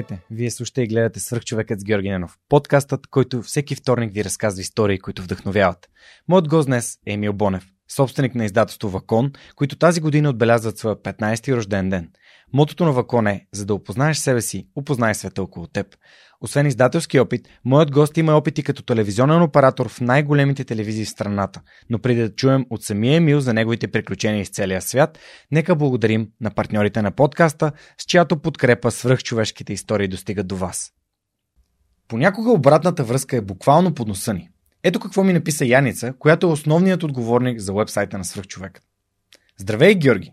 Здравейте! Вие слушате и гледате Свърхчовекът с Георги Ненов. Подкастът, който всеки вторник ви разказва истории, които вдъхновяват. Моят гост днес е Емил Бонев, собственик на издателство Вакон, които тази година отбелязват своя 15-ти рожден ден. Мотото на Вакон е, за да опознаеш себе си, опознай света около теб. Освен издателски опит, моят гост има опити като телевизионен оператор в най-големите телевизии в страната. Но преди да чуем от самия Емил за неговите приключения из целия свят, нека благодарим на партньорите на подкаста, с чиято подкрепа свръхчовешките истории достигат до вас. Понякога обратната връзка е буквално под носа ни. Ето какво ми написа Яница, която е основният отговорник за вебсайта на свръхчовекът. Здравей, Георги!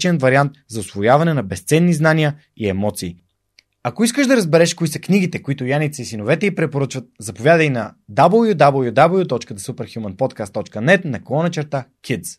различен вариант за освояване на безценни знания и емоции. Ако искаш да разбереш кои са книгите, които Яница и синовете й препоръчват, заповядай на www.thesuperhumanpodcast.net на колона черта Kids.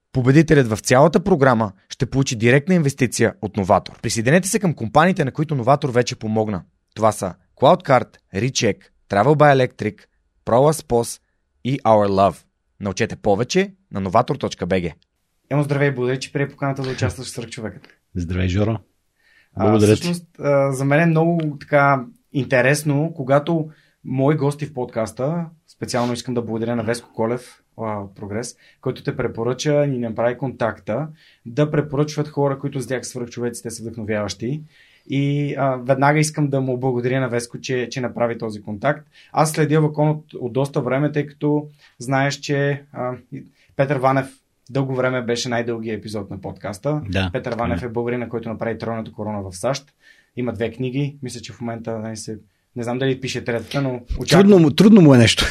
Победителят в цялата програма ще получи директна инвестиция от Новатор. Присъединете се към компаниите, на които Новатор вече помогна. Това са CloudCard, Recheck, Travel by Electric, ProLaspos и Our Love. Научете повече на novator.bg. Емо, здравей, благодаря, че прие поканата да участваш в Свърхчовекът. Здравей, Жоро. Благодаря а, всъщност, а, за мен е много така интересно, когато мои гости в подкаста, специално искам да благодаря на Веско Колев, Прогрес, който те препоръча, ни направи контакта, да препоръчват хора, които с тях свръхчовеците са вдъхновяващи. И а, веднага искам да му благодаря на Веско, че, че направи този контакт. Аз следя Вакон от, от доста време, тъй като знаеш, че а, Петър Ванев дълго време беше най-дългият епизод на подкаста. Да, Петър Ванев е българина, който направи Тройната корона в САЩ. Има две книги. Мисля, че в момента не се не знам дали пише третата, но очаквам. Трудно, трудно му е нещо.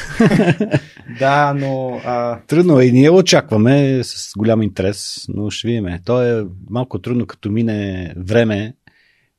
да, но... А... Трудно е и ние очакваме с голям интерес, но ще видим. То е малко трудно, като мине време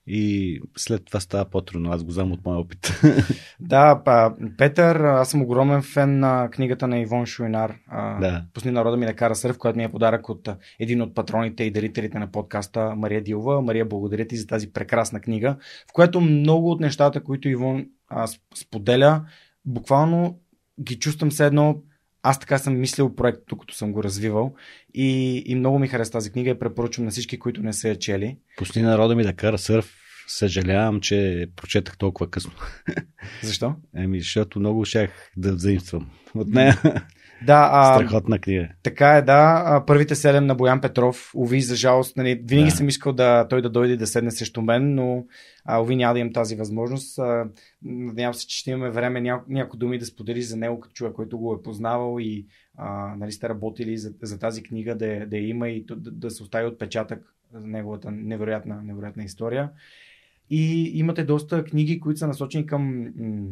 и след това става по-трудно. Аз го знам от моя опит. да, па, Петър, аз съм огромен фен на книгата на Ивон Шуинар. Да. Пусни народа ми да кара сърф, която ми е подарък от един от патроните и дарителите на подкаста Мария Дилова. Мария, благодаря ти за тази прекрасна книга, в която много от нещата, които Ивон а, споделя, буквално ги чувствам все едно аз така съм мислил проект, докато съм го развивал и, и много ми хареса тази книга и препоръчвам на всички, които не са я чели. Пусни народа ми да кара сърф. Съжалявам, че прочетах толкова късно. Защо? Еми, защото много щях да взаимствам от нея. Да, а, Страхотна книга. Така е, да. Първите седем на Боян Петров, уви, за жалост, нали, винаги да. съм искал да, той да дойде да седне срещу мен, но а, уви няма да имам тази възможност. А, надявам се, че ще имаме време няко, някои думи да споделиш за него като човек, който го е познавал и а, нали, сте работили за, за тази книга да, да има и да, да се остави отпечатък за неговата невероятна, невероятна история. И имате доста книги, които са насочени към м-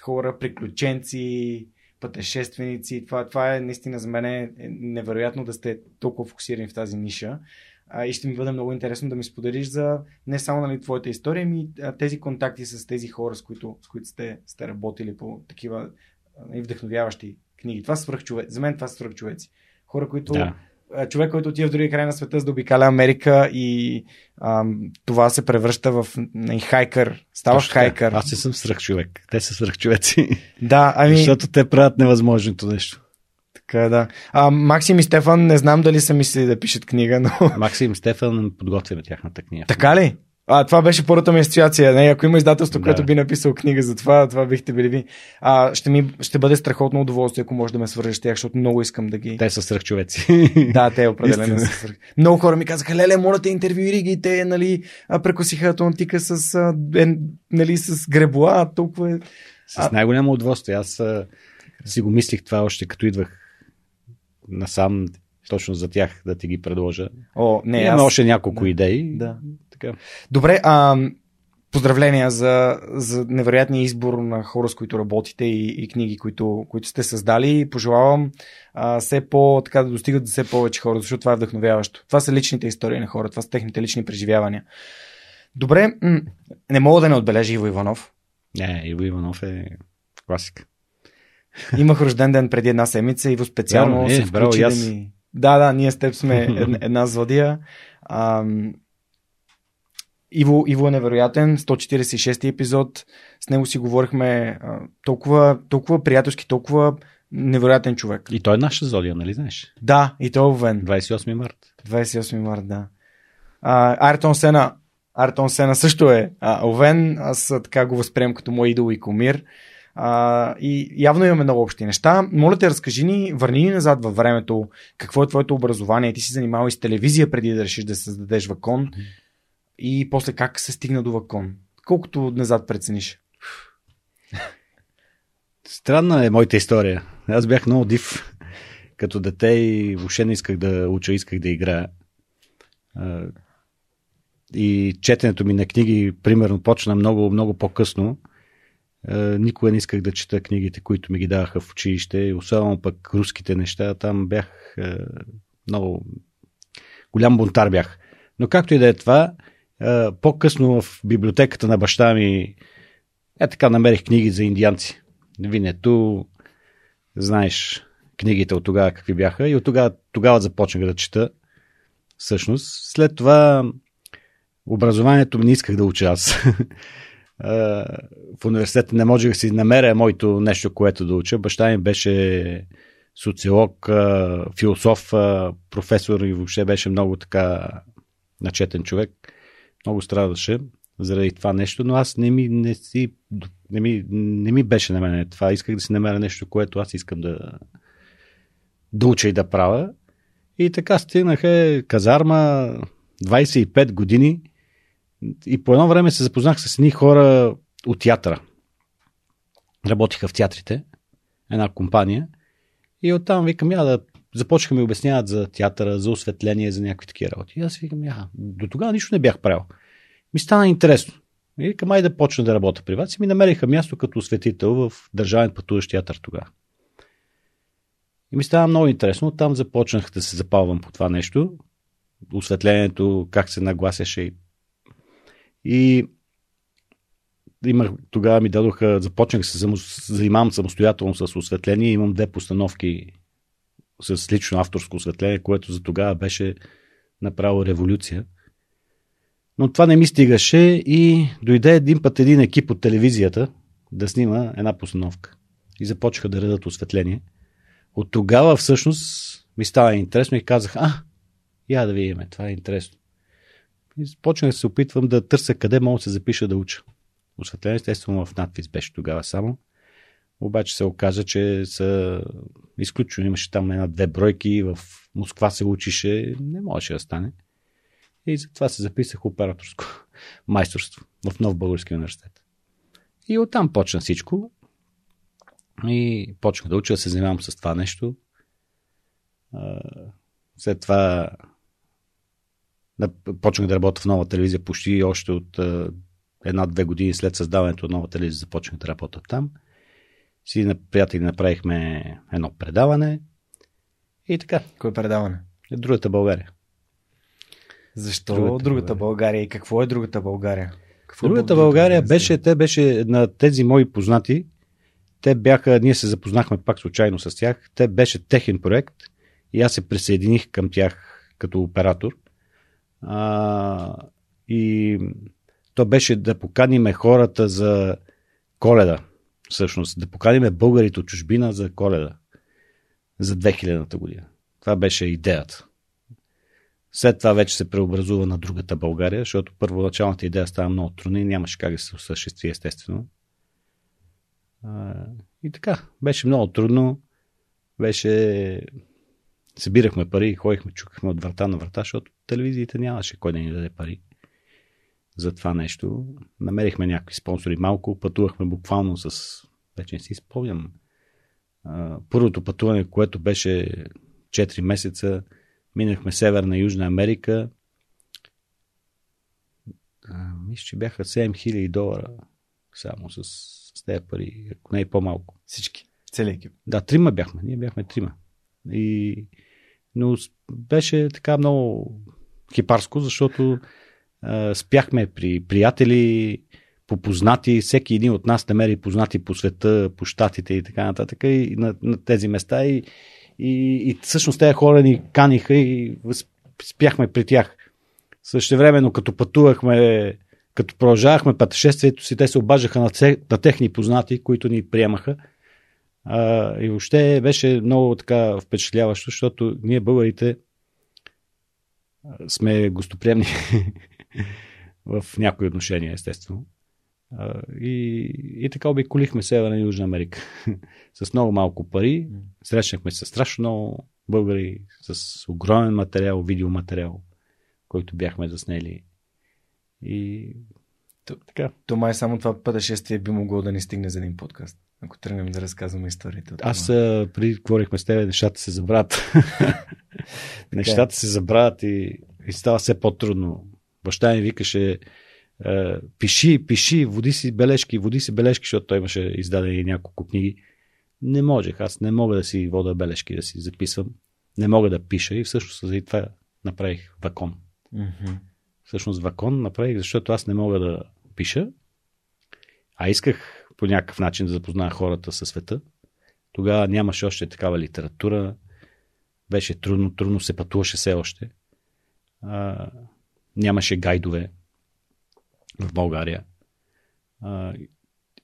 хора, приключенци, пътешественици. Това, това е наистина за мен е невероятно да сте толкова фокусирани в тази ниша. А, и ще ми бъде много интересно да ми споделиш за не само нали, твоята история, ами тези контакти с тези хора, с които, с които сте, сте работили по такива нали, вдъхновяващи книги. Това са свръхчовеци. За мен това са свръхчовеци. Хора, които Да. А, човек, който отива в другия край на света, за да обикаля Америка и ам, това се превръща в м, хайкър. Ставаш Точно хайкър. Аз не съм свръх човек. Те са свръх човеци. Да, ами, Защото те правят невъзможното нещо. така е, да. А, Максим и Стефан, не знам дали са мислили да пишат книга, но... Максим и Стефан подготвяме тяхната книга. така ли? А, това беше първата ми асоциация. Не, ако има издателство, Да. което би написал книга за това, това бихте били ви. А, ще, ми, ще бъде страхотно удоволствие, ако може да ме свържеш с тях, защото много искам да ги... Те са свръх човеци. Да, те определено са свърх. Много хора ми казаха, леле, моля те, интервюири ги, те, нали, прекосиха Атлантика с, а, е, нали, с гребла, толкова е... С най-голямо удоволствие. Аз а, си го мислих това още като идвах насам точно за тях да ти ги предложа. О, не, Имаме аз... още няколко да. идеи. Да. Така. Добре, а, поздравления за, за невероятния избор на хора, с които работите и, и книги, които, които сте създали. Пожелавам а, все по, така да достигат до все повече хора, защото това е вдъхновяващо. Това са личните истории на хора, това са техните лични преживявания. Добре, не мога да не отбележа Иво Иванов. Не, Иво Иванов е класик. Имах рожден ден преди една седмица. Иво специално Вярно, е, се браво, включи и да ми... Да, да, ние с теб сме една, една злодия. Ам... Иво, Иво е невероятен. 146 епизод. С него си говорихме а, толкова, толкова приятелски, толкова невероятен човек. И той е наша зодия, нали знаеш? Да, и той е Овен. 28 март. 28 март, да. А, Артон Сена. Артон Сена също е а, Овен. Аз така го възприемам като мой идол и комир. А, и явно имаме много общи неща. Моля те, разкажи ни, върни ни назад във времето, какво е твоето образование. Ти си занимавал и с телевизия преди да решиш да създадеш Вакон. И после как се стигна до Вакон. Колкото назад прецениш. Странна е моята история. Аз бях много див като дете и въобще не исках да уча, исках да играя. И четенето ми на книги, примерно, почна много, много по-късно. Никога не исках да чета книгите, които ми ги даваха в училище, особено пък руските неща. Там бях много голям бунтар бях. Но както и да е това, по-късно в библиотеката на баща ми е така намерих книги за индианци. Винето, знаеш книгите от тогава какви бяха и от тогава, тогава започнах да чета. Всъщност, след това образованието ми не исках да уча аз. В университета не можех да си намеря моето нещо, което да уча. Баща ми беше социолог, философ, професор и въобще беше много така начетен човек. Много страдаше заради това нещо, но аз не ми, не си, не ми, не ми беше на мен това. Исках да си намеря нещо, което аз искам да, да уча и да правя. И така стигнаха казарма 25 години и по едно време се запознах с едни хора от театъра. Работиха в театрите, една компания. И оттам викам, я да започнаха ми обясняват за театъра, за осветление, за някакви такива работи. И аз викам, я, до тогава нищо не бях правил. Ми стана интересно. И викам, ай да почна да работя при вас. И ми намериха място като осветител в Държавен пътуващ театър тогава. И ми стана много интересно. Там започнах да се запалвам по това нещо. Осветлението, как се нагласяше. И имах, тогава ми дадоха, започнах се замо- занимавам самостоятелно с осветление. Имам две постановки с лично авторско осветление, което за тогава беше направо революция. Но това не ми стигаше и дойде един път един екип от телевизията да снима една постановка. И започнаха да редат осветление. От тогава всъщност ми става интересно и казах, а, я да видим, това е интересно. И започнах да се опитвам да търся къде мога да се запиша да уча. Осветление, естествено, в надпис беше тогава само. Обаче се оказа, че са изключено. Имаше там една-две бройки, в Москва се учише, не можеше да стане. И затова се записах операторско майсторство в Нов Български университет. И оттам почна всичко. И почнах да уча да се занимавам с това нещо. След това да, почнах да работя в нова телевизия почти още от една-две години след създаването на нова телевизия започнах да работя там. Си на приятели направихме едно предаване и така. Кое предаване? Другата България. Защо Другата другата, България. И какво е другата България? Какво Другата? България беше, те беше на тези мои познати, те бяха, ние се запознахме пак случайно с тях, те беше техен проект и аз се присъединих към тях като оператор. А, и то беше да поканиме хората за коледа. Всъщност, да поканиме българите от чужбина за коледа. За 2000-та година. Това беше идеята. След това вече се преобразува на другата България, защото първоначалната идея става много трудна и нямаше как да се осъществи естествено. И така, беше много трудно. Беше... Събирахме пари, ходихме, чукахме от врата на врата, защото телевизиите нямаше кой да ни даде пари за това нещо. Намерихме някакви спонсори малко, пътувахме буквално с... Вече не си спомням. Първото пътуване, което беше 4 месеца, минахме Северна и Южна Америка. мисля, че бяха 7000 долара само с, с тези пари, ако не и по-малко. Всички, целият екип. Да, трима бяхме, ние бяхме трима. И, но беше така много хипарско, защото а, спяхме при приятели, по познати, всеки един от нас намери познати по света, по щатите и така нататък, и на, на тези места. И, и, и всъщност тези хора ни каниха и спяхме при тях. Също времено, като пътувахме, като продължавахме пътешествието си, те се обаждаха на, на техни познати, които ни приемаха. А, и въобще беше много така впечатляващо, защото ние българите сме гостоприемни в някои отношения, естествено. И, и така обиколихме Северна и Южна Америка. с много малко пари. Срещнахме се страшно много българи с огромен материал, видеоматериал, който бяхме заснели. И то, така. То май само това пътешествие би могло да ни стигне за един подкаст, ако тръгнем да разказваме историите. Аз преди говорихме с тебе, нещата се забравят. нещата се забравят и, и става все по-трудно. Баща ми викаше, е, пиши, пиши, води си бележки, води си бележки, защото той имаше издадени няколко книги. Не можех, аз не мога да си вода бележки, да си записвам. Не мога да пиша и всъщност за това направих вакон. Mm-hmm. Всъщност вакон направих, защото аз не мога да пиша, а исках по някакъв начин да запозная хората със света. Тогава нямаше още такава литература. Беше трудно, трудно се пътуваше все още. А, нямаше гайдове в България. А,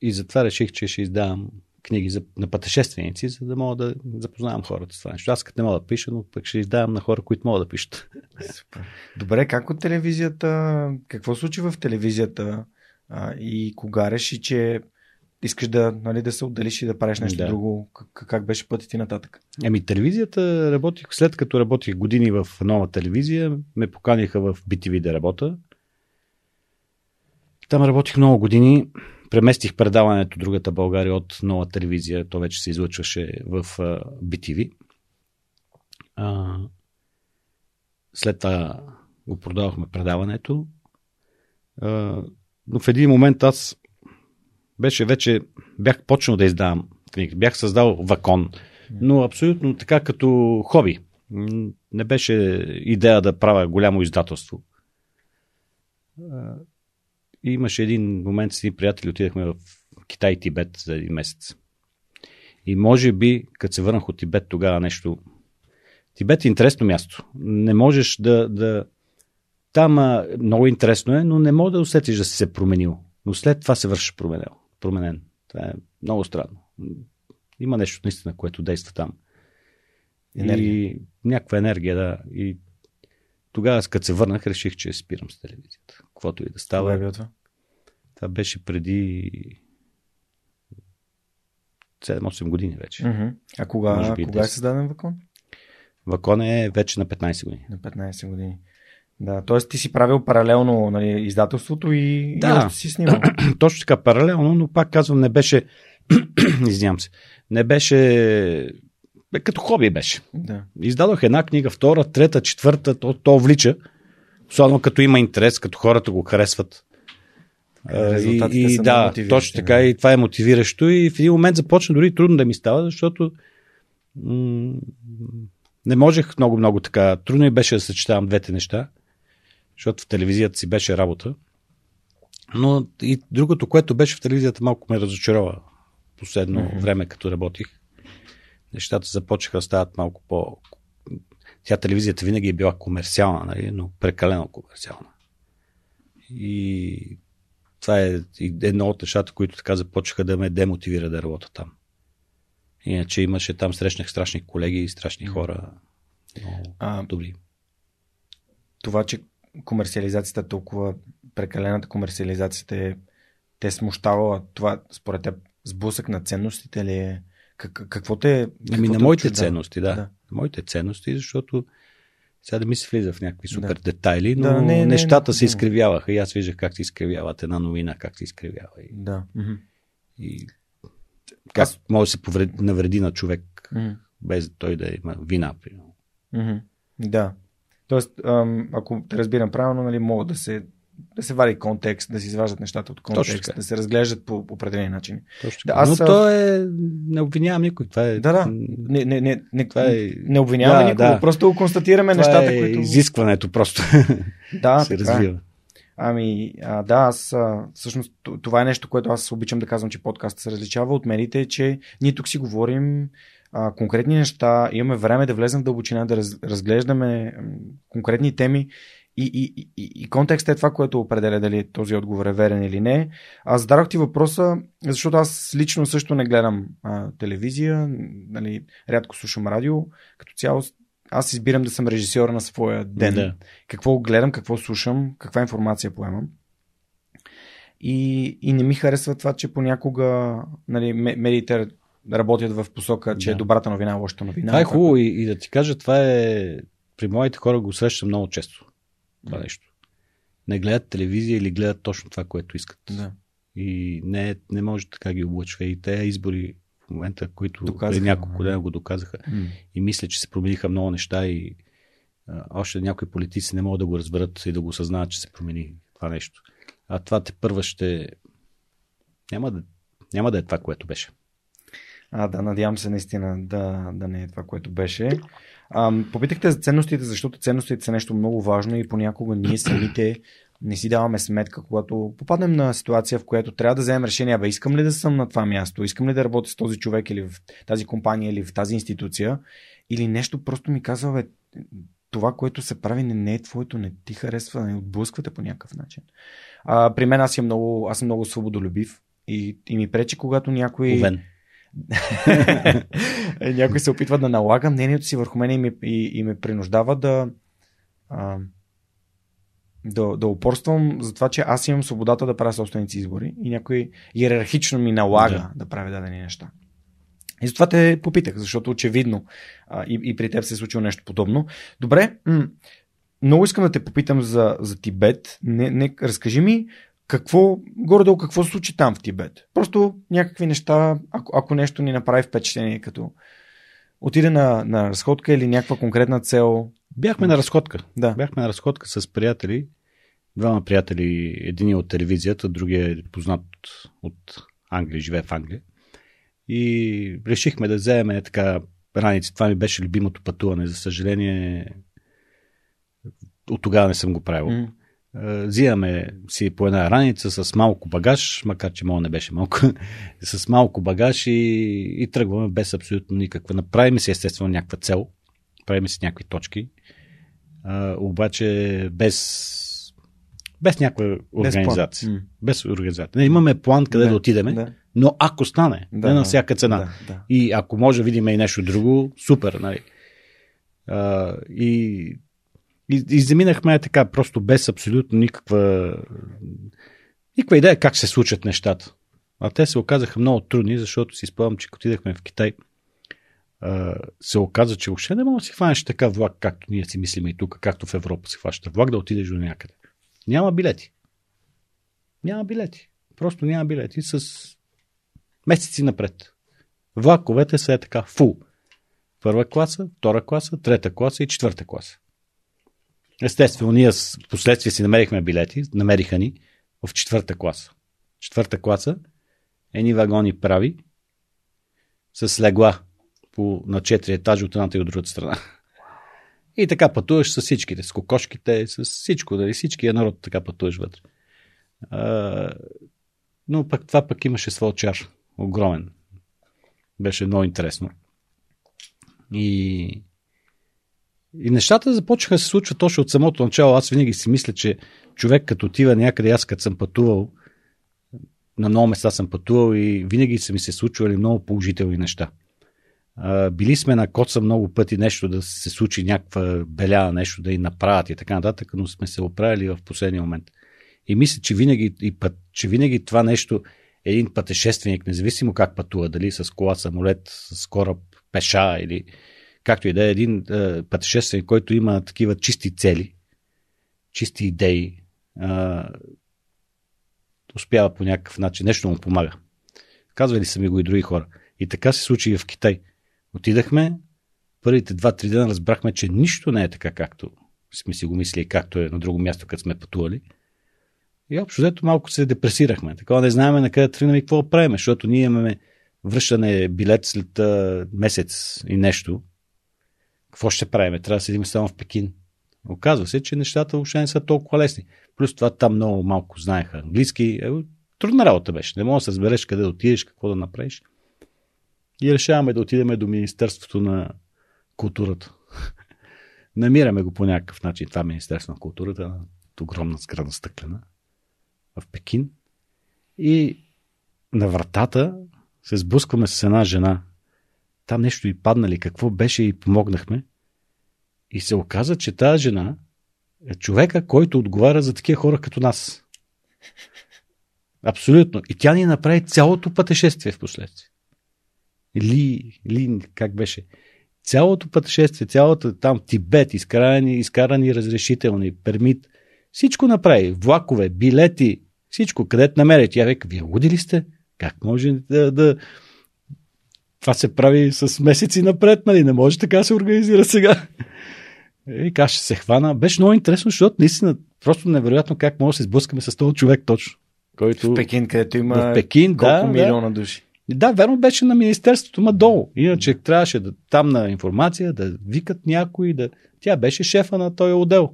и затова реших, че ще издавам книги за, на пътешественици, за да мога да запознавам хората с това нещо. Аз като не мога да пиша, но пък ще издавам на хора, които могат да пишат. Супер. Добре, как от телевизията, какво случи в телевизията а, и кога реши, че искаш да, нали, да се отделиш и да правиш нещо да. друго? Как, как беше пътят и нататък? Еми, телевизията работих, след като работих години в нова телевизия, ме поканиха в BTV да работя. Там работих много години. Преместих предаването Другата България от нова телевизия. То вече се излъчваше в BTV. След това го продавахме предаването. Но в един момент аз беше вече, бях почнал да издавам книги. Бях създал вакон, но абсолютно така като хоби. Не беше идея да правя голямо издателство. И имаше един момент с един приятели, отидахме в Китай и Тибет за един месец. И може би, като се върнах от Тибет, тогава нещо. Тибет е интересно място. Не можеш да. да... Там а, много интересно е, но не може да усетиш да си се променил. Но след това се вършиш променен. променен. Това е много странно. Има нещо наистина, което действа там. Енергия. И някаква енергия, да. И тогава, като се върнах, реших, че спирам с телевизията. Каквото и да става. Това е това? Това беше преди 7-8 години вече. Uh-huh. А кога, кога е създаден Вакон? Вакон е вече на 15 години. На 15 години. Да, т.е. ти си правил паралелно нали, издателството и, да. и си снимал. Точно така, паралелно, но пак казвам, не беше. Извинявам се. Не беше бе, като хоби беше. Да. Издадох една книга, втора, трета, четвърта, то, то влича. Особено като има интерес, като хората го харесват. И, и да, точно така. И това е мотивиращо. И в един момент започна дори трудно да ми става, защото м- не можех много-много така. Трудно и беше да съчетавам двете неща, защото в телевизията си беше работа. Но и другото, което беше в телевизията, малко ме разочарова. последно mm-hmm. време, като работих. Нещата започнаха да стават малко по... Тя телевизията винаги е била комерциална, нали? но прекалено комерциална. И това е едно от нещата, които така започнаха да ме демотивира да работя там. Иначе имаше там, срещнах страшни колеги и страшни хора. Много а, добри. Това, че комерциализацията е толкова прекалената комерциализацията е те смущава това, според теб, сблъсък на ценностите ли е? Как, какво те... Ами на моите ценности, да. да. Моите ценности, защото сега да ми се влиза в някакви супер да. детайли, но да, не, нещата не, не, се изкривяваха и аз виждах как се изкривяват една новина, как се изкривява. И, да. и как аз... може да се повреди, навреди на човек, mm-hmm. без той да има вина. Примерно. Mm-hmm. Да. Тоест, ако те разбирам правилно, нали, могат да се да се вади контекст, да се изваждат нещата от контекст, да се разглеждат по определени начини. Точно да, аз, Но то е... Не обвинявам никой. Това е... Да, да. Не, не, не, не, това е... не обвиняваме да, никого, да. просто констатираме това нещата, е които... изискването просто да, се така. Е. развива. Ами, а, да, аз а, всъщност това е нещо, което аз обичам да казвам, че подкастът се различава от медиите, че ние тук си говорим а, конкретни неща, имаме време да влезем в дълбочина, да раз, разглеждаме конкретни теми и, и, и, и контекстът е това, което определя дали този отговор е верен или не. Аз зададох ти въпроса, защото аз лично също не гледам а, телевизия, нали, рядко слушам радио. Като цяло аз избирам да съм режисьор на своя ден. Да. Какво гледам, какво слушам, каква информация поемам. И, и не ми харесва това, че понякога нали, медиите работят в посока, че да. е добрата новина, лошата новина. Това е хубаво и, и да ти кажа, това е при моите хора го срещам много често това нещо. Не гледат телевизия или гледат точно това, което искат. Да. И не, не може така ги облъчва. И те избори в момента, които доказаха, няколко дена го доказаха. Mm. И мисля, че се промениха много неща и а, още някои политици не могат да го разберат и да го осъзнаят, че се промени това нещо. А това те първа ще... Няма да, няма да е това, което беше. А, да, надявам се наистина да, да не е това, което беше. Попитахте за ценностите, защото ценностите са нещо много важно и понякога ние самите не си даваме сметка, когато попаднем на ситуация, в която трябва да вземем решение, бе, искам ли да съм на това място, искам ли да работя с този човек или в тази компания или в тази институция, или нещо просто ми казва, бе, това, което се прави, не, не е твоето, не ти харесва, не отблъсквате по някакъв начин. А, при мен аз съм много, аз съм много свободолюбив и, и ми пречи, когато някой... Овен Някой се опитва да налага мнението си върху мен и ме, и, и ме принуждава да, а, да, да упорствам за това, че аз имам свободата да правя собственици избори и някой иерархично ми налага да, да правя дадени неща. И затова те попитах, защото очевидно а, и, и при теб се е случило нещо подобно. Добре, м- много искам да те попитам за, за Тибет. Не, не, разкажи ми какво, горе-долу какво се случи там в Тибет. Просто някакви неща, ако, ако нещо ни направи впечатление, като отиде на, на разходка или някаква конкретна цел. Бяхме на разходка. Да. Бяхме на разходка с приятели. Двама приятели, един е от телевизията, другия е познат от Англия, живее в Англия. И решихме да вземем така раници. Това ми беше любимото пътуване. За съжаление, от тогава не съм го правил. Mm. Е, взимаме си по една раница с малко багаж, макар че мога не беше малко, с малко багаж и, и тръгваме без абсолютно никаква. Направим си естествено някаква цел, правим си някакви точки, а, обаче без без някаква организация. Без, без организация. Не, имаме план къде да, да отидеме, да. но ако стане, да, не на всяка цена. Да, да. И ако може видим и нещо друго, супер. Нали? А, и и, заминахме така, просто без абсолютно никаква, никаква идея как се случат нещата. А те се оказаха много трудни, защото си спомням, че отидахме в Китай, се оказа, че въобще не мога да си хванеш така влак, както ние си мислим и тук, както в Европа си хваща влак, да отидеш до някъде. Няма билети. Няма билети. Просто няма билети с месеци напред. Влаковете са е така фул. Първа класа, втора класа, трета класа и четвърта класа. Естествено, ние с последствие си намерихме билети, намериха ни в четвърта класа. Четвърта класа, едни вагони прави, с легла по, на четири етажа от едната и от другата страна. И така пътуваш с всичките, с кокошките, с всичко, дали всичкия народ така пътуваш вътре. А, но пък това пък имаше своя чар. Огромен. Беше много интересно. И, и нещата започнаха да се случват точно от самото начало. Аз винаги си мисля, че човек като отива някъде, аз като съм пътувал, на много места съм пътувал и винаги са ми се случвали много положителни неща. Били сме на коца много пъти нещо да се случи някаква беля, нещо да и направят и така нататък, но сме се оправили в последния момент. И мисля, че винаги, и път, че винаги това нещо един пътешественик, независимо как пътува, дали с кола, самолет, с кораб, пеша или както и да е, един е, пътешественик, който има такива чисти цели, чисти идеи, е, успява по някакъв начин, нещо му помага. Казвали са ми го и други хора. И така се случи и в Китай. Отидахме, първите два-три дена разбрахме, че нищо не е така, както сме си го мислили, както е на друго място, като сме пътували. И общо взето малко се депресирахме. Такова не знаем на къде тръгнем и какво правим, защото ние имаме връщане билет след месец и нещо. Какво ще правим? Трябва да седим само в Пекин. Оказва се, че нещата въобще не са толкова лесни. Плюс това там много малко знаеха английски. Е, трудна работа беше. Не можеш да разбереш къде да отидеш, какво да направиш. И решаваме да отидем до Министерството на културата. Намираме го по някакъв начин. Това Министерство на културата, на огромна сграда стъклена в Пекин. И на вратата се сблъскваме с една жена. Там нещо и паднали. Какво беше и помогнахме. И се оказа, че тази жена е човека, който отговаря за такива хора като нас. Абсолютно. И тя ни направи цялото пътешествие в последствие. Ли, ли, как беше? Цялото пътешествие, цялата там Тибет, изкарани, изкарани разрешителни, пермит, всичко направи. Влакове, билети, всичко. Където намеря? Тя века, вие луди сте? Как може да, да... Това се прави с месеци напред, нали? Не може така се организира сега. И как ще се хвана. Беше много интересно, защото наистина просто невероятно как може да се сблъскаме с този човек точно. Който... В Пекин, където има в Пекин, колко да, милиона души. Да, верно беше на Министерството, ма долу. Иначе трябваше да, там на информация да викат някой, да... Тя беше шефа на този отдел.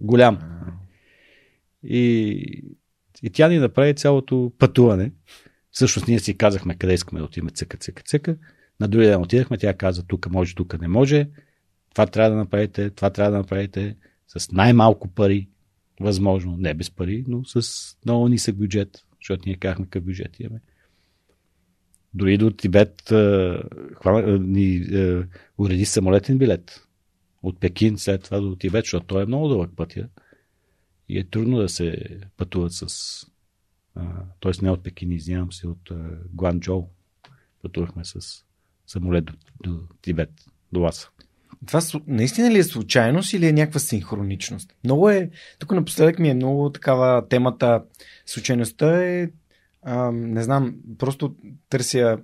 Голям. И, и тя ни направи цялото пътуване. Всъщност ние си казахме къде искаме да отидем цъка, цъка, цъка. На другия ден отидахме, тя каза тук може, тук не може. Това трябва да направите, това трябва да направите с най-малко пари, възможно, не без пари, но с много нисък бюджет, защото ние казахме какъв бюджет имаме. Дори до Тибет хвана, ни уреди самолетен билет от Пекин след това до Тибет, защото той е много дълъг пътя и е трудно да се пътуват с т.е. не от Пекин, извинявам се, от Гуанчжоу. Пътувахме с самолет до, до Тибет, до Ласа. Това наистина ли е случайност или е някаква синхроничност? Много е, тук напоследък ми е много такава темата. Случайността е, а, не знам, просто търся,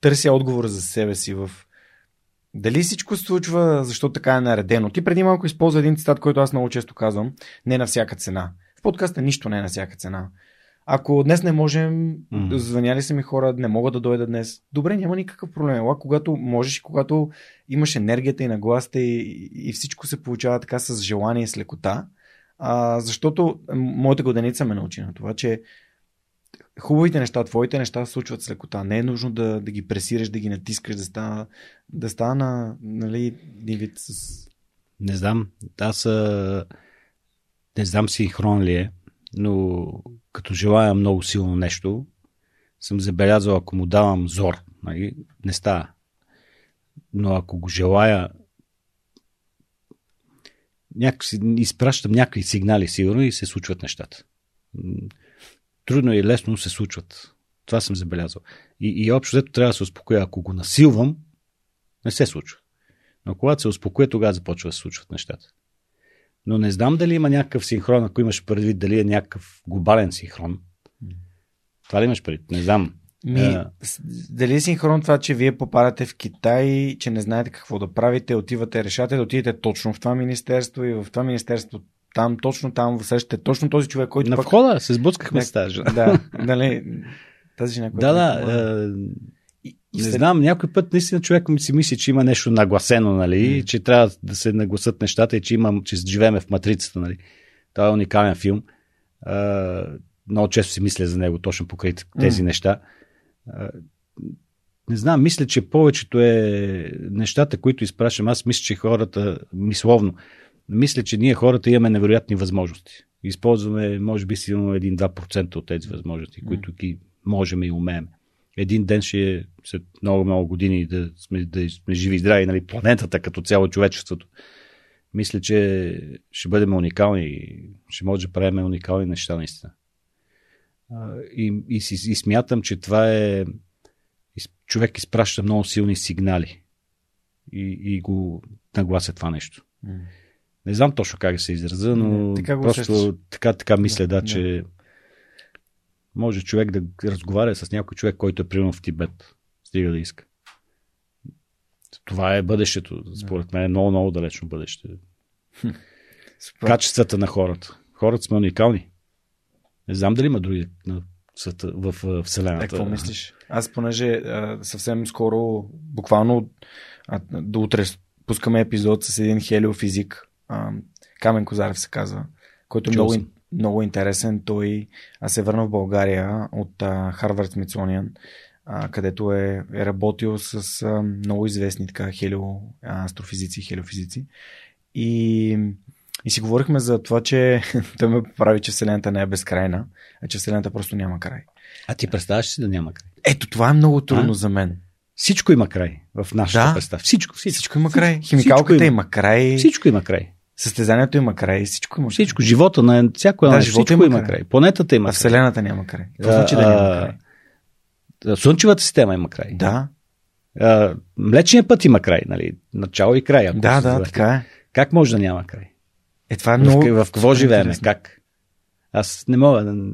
търся отговор за себе си в дали всичко се случва, защото така е наредено. Ти преди малко използва един цитат, който аз много често казвам. Не на всяка цена. В подкаста нищо не е на всяка цена. Ако днес не можем, mm. звъняли са ми хора, не могат да дойдат днес. Добре, няма никакъв проблем. Ела, когато можеш и когато имаш енергията и нагласта и, и всичко се получава така с желание и с лекота, а, защото моята годеница ме научи на това, че хубавите неща, твоите неща се случват с лекота. Не е нужно да, да ги пресираш, да ги натискаш, да стана, да стана нали, вид с... Не знам. Аз а... не знам синхрон ли е, но като желая много силно нещо, съм забелязал, ако му давам зор, нали, не става. Но ако го желая, някакси, изпращам някакви сигнали, сигурно, и се случват нещата. Трудно и лесно се случват. Това съм забелязал. И, и общо взето трябва да се успокоя. Ако го насилвам, не се случва. Но когато се успокоя, тогава започва да се случват нещата. Но не знам дали има някакъв синхрон, ако имаш предвид дали е някакъв глобален синхрон. Това ли имаш предвид? Не знам. Ми, а... Дали е синхрон това, че вие попадате в Китай, че не знаете какво да правите, отивате, решате да отидете точно в това министерство и в това министерство там, точно там, срещате точно този човек, който. На входа се сблъскахме с тази Да, нали, тази жена, Да, да. И, не знам, някой път наистина човек ми си мисли, че има нещо нагласено, нали, mm. че трябва да се нагласат нещата и че, имам, че живееме в матрицата. Нали. Това е уникален филм. А, много често си мисля за него, точно покрай тези mm. неща. А, не знам, мисля, че повечето е нещата, които изпращам. Аз мисля, че хората, мисловно, мисля, че ние хората имаме невероятни възможности. Използваме, може би, силно 1-2% от тези възможности, които ги можем и умеем. Един ден ще е след много, много години да сме, да сме живи и здрави, нали, планетата като цяло човечеството. Мисля, че ще бъдем уникални ще може да правим уникални неща наистина. И, и, и, смятам, че това е човек изпраща много силни сигнали и, и го наглася това нещо. Не знам точно как се израза, но така просто така, така мисля, да, да, че може човек да разговаря с някой човек, който е примерно в Тибет. Стига да иска. Това е бъдещето. Според мен е много, много далечно бъдеще. Качествата на хората. Хората сме уникални. Не знам дали има други на света, в Вселената. Е, какво мислиш? Аз понеже а, съвсем скоро, буквално а, до утре пускаме епизод с един хелиофизик, а, Камен Козарев се казва, който е много, много интересен. Той се върна в България от Харвард Смитсониан, където е, е работил с а, много известни така хелио, астрофизици, хелиофизици. И, и си говорихме за това, че той ме прави, че Вселената не е безкрайна, а че Вселената просто няма край. А ти представяш си да няма край? Ето, това е много трудно а? за мен. Всичко има край в нашата да. представа. Всичко, всичко. Всичко има край. Химикалката има. има край. Всичко има край. Състезанието има край. Всичко има край. Всичко. Живота на всяко едно. Да, всичко има, има край. край. Планетата има а Вселената няма край. Какво значи да няма край? Слънчевата система има край. Да. А, млечният път има край, нали? Начало и край. Да, да, така е. Как може да няма край? Е, това е много... В, в какво живеем? Как? Аз не мога да...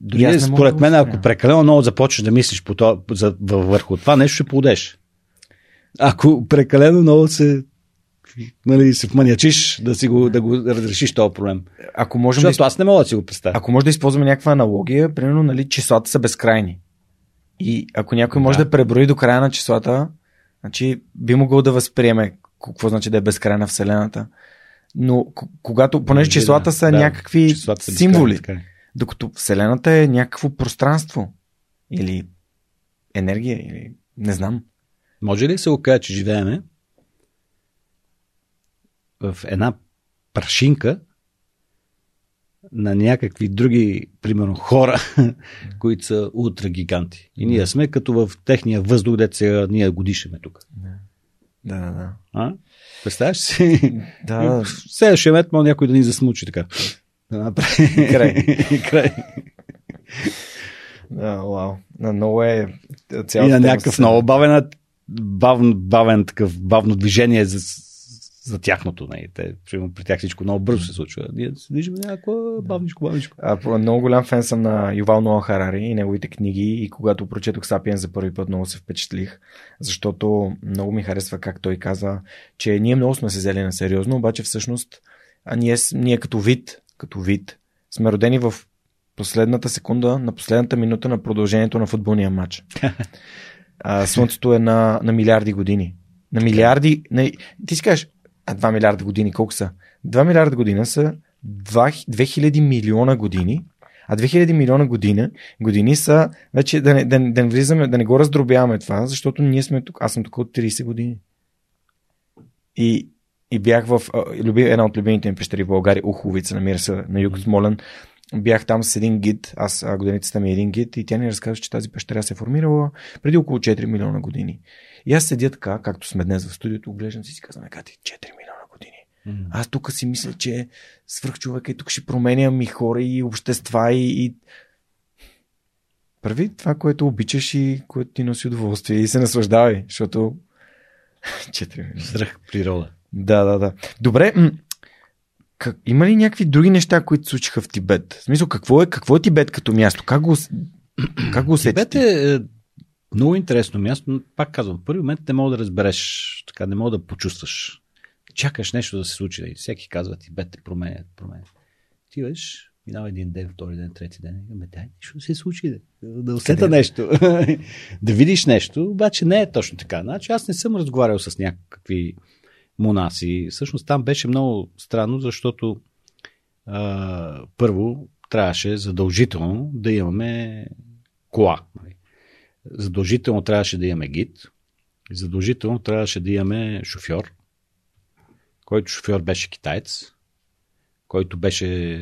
Дори не според да мен, ако прекалено много започнеш да мислиш по това, за, върху това нещо, ще плодеш. Ако прекалено много се нали, се вманячиш да, си го, да го разрешиш този проблем. Ако можем Защото да аз не мога да си го представя. Ако може да използваме някаква аналогия, примерно, нали, числата са безкрайни. И ако някой може да, да преброи до края на числата, значи би могъл да възприеме какво значи да е безкрайна Вселената. Но когато, понеже числата са да, някакви числата са символи, безкрайни, докато Вселената е някакво пространство или енергия, или не знам. Може ли се го каже, че живееме в една прашинка на някакви други, примерно, хора, които са ултрагиганти. И ние сме като в техния въздух, сега ние го дишаме тук. Да, да, да. А? Представяш си? Да. Следващия мет може някой да ни засмучи така. Да направи. Край. Край. Да, вау. Много е цялата И на някакъв много бавен, бавен, бавен такъв, бавно движение за, за тяхното. Не. Нали? Те, при тях всичко много бързо се случва. Ние се движим някакво бавничко, бавничко. А, много голям фен съм на Ювал Ноа Харари и неговите книги и когато прочетох Сапиен за първи път много се впечатлих, защото много ми харесва как той каза, че ние много сме се взели на сериозно, обаче всъщност а ние, ние като вид, като вид, сме родени в последната секунда, на последната минута на продължението на футболния матч. А, слънцето е на, на милиарди години. На милиарди. На... Ти си кажеш, а 2 милиарда години колко са? 2 милиарда година са 2, 2000 милиона години, а 2000 милиона години, години са, вече да не, да, да не влизаме, да не го раздробяваме това, защото ние сме тук, аз съм тук от 30 години. И, и бях в люби, една от любимите ми пещери в България, Уховица, намира се на юг Смолен. Бях там с един гид, аз годеницата ми е един гид и тя ни разказва, че тази пещера се е формирала преди около 4 милиона години. И аз седя така, както сме днес в студиото, глеждам си и си казвам, Кати, 4 милиона години. Mm. Аз тук си мисля, че свърх човека и тук ще променям и хора и общества и, и... Прави това, което обичаш и което ти носи удоволствие и се наслаждавай, защото 4 милиона. Свръх природа. Да, да, да. Добре, как, има ли някакви други неща, които се случиха в Тибет? В смисъл, какво е, какво е Тибет като място? Как го, как го усетите? Тибет е, е много интересно място, но пак казвам, в първи момент не мога да разбереш, така не мога да почувстваш. Чакаш нещо да се случи. И всеки казва ти, бе, те променят. Ти виж, минава един ден, втори ден, трети ден. Ме, дай нещо да се случи. Да, да усета нещо. да видиш нещо, обаче не е точно така. Значи аз не съм разговарял с някакви монаси. Всъщност там беше много странно, защото а, първо трябваше задължително да имаме кола. Нали? задължително трябваше да имаме гид, задължително трябваше да имаме шофьор, който шофьор беше китаец, който беше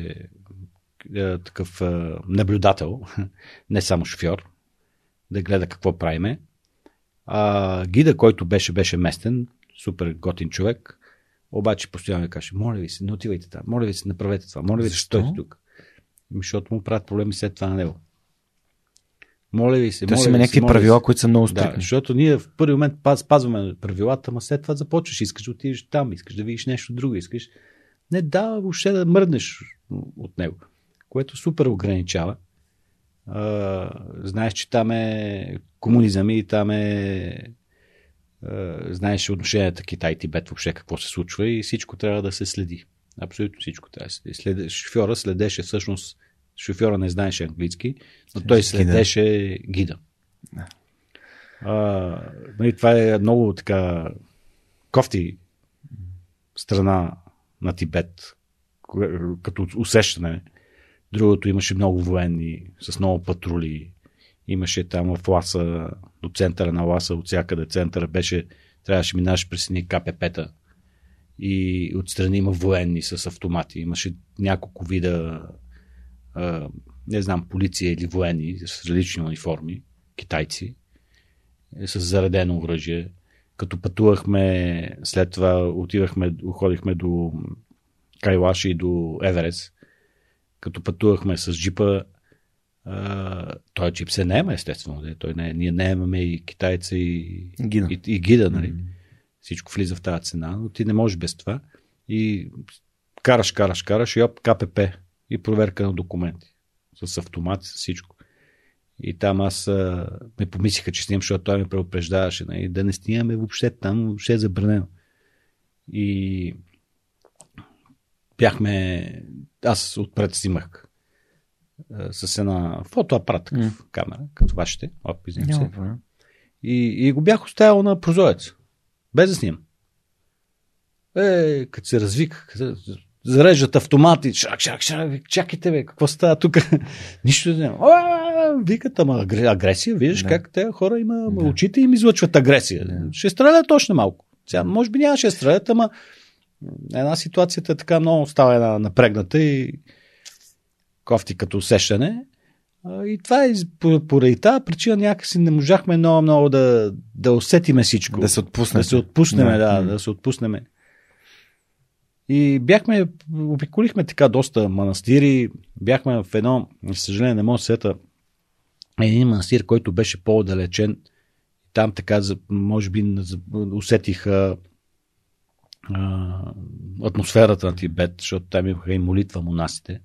е, такъв е, наблюдател, не само шофьор, да гледа какво правиме. А гида, който беше, беше местен, супер готин човек, обаче постоянно ми каже, моля ви се, не отивайте там, моля ви се, направете това, моля ви се, стойте тук. Защото му правят проблеми след това на него. Моля ви се. Тоест има някакви правила, които са много стрикни. Да, защото ние в първи момент спазваме правилата, ама след това започваш, искаш да отидеш там, искаш да видиш нещо друго, искаш. Не да, въобще да мръднеш от него, което супер ограничава. А, знаеш, че там е комунизъм и там е знаеш отношенията Китай-Тибет въобще какво се случва и всичко трябва да се следи. Абсолютно всичко трябва да се следи. Шофьора следеше всъщност шофьора не знаеше английски, но той следеше гида. Да. А, нали, това е много така кофти страна на Тибет, като усещане. Другото имаше много военни, с много патрули. Имаше там в Ласа, до центъра на Ласа, от всякъде центъра беше, трябваше минаш през едни КПП-та. И отстрани има военни с автомати. Имаше няколко вида не знам, полиция или военни с различни униформи, китайци, е, с заредено оръжие. Като пътувахме, след това отивахме, уходихме до Кайлаш и до Еверес. Като пътувахме с джипа, той джип се наема, естествено. Той не, ние наемаме и китайца и гида. И, и гида нали? Mm-hmm. Всичко влиза в тази цена, но ти не можеш без това. И караш, караш, караш и оп, КПП и проверка на документи. С автомат, с всичко. И там аз а, ме помислиха, че снимам, защото той ме предупреждаваше. Нали, да не снимаме въобще там, въобще е забранено. И бяхме... Аз отпред снимах с една фотоапарат, такъв mm. камера, като вашите. Оп, се. И, и го бях оставил на прозорец. Без да снимам. Е, като се развиках, зареждат автомати, шак, шак, шак, чакайте бе, какво става тук? Нищо не викат, ама агресия, виждаш да. как те хора има, да. очите им излъчват агресия. Да. Ще стрелят точно малко. Сега, може би нямаше стрелят, ама една ситуацията е така много става една напрегната и кофти като усещане. И това е поради тази причина някакси не можахме много, много да, да усетиме всичко. Да се отпуснем. Да се отпуснем, да, да, да се отпуснем. И бяхме, обиколихме така доста манастири, бяхме в едно, съжаление не мога да сета, един манастир, който беше по-далечен. Там така, може би, усетих а, а, атмосферата на Тибет, защото там имаха и молитва монасите.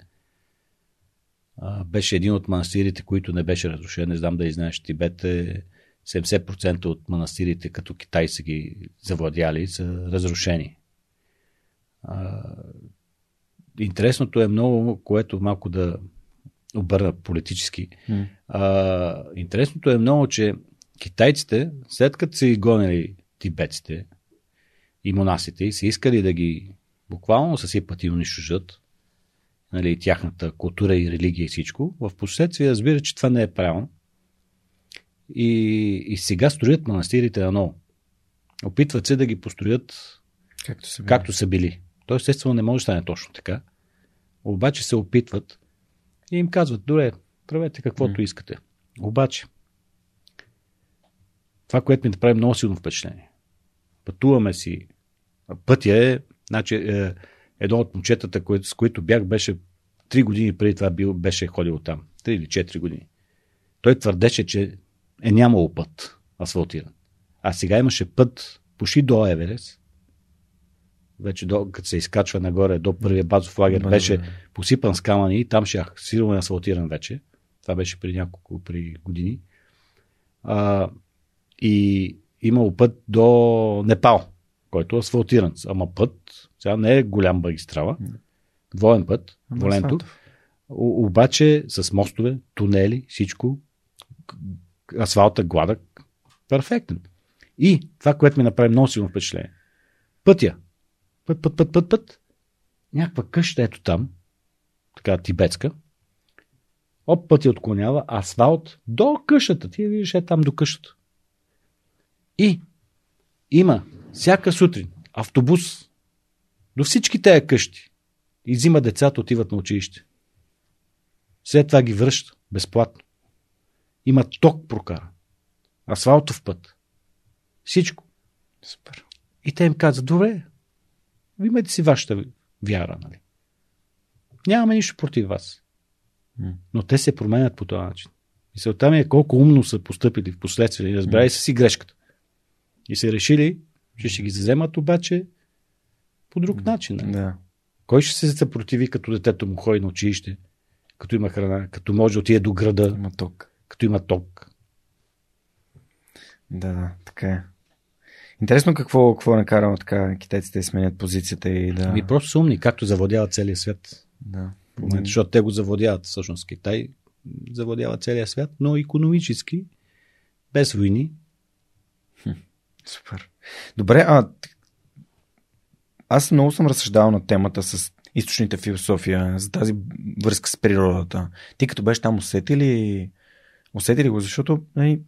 А, беше един от манастирите, които не беше разрушен. Не знам да и знаеш, Тибет е 70% от манастирите, като Китай са ги завладяли, са разрушени. А, интересното е много, което малко да обърна политически. Mm. А, интересното е много, че китайците, след като са изгонили тибетците и монасите и са искали да ги буквално съсипат и унищожат, нали, тяхната култура и религия и всичко, в последствие разбира, че това не е правилно. И, и сега строят манастирите на ново. Опитват се да ги построят както са били. Както са били. То естествено не може да стане точно така. Обаче се опитват и им казват, добре, правете каквото mm. искате. Обаче, това, което ми направи много силно впечатление. Пътуваме си. Пътя е, значи, е, едно от момчетата, с които бях, беше 3 години преди това бил, беше ходил там. 3 или 4 години. Той твърдеше, че е нямало път асфалтиран. А сега имаше път почти до Еверес, вече до, като се изкачва нагоре до първия базов лагер, беше посипан с камъни и там ще силно е асфалтиран вече. Това беше при няколко при години. А, и имало път до Непал, който е асфалтиран. Ама път, сега не е голям магистрала, двоен път, дволентов. Обаче с мостове, тунели, всичко, асфалта гладък, перфектен. И това, което ми направи много силно впечатление. Пътя, път, път, път, път, път. Някаква къща ето там, така тибетска. Оп, пътя отклонява, асфалт до къщата. Ти я виждаш е там до къщата. И има всяка сутрин автобус до всички тези къщи и взима децата, отиват на училище. След това ги връща безплатно. Има ток прокара. Асфалтов път. Всичко. Супер. И те им казват, добре, имайте си вашата вяра, нали? Нямаме нищо против вас. Но те се променят по този начин. Мисълта ми е колко умно са поступили в последствие и разбрали са си грешката. И са решили, че ще ги вземат обаче по друг начин. нали? Да. Кой ще се съпротиви, като детето му ходи на училище, като има храна, като може да отиде до града, Има ток. като има ток? Да, да, така е. Интересно какво, какво накарало така китайците да сменят позицията и да... Ами просто са умни, както завладяват целия свят. да. в момента, защото те го завладяват. Всъщност Китай завладява целия свят, но економически, без войни. Супер. Добре, а аз много съм разсъждавал на темата с източните философия, за тази връзка с природата. Ти като беше там усети ли, усети ли го? Защото нали,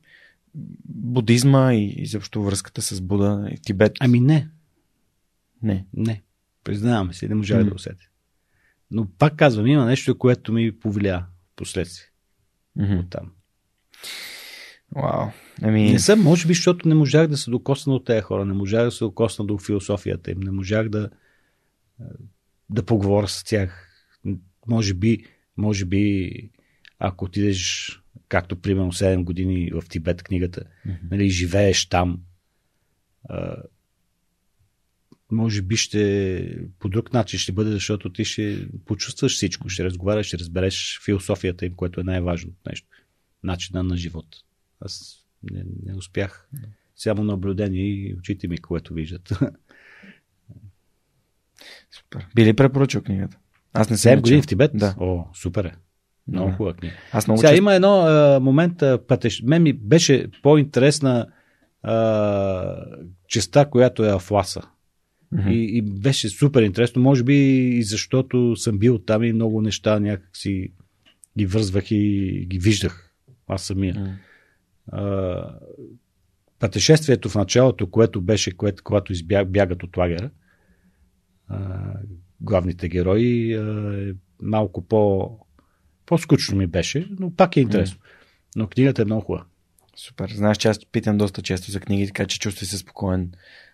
будизма и изобщо връзката с Буда и Тибет. Ами не, Не. не. Признаваме си, не можах М. да усетя. Но пак казвам, има нещо, което ми повлия в последствие Мгм. там. Вау. Ами, Не съм, може би, защото не можах да се докосна до тези хора, не можах да се докосна до философията им, не можах да, да поговоря с тях. Може би, може би, ако отидеш, както примерно 7 години в Тибет книгата, Мгм. нали, живееш там, а, може би ще по друг начин ще бъде, защото ти ще почувстваш всичко, ще разговаряш, ще разбереш философията им, което е най-важното нещо. Начина на живот. Аз не, не успях. Само наблюдение и очите ми, което виждат. супер. Би ли препоръчал книгата? Аз не съм 7 я години в Тибет? Да. О, супер е. Много Да. хубава книга. Аз много Сега често... има едно а, момент, а, пътеш... мен ми беше по-интересна а, частта, която е Афласа. Мгм. И, и беше супер интересно. Може би и защото съм бил там и много неща някакси ги вързвах и ги виждах. Аз самия. М. Пътешествието в началото, което беше, което, когато избяг, бягат от лагера, а, главните герои, а, е малко по, по-скучно ми беше, но пак е интересно. Но книгата е много хубава. Супер. Знаеш, че аз питам доста често за книги, така че чувствай се спокоен.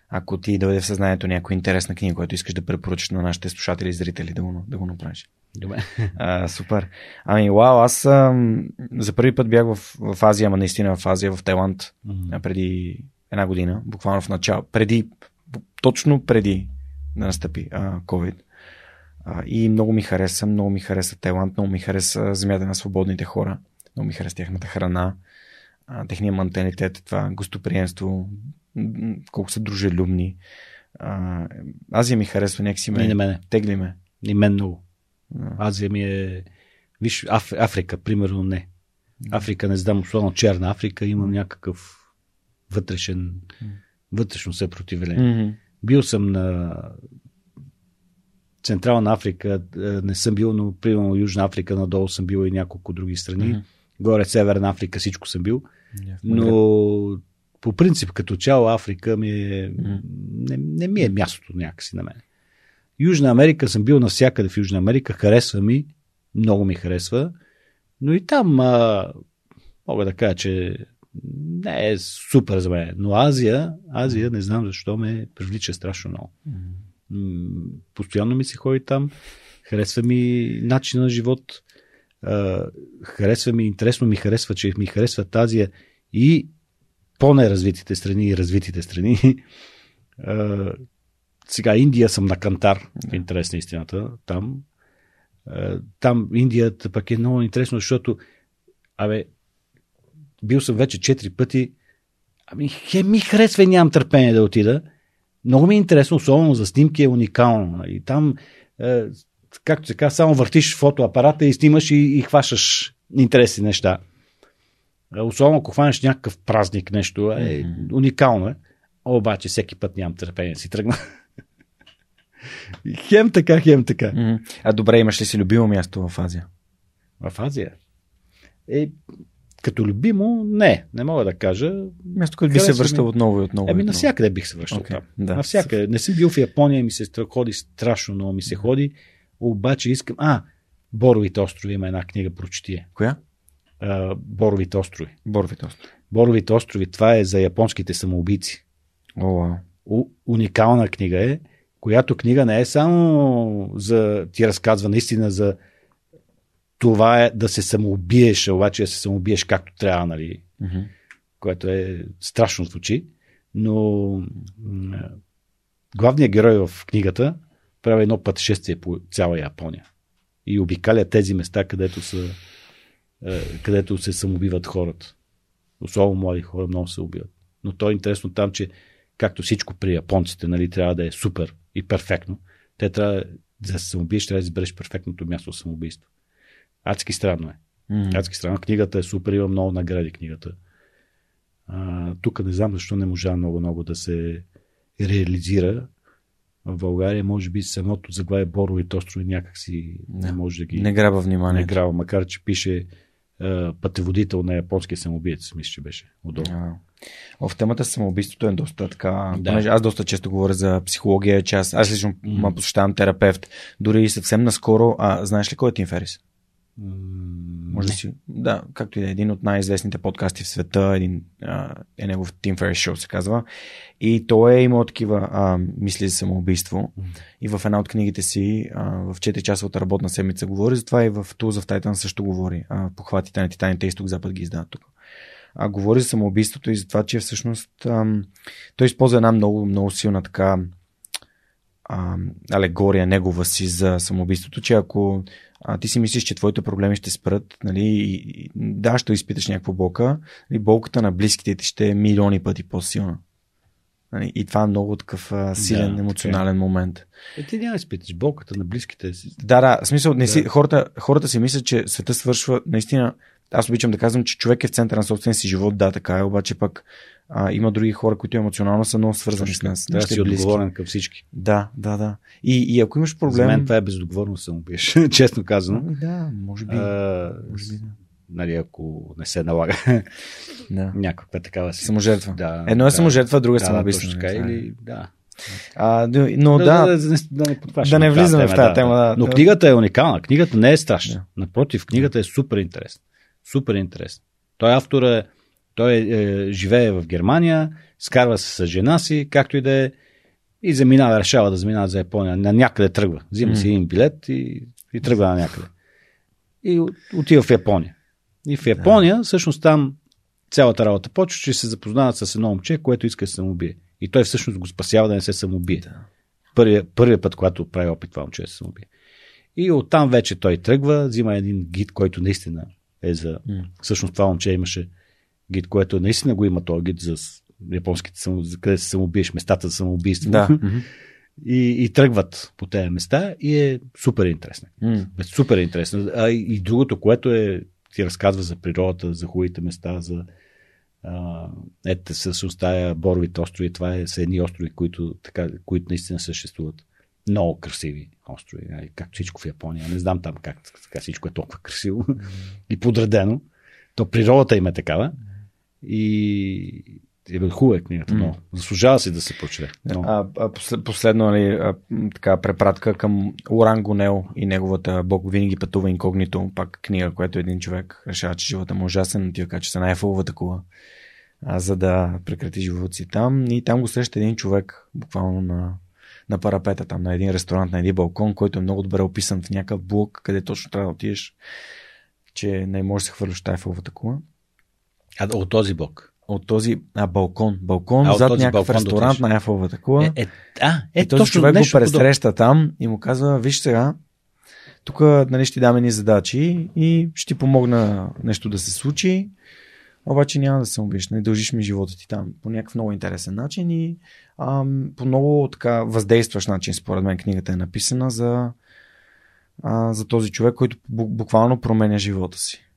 Ако ти дойде в съзнанието някоя интересна книга, която искаш да препоръчаш на нашите слушатели и зрители, да го, да го направиш. Добре. А, супер. Ами, вау, аз ам, за първи път бях в, в Азия, ама наистина в Азия, в Тайланд, а, преди една година, буквално в начало, преди, точно преди да настъпи а, COVID. А, и много ми хареса, много ми хареса Тайланд, много ми хареса земята на свободните хора, много ми хареса тяхната храна, а, техния менталитет, това гостоприемство, колко са дружелюбни. А, Азия ми харесва, някакси ме на мене. тегли ме. И мен много. Азия ми е... Виж, Аф... Африка, примерно, не. Африка, не знам, особено Черна Африка, имам някакъв вътрешен, вътрешно съпротивление. Мгм. Бил съм на Централна Африка, е, не съм бил, но примерно Южна Африка, надолу съм бил и няколко други страни. Мгм. Горе Северна Африка, всичко съм бил. Yeah, Но по принцип, като цяло Африка ми е, Мгм. не, не ми е мястото някакси на мен. Южна Америка съм бил навсякъде в Южна Америка, харесва ми, много ми харесва, но и там а, мога да кажа, че не е супер за мен. Но Азия, Азия не знам защо ме привлича страшно много. Постоянно ми се ходи там, харесва ми начин на живот, а, харесва ми, интересно ми харесва, че ми харесва Азия и по-неразвитите страни и развитите страни. А, сега Индия съм на Кантар, в интерес на истината, там. А, Там Индията пък е много интересно, защото абе, бил съм вече четири пъти. Ами, хе ми харесва и нямам търпение да отида. Много ми е интересно, особено за снимки е уникално. И там, е, както се казва, само въртиш фотоапарата и снимаш и, и хващаш интересни неща. Е, Особено ако хванеш някакъв празник, нещо, е, уникално е. Обаче всеки път нямам търпение да си тръгна. Хем така, хем така. А добре, имаш ли си любимо място в Азия? В Азия. Е, като любимо, не, не мога да кажа. Място, където би се връщал ми. отново и отново. и Еми, отново. навсякъде бих се връщал там. да. Навсякъде. Не съм бил в Япония, ми се ходи страшно много ми се ходи, обаче искам... А, Боровите острови има една книга, прочети. Коя? А, Боровите острови. Боровите острови. Боровите острови, това е за японските самоубийци. О, вау. У, уникална книга е, която книга не е само за ти разказва наистина за това е да се самоубиеш, обаче да се самоубиеш както трябва, нали? Мгм. което е страшно звучи, но главният герой в книгата прави едно пътешествие по цяла Япония и обикаля тези места, където, са, е, където се самоубиват хората. Особено млади хора много се убиват. Но то е интересно там, че както всичко при японците, нали, трябва да е супер и перфектно. Те трябва за да се самоубиеш, трябва да избереш перфектното място за самоубийство. Адски странно е. Мгм. Адски странно. Книгата е супер, има много награди книгата. А, тук не знам защо не можа много-много да се реализира. В България, може би, самото заглавие Боровите острови някакси не Да. може да ги Не граба внимание. не грава, макар че пише пътеводител на японския самоубиец, мисля, че беше отдолу. А, О, в темата самоубийството е доста така. Да. Понеже аз доста често говоря за психология, че аз, аз лично м. посещавам терапевт. Дори съвсем наскоро. А, знаеш ли кой е Тим Ферис? Може да си. Да, както и да е един от най-известните подкасти в света, един а, е негов Тим Ферис шоу се казва. И той е имал такива а, мисли за самоубийство. И в една от книгите си, а, в 4-часовата работна седмица говори за това и в Tools of Titan също говори. А, похватите на титаните изток-запад ги издават тук. А, говори за самоубийството и за това, че всъщност ам, той използва една много, много силна така ам, алегория негова си за самоубийството, че ако а, ти си мислиш, че твоите проблеми ще спрат, нали, и, и, да, ще изпиташ някаква болка, нали, болката на близките ти ще е милиони пъти по-силна. Нали, и това е много такъв а, силен така е. емоционален момент. Е, ти няма да изпиташ болката на близките си. Да, да, в смисъл, не си, Да. хората, хората си мислят, че света свършва, наистина, аз обичам да казвам, че човек е в центъра на собствения си живот, да, така е, обаче пък а, има други хора, които емоционално са много свързани с нас. Трябва да си близки. отговорен към всички. Да, да, да. И, и ако имаш проблем... За мен това е безотговорно самоубиеш, честно казано. Ами Да, може би. А, може би да. нали, ако не се налага да. някаква такава си. Саможертва. Да, Едно е саможертва, друго е да, самоубийство. точно нали, така, е. или, да. А, но да, да, да, не- да не, да не влизаме в тази тема, да. Но книгата е уникална. Книгата не е страшна. Да. Напротив, книгата е супер интересна. Супер интересна. Той автор е, той е, живее в Германия, скарва се с жена си, както и да е, и заминава, решава да заминава за Япония. На някъде тръгва. Взима си един билет и, и тръгва на някъде. И от- отива в Япония. И в Япония, всъщност там цялата работа почва, че се запознават с едно момче, което иска да се самоубие. И той всъщност го спасява да не се самоубие. Да. Първия, първия път, когато прави опит това момче да се самоубие. И оттам вече той тръгва, взима един гид, който наистина е за... М. Всъщност това момче имаше гид, което наистина го има този гид за с- японските, само- за къде се самоубиеш, местата за самоубийство. Да. И, и тръгват по тези места и е супер интересно. Е Супер интересно. А и, и другото, което е, ти разказва за природата, за хубавите места, за а, ето всъщност тая Боровите острови, това е, са едни острови, които, така, които наистина съществуват. Много красиви острови, както всичко в Япония. Не знам там как така всичко е толкова красиво и подредено. То природата им е такава. И е хубава е книгата, много. Заслужава си да се прочете. Много. А, а послед, последно нали, а, така, препратка към Оран Гонел и неговата Бог винаги пътува инкогнито, пак книга, която един човек решава, че живота му е ужасен, отива кача се на Ефеловата кула, а, за да прекрати живота си там. И там го среща един човек, буквално на, на парапета, там на един ресторант, на един балкон, който е много добре описан в някакъв блок, къде точно трябва да отидеш, че не можеш да се хвърляш Ефеловата кула. А от този бог. От този а, балкон. Балкон А, зад някакъв балкон ресторант на Ефеловата кула. Е, е, а, е, и този точно човек го нещо подобно. пресреща там и му казва, виж сега, тук нали, ще ти даме ни задачи и ще ти помогна нещо да се случи, обаче няма да се убиеш, не дължиш ми живота ти там по някакъв много интересен начин и ам, по много така въздействащ начин, според мен книгата е написана за, а, за този човек, който бу- буквално променя живота си.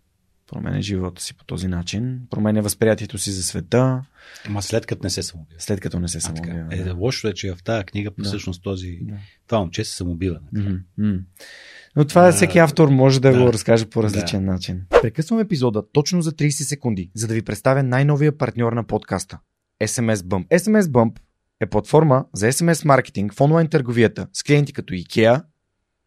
Променя живота си по този начин, променя възприятието си за света, Ама след като не се самоубива. след като не се самоубива. Е, да. лошо е, че в тази книга Да. всъщност този, Да. това момче се самоубива. Мгм. Но това А, всеки автор може да, да. го разкаже по различен начин. Прекъсвам епизода точно за 30 секунди, за да ви представя най-новия партньор на подкаста SMS Bump. SMS Bump е платформа за SMS маркетинг в онлайн търговията с клиенти като IKEA,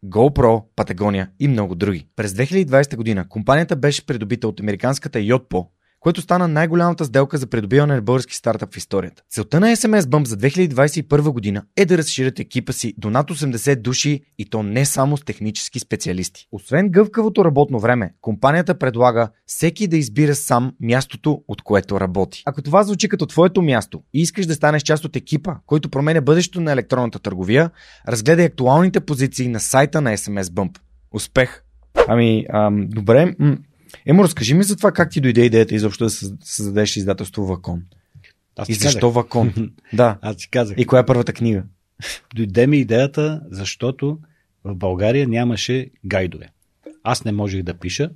GoPro, Patagonia и много други. През 2020 година компанията беше придобита от американската Yotpo, което стана най-голямата сделка за придобиване на български стартъп в историята. Целта на SMS Bump за 2021 година е да разширят екипа си до над 80 души и то не само с технически специалисти. Освен гъвкавото работно време, компанията предлага всеки да избира сам мястото, от което работи. Ако това звучи като твоето място и искаш да станеш част от екипа, който променя бъдещето на електронната търговия, разгледай актуалните позиции на сайта на SMS Bump. Успех! Ами, ам, добре. Емо, разкажи ми за това как ти дойде идеята изобщо да съз- създадеш издателство Вакон. Аз И защо казах. Вакон? да. Аз ти казах. И коя е първата книга? Дойде ми идеята, защото в България нямаше гайдове. Аз не можех да пиша,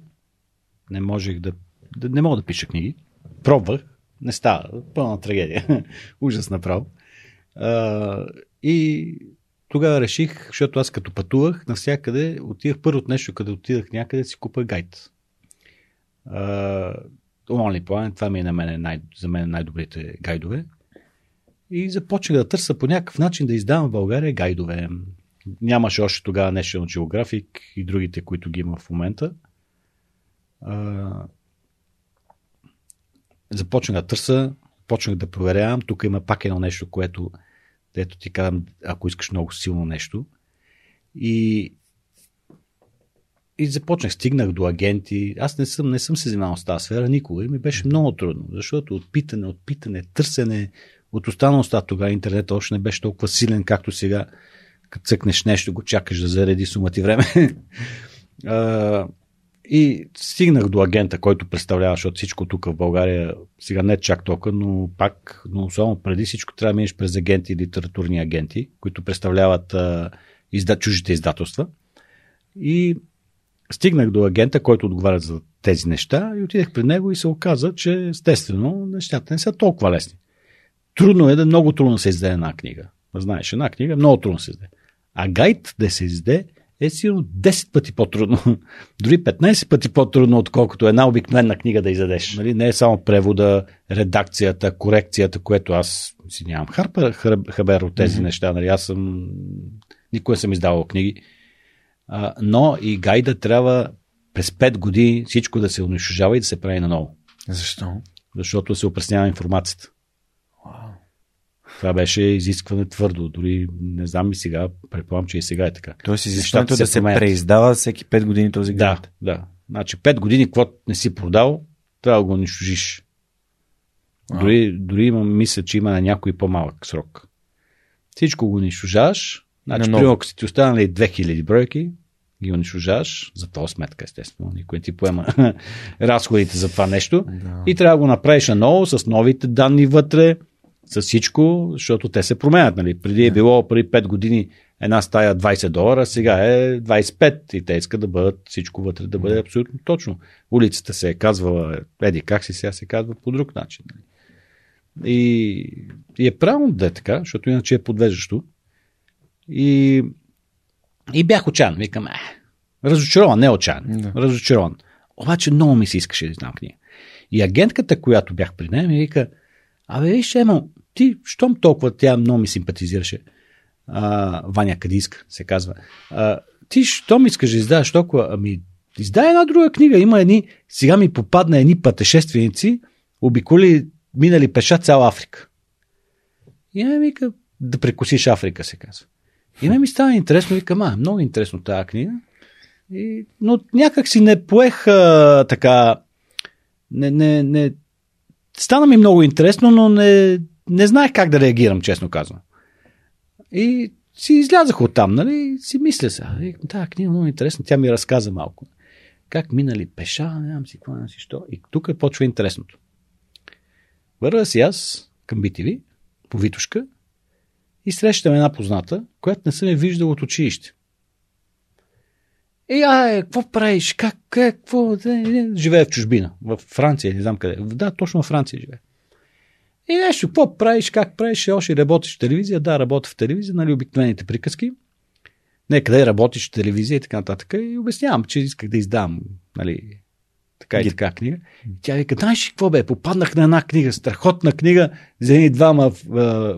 не можех да, не мога да пиша книги. Пробвах, не става, пълна трагедия. Ужас направо. А, и тогава реших, защото аз като пътувах, навсякъде отидах първото нещо, като отидах някъде, си купа гайд. Uh, OnlyPlan, това ми е на мен най- за мен най-добрите гайдове. И започнах да търся по някакъв начин да издавам в България гайдове. Нямаше още тогава National Geographic и другите, които ги има в момента. А, започнах да търся, почнах да проверявам. Тук има пак едно нещо, което, ето ти казвам, ако искаш много силно нещо. И, и започнах, стигнах до агенти. Аз не съм, не съм се занимавал с тази сфера никога и ми беше много трудно, защото от питане, от питане, търсене, от останалостта тогава интернет още не беше толкова силен, както сега, като цъкнеш нещо, го чакаш да зареди сума ти време. И стигнах до агента, който представлява, защото всичко тук в България, сега не е чак толкова, но пак, но особено преди всичко трябва да минеш през агенти и литературни агенти, които представляват а, изда, чужите издателства. И стигнах до агента, който отговаря за тези неща и отидах при него и се оказа, че естествено нещата не са толкова лесни. Трудно е да много трудно се издаде една книга. Знаеш, една книга много трудно се издаде. А гайд да се издаде е сигурно 10 пъти по-трудно. Дори 15 пъти по-трудно, отколкото една обикновена книга да издадеш. Нали? Не е само превода, редакцията, корекцията, което аз си нямам харпа, хър- хабер от тези mm-hmm. неща. Нали? Аз съм... Никога не съм издавал книги. А, но и гайда трябва през 5 години всичко да се унищожава и да се прави наново. Защо? Защото се опреснява информацията. Това беше изискване твърдо. Дори не знам и сега, предполагам, че и сега е така. Тоест изискването се да се променят. преиздава всеки 5 години този Да, гайд. да. Значи 5 години, каквото не си продал, трябва да го унищожиш. Дори, дори имам, мисля, че има на някой по-малък срок. Всичко го унищожаваш. Значи, примерно, ако си ти останали 2000 бройки, ги унищожаваш, за това сметка, естествено. Никой не ти поема разходите за това нещо. Да. И трябва да го направиш наново, с новите данни вътре, с всичко, защото те се променят. Нали? Преди е било преди 5 години една стая 20 долара, сега е 25 и те искат да бъдат всичко вътре да бъде абсолютно точно. Улицата се е казвала, еди как си сега се казва по друг начин. нали? И, и е правилно да е така, защото иначе е подвеждащо. И, и бях отчаян. Викам, е, разочарован, не отчаян. Да. Разочарован. Обаче много ми се искаше да знам книга. И агентката, която бях при нея, ми вика, абе, виж, Емо, ти, щом толкова тя много ми симпатизираше, а, Ваня Кадиска се казва, а, ти, щом искаш да издаваш толкова, ами, издай една друга книга, има едни, сега ми попадна едни пътешественици, обиколи, минали пеша цяла Африка. И ме вика, да прекусиш Африка, се казва. И ме ми става интересно, викам, а, много интересно тази книга. И, но някак си не поех а, така, не, не, не, стана ми много интересно, но не, не знаех как да реагирам, честно казвам. И си излязах от там, нали, си мисля се, тази книга е много интересна, тя ми разказа малко. Как минали пеша, не знам си какво, си що. И тук почва интересното. Вървя си аз към BTV, по Витушка, и срещам една позната, която не съм я виждал от училище. Е, ай, какво правиш? Как, как, какво? Живее в чужбина, в Франция, не знам къде. Да, точно в Франция живее. И нещо, какво правиш, как правиш, още работиш в телевизия? Да, работя в телевизия, нали, обикновените приказки. Не, къде работиш в телевизия и така нататък. И обяснявам, че исках да издам, нали, така и така книга. Тя вика, знаеш какво бе, попаднах на една книга, страхотна книга за едни двама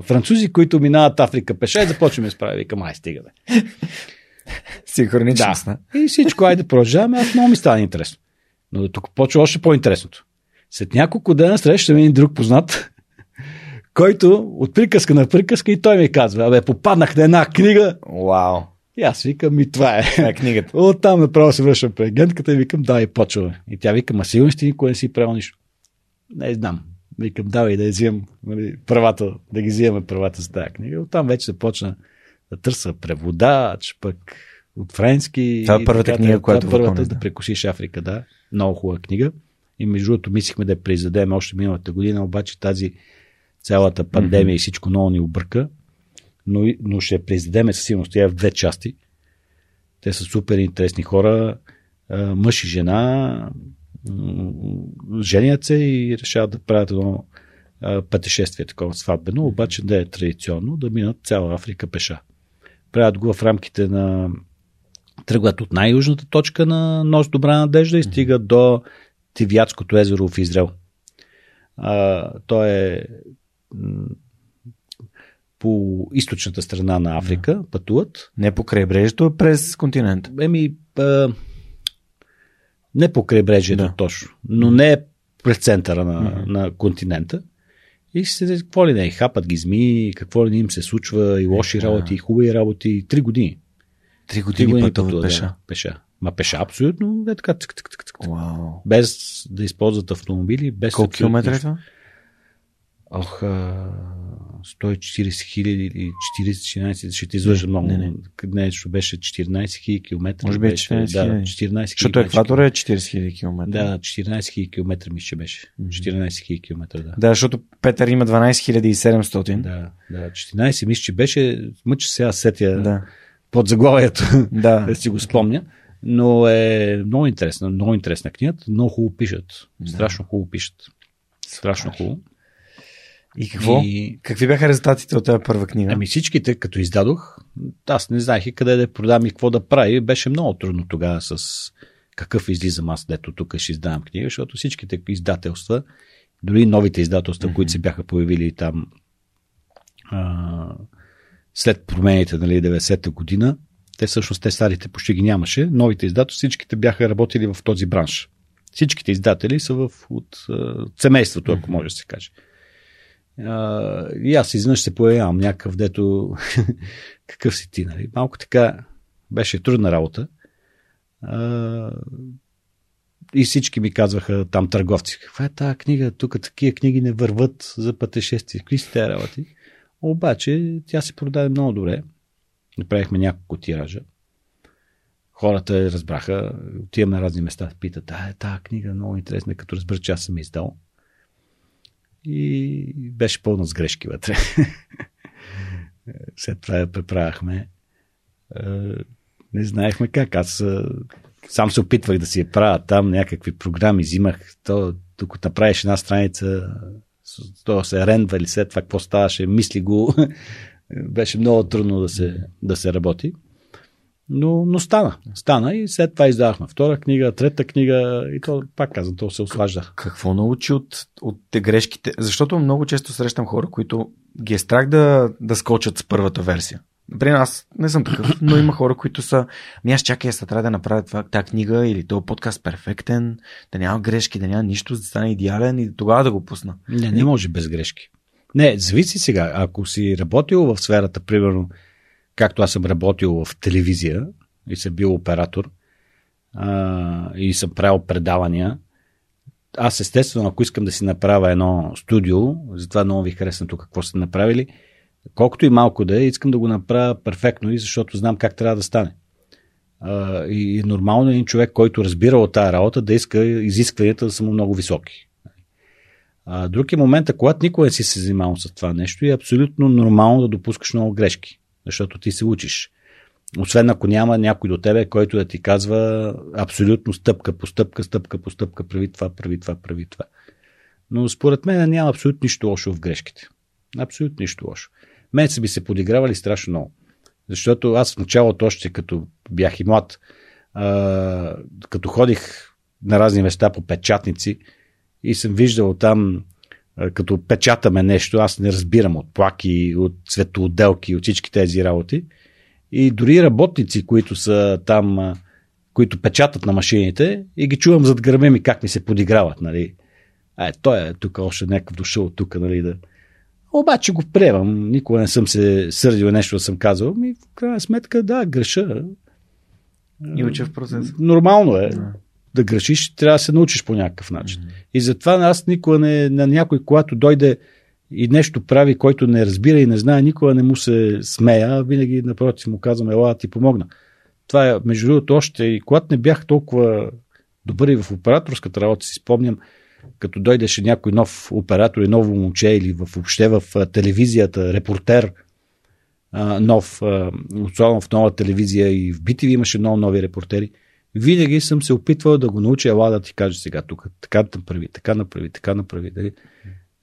французи, които минават Африка пеша и започваме с прави. Вика, май стига бе. Синхроничност. Да. И всичко, айде продължаваме, аз много ми стана интересно. Но тук почва още по-интересното. След няколко дена срещаме един друг познат, който от приказка на приказка и той ми казва, абе, попаднах на една книга. Вау. И аз викам, и това е. Това е книгата. От там направо се връщам при агентката и викам, да, и почва. И тя вика, ма сигурно ти никой не си правил нищо. Не знам. Викам, давай да взимам нали, правата, да ги взимаме правата за тази книга. Оттам вече започна да търся преводач, пък от френски. Това е първата така, книга, която е първата Вакон да прекусиш Африка, да. Много хубава книга. И между другото мислихме да я произведем още миналата година, обаче тази цялата пандемия mm-hmm. и всичко много ни обърка. Но, но ще произведеме със сигурност. Тя е в две части. Те са супер интересни хора, мъж и жена, женят се и решават да правят едно пътешествие, такова сватбено, обаче да е традиционно, да минат цяла Африка пеша. Правят го в рамките на тръгват от най-южната точка на нос Добра надежда и стигат до Тивятското езеро в Израел. А, то е по източната страна на Африка, пътуват. Не по крайбрежието, а през континента. Еми, а, не по крайбрежието Да. да. точно, но не е през центъра на, mm-hmm. на континента. И се, какво ли не, хапат ги змии, какво ли не им се случва, и лоши да. работи, и хубави работи. Три години. Три Три години, години пътуват пеша. Да, пеша. Ма пеша абсолютно е така, цък, цък, цък, цък, без да използват автомобили, без Колко километра е това? Ох, а, 140 хиляди или 40-14, ще ти излъжа много. не, не. Нещо беше 14 хиляди километра. Може би е беше, 14 Да, хиляди. 14 хиляди. Защото екватора е 40 000 км. Да, 14 хиляди километра ми ще беше. 14 хиляди километра, да. Да, защото Петър има 12 700. Да, да, 14 мисля, че беше, мъча сега сетя Да. под заглавието, Да. да си го спомня. Но е много интересна, много интересна книгата. Много хубаво пишат. Страшно хубаво пишат. Страшно хубаво. И какво? И- Какви бяха резултатите от тази първа книга? Ами всичките, като издадох, аз не знаех и къде да продам и какво да прави. Беше много трудно тогава с какъв излизам аз, дето тук ще издавам книга, защото всичките издателства, дори новите издателства, mm-hmm. които се бяха появили там а, след промените, нали, 90-та година, те всъщност те старите почти ги нямаше. Новите издателства, всичките бяха работили в този бранш. Всичките издатели са в, от а, семейството, ако може да се каже. И аз изведнъж се появявам някакъв, дето какъв си ти, нали? Малко така беше трудна работа. А, и всички ми казваха там търговци, каква е тази книга, тук такива книги не върват за пътешествие, какви са тези работи? Обаче тя се продаде много добре. Направихме няколко тиража. Хората разбраха, отиваме на разни места, питат, а, е, тази книга е много интересна, като разбера, че аз съм издал. И беше пълна с грешки вътре. След това я преправяхме. Е, Не знаехме как. Аз е, сам се опитвах да си я правя там, някакви програми взимах. То, докато направиш една страница, то се рендва или след това какво ставаше, мисли го. Беше много трудно да се, да се работи. Но, но стана. Стана и след това издавахме втора книга, трета книга и то, пак казвам, то се ослажда. Какво научи от, от те грешките? Защото много често срещам хора, които ги е страх да, да скочат с първата версия. Например, аз не съм такъв, но има хора, които са. Ми аз чакай, аз трябва да направя това, тази книга или този подкаст перфектен, да няма грешки, да няма нищо, да стане идеален и тогава да го пусна. Не, не може без грешки. Не, зависи сега. Ако си работил в сферата, примерно, както аз съм работил в телевизия и съм бил оператор а, и съм правил предавания, аз естествено, ако искам да си направя едно студио, затова много ви харесна тук какво сте направили, колкото и малко да е, искам да го направя перфектно и защото знам как трябва да стане. А, и е нормално един човек, който разбира от тази работа, да иска изискванията да са му много високи. А, друг е момента, когато никой не си се занимавал с това нещо и е абсолютно нормално да допускаш много грешки, защото ти се учиш. Освен ако няма някой до тебе, който да ти казва абсолютно стъпка по стъпка, стъпка по стъпка, прави това, прави това, прави това. Но според мен няма абсолютно нищо лошо в грешките. Абсолютно нищо лошо. Мен са би се подигравали страшно много. Защото аз в началото, още като бях и млад, а, като ходих на разни места по печатници и съм виждал там, като печатаме нещо, аз не разбирам от плаки, от цветоотделки, от всички тези работи. И дори работници, които са там, които печатат на машините, и ги чувам зад гърба ми как ми се подиграват. Нали. А, той е тук още някакъв дошъл тук, нали, да, обаче го приемам. Никога не съм се сърдил нещо да съм казал. Ми, в крайна сметка, да, греша. И уча в процес. Нормално е. Да. Да грешиш, трябва да се научиш по някакъв начин. Mm-hmm. И затова аз никога не, на някой, когато дойде и нещо прави, който не разбира и не знае, никога не му се смея, винаги напротив му казвам, ела, ти помогна. Това е, между другото, още и когато не бях толкова добър и в операторската работа, си спомням, като дойдеше някой нов оператор и ново момче или въобще в телевизията, репортер, нов, особено в нова телевизия и в BTV имаше много нови репортери. Винаги съм се опитвал да го науча, ела да ти кажа сега тук, така направи, така направи, така направи. Дали?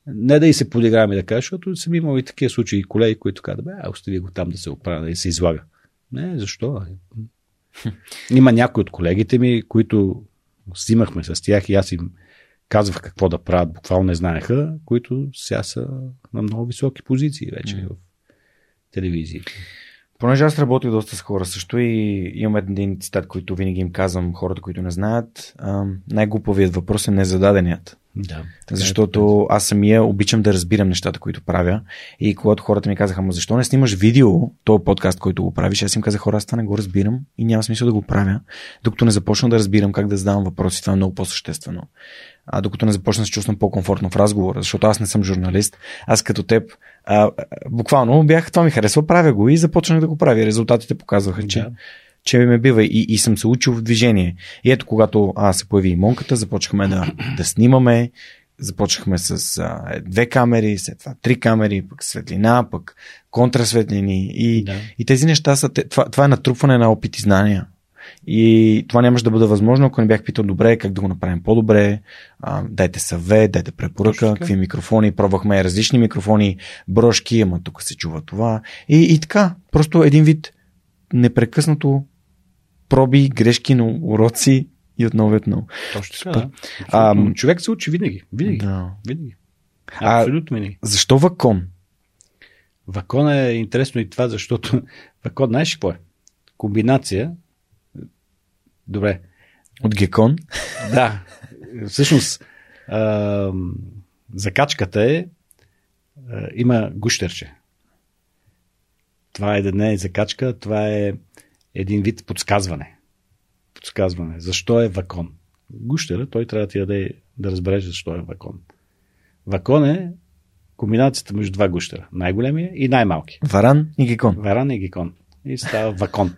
Не да и се подиграваме да кажа, защото съм имал и такива случаи и колеги, които казват, бе, остави го там да се оправя, да се излага. Не, защо? Има някои от колегите ми, които снимахме с тях и аз им казвах какво да правят, буквално не знаеха, които сега са на много високи позиции вече mm. в телевизии. Понеже аз работя доста с хора също и имам един цитат, който винаги им казвам хората, които не знаят. най-глуповият въпрос е незададеният. Да, е, Защото е, аз самия обичам да разбирам нещата, които правя. И когато хората ми казаха, ама защо не снимаш видео, този подкаст, който го правиш, аз им казах, хора, аз това не го разбирам и няма смисъл да го правя, докато не започна да разбирам как да задавам въпроси. Това е много по-съществено а, докато не започна да се чувствам по-комфортно в разговора, защото аз не съм журналист. Аз като теб, а, буквално бях, това ми харесва, правя го и започнах да го правя. Резултатите показваха, че, да. че ме бива и, и съм се учил в движение. И ето, когато а, се появи и монката, започнахме да, да снимаме, започнахме с а, две камери, след това три камери, пък светлина, пък контрасветлини. И, да. и тези неща са. Това, това е натрупване на опит и знания. И това нямаше да бъде възможно, ако не бях питал добре как да го направим по-добре. А, дайте съвет, дайте препоръка, какви микрофони. Пробвахме различни микрофони, брошки, ама тук се чува това. И, и така, просто един вид непрекъснато проби, грешки, но уроци и отново и отново. Точно така, да. А, Човек се учи винаги. Винаги. Да. винаги. Абсолютно винаги. Защо вакон? Вакон е интересно и това, защото вакон, знаеш какво е? Комбинация Добре. От гекон? Да. Всъщност, а, закачката е а, има гущерче. Това е да не е закачка, това е един вид подсказване. Подсказване. Защо е вакон? Гущера, той трябва да ти даде да разбереш защо е вакон. Вакон е комбинацията между два гущера. Най-големия и най-малки. Варан и гекон. Варан и гекон. И става вакон.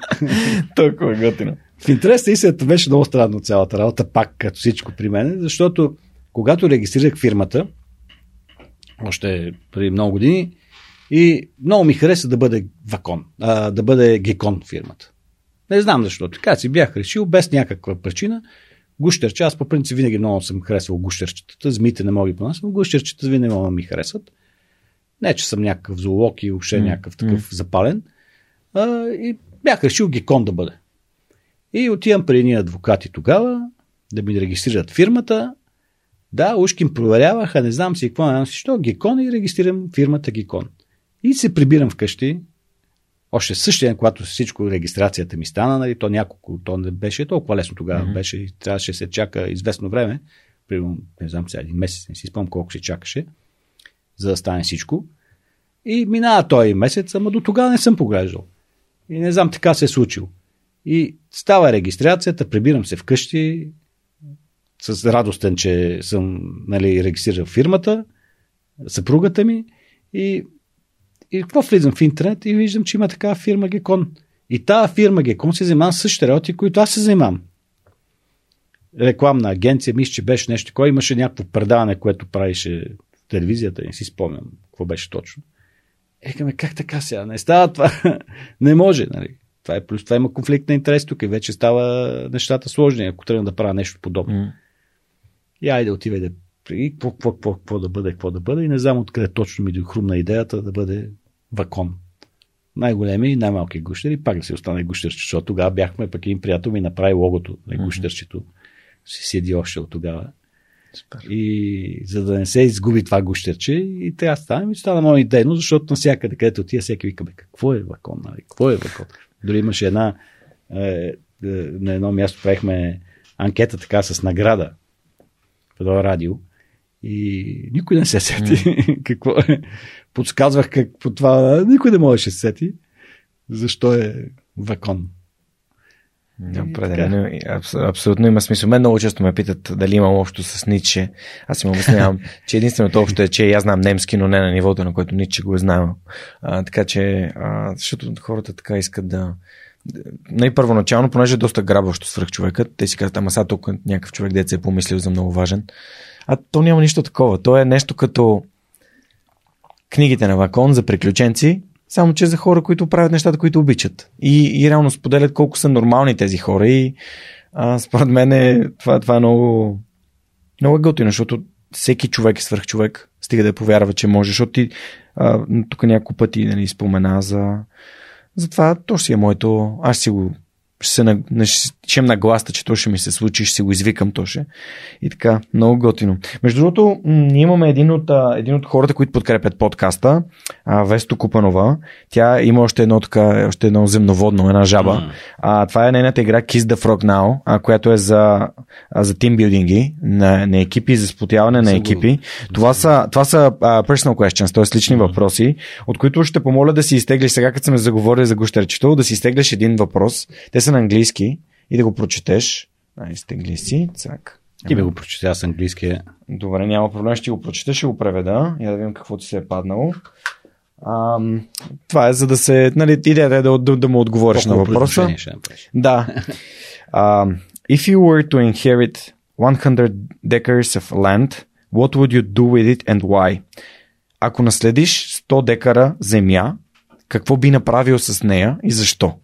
Толкова готино. В интерес на истината беше много странно цялата работа, пак като всичко при мен, защото когато регистрирах фирмата, още преди много години, и много ми хареса да бъде вакон, а, да бъде гекон фирмата. Не знам защо. Така си бях решил, без някаква причина. Гущерче, аз по принцип винаги много съм харесвал гущерчетата, змиите не мога ги понасям, гущерчета винаги много ми харесват. Не, че съм някакъв зоолог и въобще mm. някакъв такъв mm. запален. А, и бях решил гекон да бъде. И отивам при едни адвокати тогава, да ми регистрират фирмата. Да, ушки им проверяваха, не знам си какво, не знам си що, Гекон и регистрирам фирмата Гекон. И се прибирам вкъщи, още същия ден, когато всичко регистрацията ми стана, нали, то няколко, то не беше толкова лесно тогава, mm-hmm. беше, трябваше да се чака известно време, примерно, не знам сега, един месец, не си спомням колко се чакаше, за да стане всичко. И минава този месец, ама до тогава не съм поглеждал. И не знам, така се е случило. И става регистрацията, прибирам се вкъщи, с радостен, че съм нали, регистрирал фирмата, съпругата ми и, и какво влизам в интернет и виждам, че има такава фирма Гекон. И тази фирма Гекон се занимава с същите работи, които аз се занимавам. Рекламна агенция, мисля, че беше нещо такова. Имаше някакво предаване, което правише в телевизията, не си спомням какво беше точно. Екаме, как така сега? Не става това. не може, нали? Това е плюс това има конфликт на интерес тук и вече става нещата сложни, ако тръгна да правя нещо подобно. М. И айде отивай да и какво, какво, какво, какво да бъде, какво да бъде. И не знам откъде точно ми хрумна идеята да бъде вакон. Най-големи и най-малки гущери, пак да си остане гущерче, защото тогава бяхме, пък един приятел ми направи логото на гущерчето. Си седи още от тогава. Супер. И за да не се изгуби това гущерче, и така стана, и стана моя дейност, защото навсякъде, където отида, всеки вика, какво е вакон, нали? Какво е вакон? Дори имаше една, е, е, на едно място правихме анкета така с награда в едно радио и никой не се сети какво е. Подсказвах как по това, никой не можеше да се сети защо е вакон. Да, Определено. абс- Абсолютно има смисъл. Мен много често ме питат дали имам общо с Ниче. Аз им обяснявам, че единственото общо е, че аз знам немски, но не на нивото, на което Ниче го е знаел. А, така че, а, защото хората така искат да... Най първоначално, понеже е доста грабващо свръх човекът, те си казват, ама сега тук някакъв човек дете се е помислил за много важен. А то няма нищо такова. То е нещо като книгите на Вакон за приключенци, само че за хора, които правят нещата, които обичат. И, и реално споделят колко са нормални тези хора. И а, според мен е, това, това е много, много е готино, защото всеки човек е свърх човек, стига да повярва, че може, защото ти а, тук няколко пъти нали, спомена за, за това, то си е моето, аз си го ще, се, на- на- нагласта, че то ще ми се случи, ще си го извикам то ще. И така, много готино. Между другото, ние имаме един от, един от хората, които подкрепят подкаста, Весто Купанова. Тя има още едно, така, още едно земноводно, една жаба. М. А, това е нейната игра Kiss the Frog Now, а, която е за, а, за тимбилдинги на, на екипи, за сплотяване на екипи. Това са, това са а, personal questions, т.е. лични въпроси, от които ще помоля да си изтеглиш, сега като сме заговорили за гущерчето, да си изтеглиш един въпрос. Те са на английски и да го прочетеш. А, изтегли си, цак. Ти ми го прочете, аз английски. Добре, няма проблем, ще го прочета, ще го преведа и да видим какво ти се е паднало. Ам, това е за да се, нали, идеята е да, да, да му отговориш на въпроса. Да. Um, if you were to inherit 100 acres of land, what would you do with it and why? Ако наследиш 100 декара земя, какво би направил с нея и защо?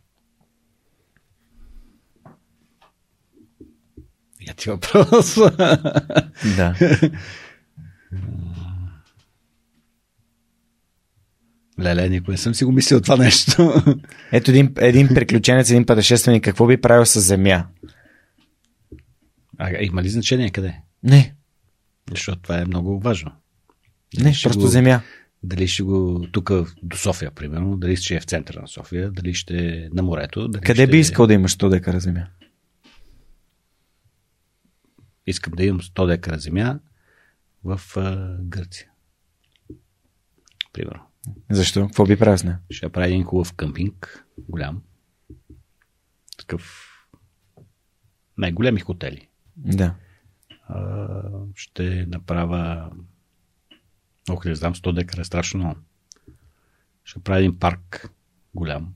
Я ти въпрос. Да. Леле, никой не съм си го мислил това нещо. Ето един, един приключенец, един пътешественик, какво би правил с земя? А, има ли значение къде? Не, Защото това е много важно. не, ще просто го- земя. Дали ще го тук до София, примерно, дали ще е в центъра на София, дали ще е на морето. Дали Къде ще... би искал да имаш 100 декара земя? Искам да имам 100 декара земя в а, Гърция. Примерно. Защо? Какво би нея? Ще направя един хубав къмпинг, голям. Такъв най-големи хотели. Да. А, ще направя Ох, не знам, 100 декара е страшно много. Ще правя един парк голям.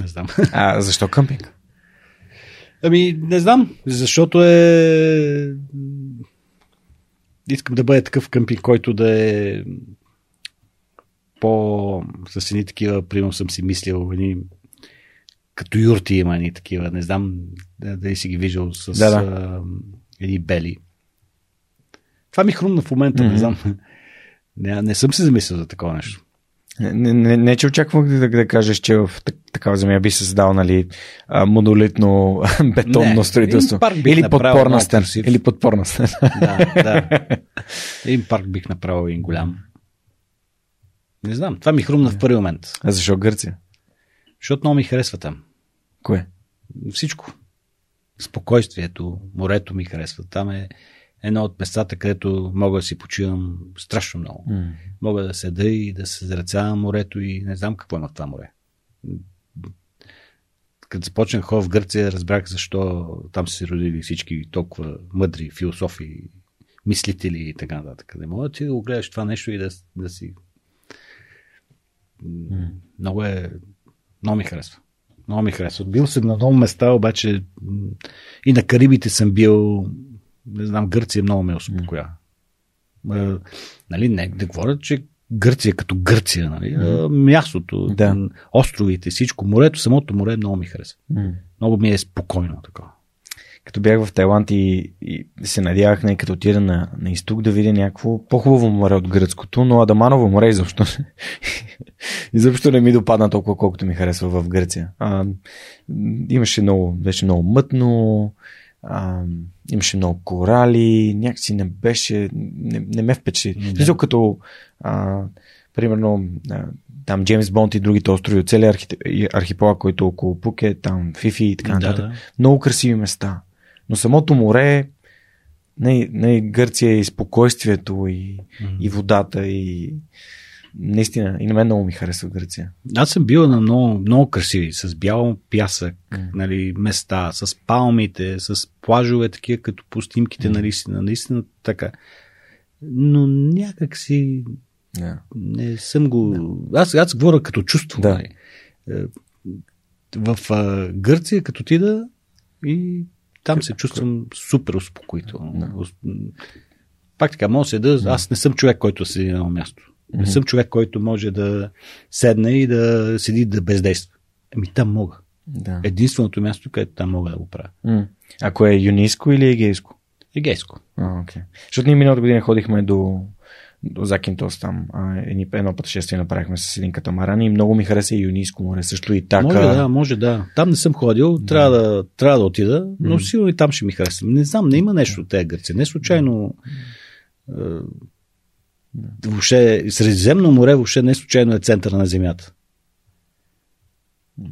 Не знам. А защо къмпинг? Ами, не знам, защото е... Искам да бъде такъв къмпинг, който да е по... С едни такива, примерно съм си мислил, едни... като юрти има едни такива, не знам да- дали си ги виждал с Да, да. а, едни бели. Това ми хрумна в момента, Мгм. не знам. Не, не съм се замислил за такова нещо. Не, не, не, че очаквах да, да кажеш, че в так- такава земя би се създал нали, монолитно бетонно Не, строителство. парк бих Или подпорна стена. Или подпорна стена. Да, да. Един парк бих направил един голям. Не знам, това ми хрумна в първи момент. А защо Гърция? Защото много ми харесва там. Кое? Всичко. Спокойствието, морето ми харесва. Там е едно от местата, където мога да си почивам страшно много. М. Мога да седа и да се зрецавам морето и не знам какво има в това море. Като започнах да ходя в Гърция, разбрах защо там са се родили всички толкова мъдри философи, мислители и така нататък. Не мога ти да го гледаш това нещо и да, да си... М, Много е... Много ми харесва. Много ми харесва. Бил съм на много места, обаче и на Карибите съм бил. Не знам, Гърция много ме успокоя. А, нали, не да говоря, че Гърция като Гърция, нали? А, мястото, Да. островите, всичко, морето, самото море много ми харесва. М. Много ми е спокойно такова. Като бях в Тайланд и, и се надявах, не, като отида на, на изток, да видя някакво по-хубаво море от гръцкото, но Адаманово море изобщо, не- изобщо не ми допадна толкова, колкото ми харесва в Гърция. А, имаше много, беше много мътно, а, имаше много корали, някакси не беше, не, не ме впечатли. Да. В смисъл като, а, примерно, а, там Джеймс Бонд и другите острови от целия архите- архипелаг, който е около Пукет, там Фифи и така Да, нататък да. много красиви места. Но самото море, не, не Гърция и спокойствието и, Мгм. и водата и наистина, и на мен много ми харесва Гърция. Аз съм бил на много, много красиви, с бял пясък, М. нали, места, с палмите, с плажове, такива като по снимките, М. наистина, наистина така. Но някак си Да. не съм го... Аз, аз говоря като чувство. Да. нали. Е, В а, Гърция, като отида и там се чувствам супер успокоително. Да. Пак така, мога да седа, аз не съм човек, който седи на едно място. Не съм човек, който може да седне и да седи да бездейства. Еми там мога. да. Единственото място, където там мога да го правя. М. Ако е юнийско или егейско? Егейско. А, окей. Защото ние миналата година ходихме до, до Закинтос там. А, едно пътешествие направихме с един катамаран и много ми хареса и юнийско море. Също и така. Може да, може да. Там не съм ходил, трябва да, трябва да отида, но М. сигурно и там ще ми хареса. Не знам, не има нещо от тези гърци. Не случайно е, въобще, Средиземно море въобще не случайно е центъра на Земята.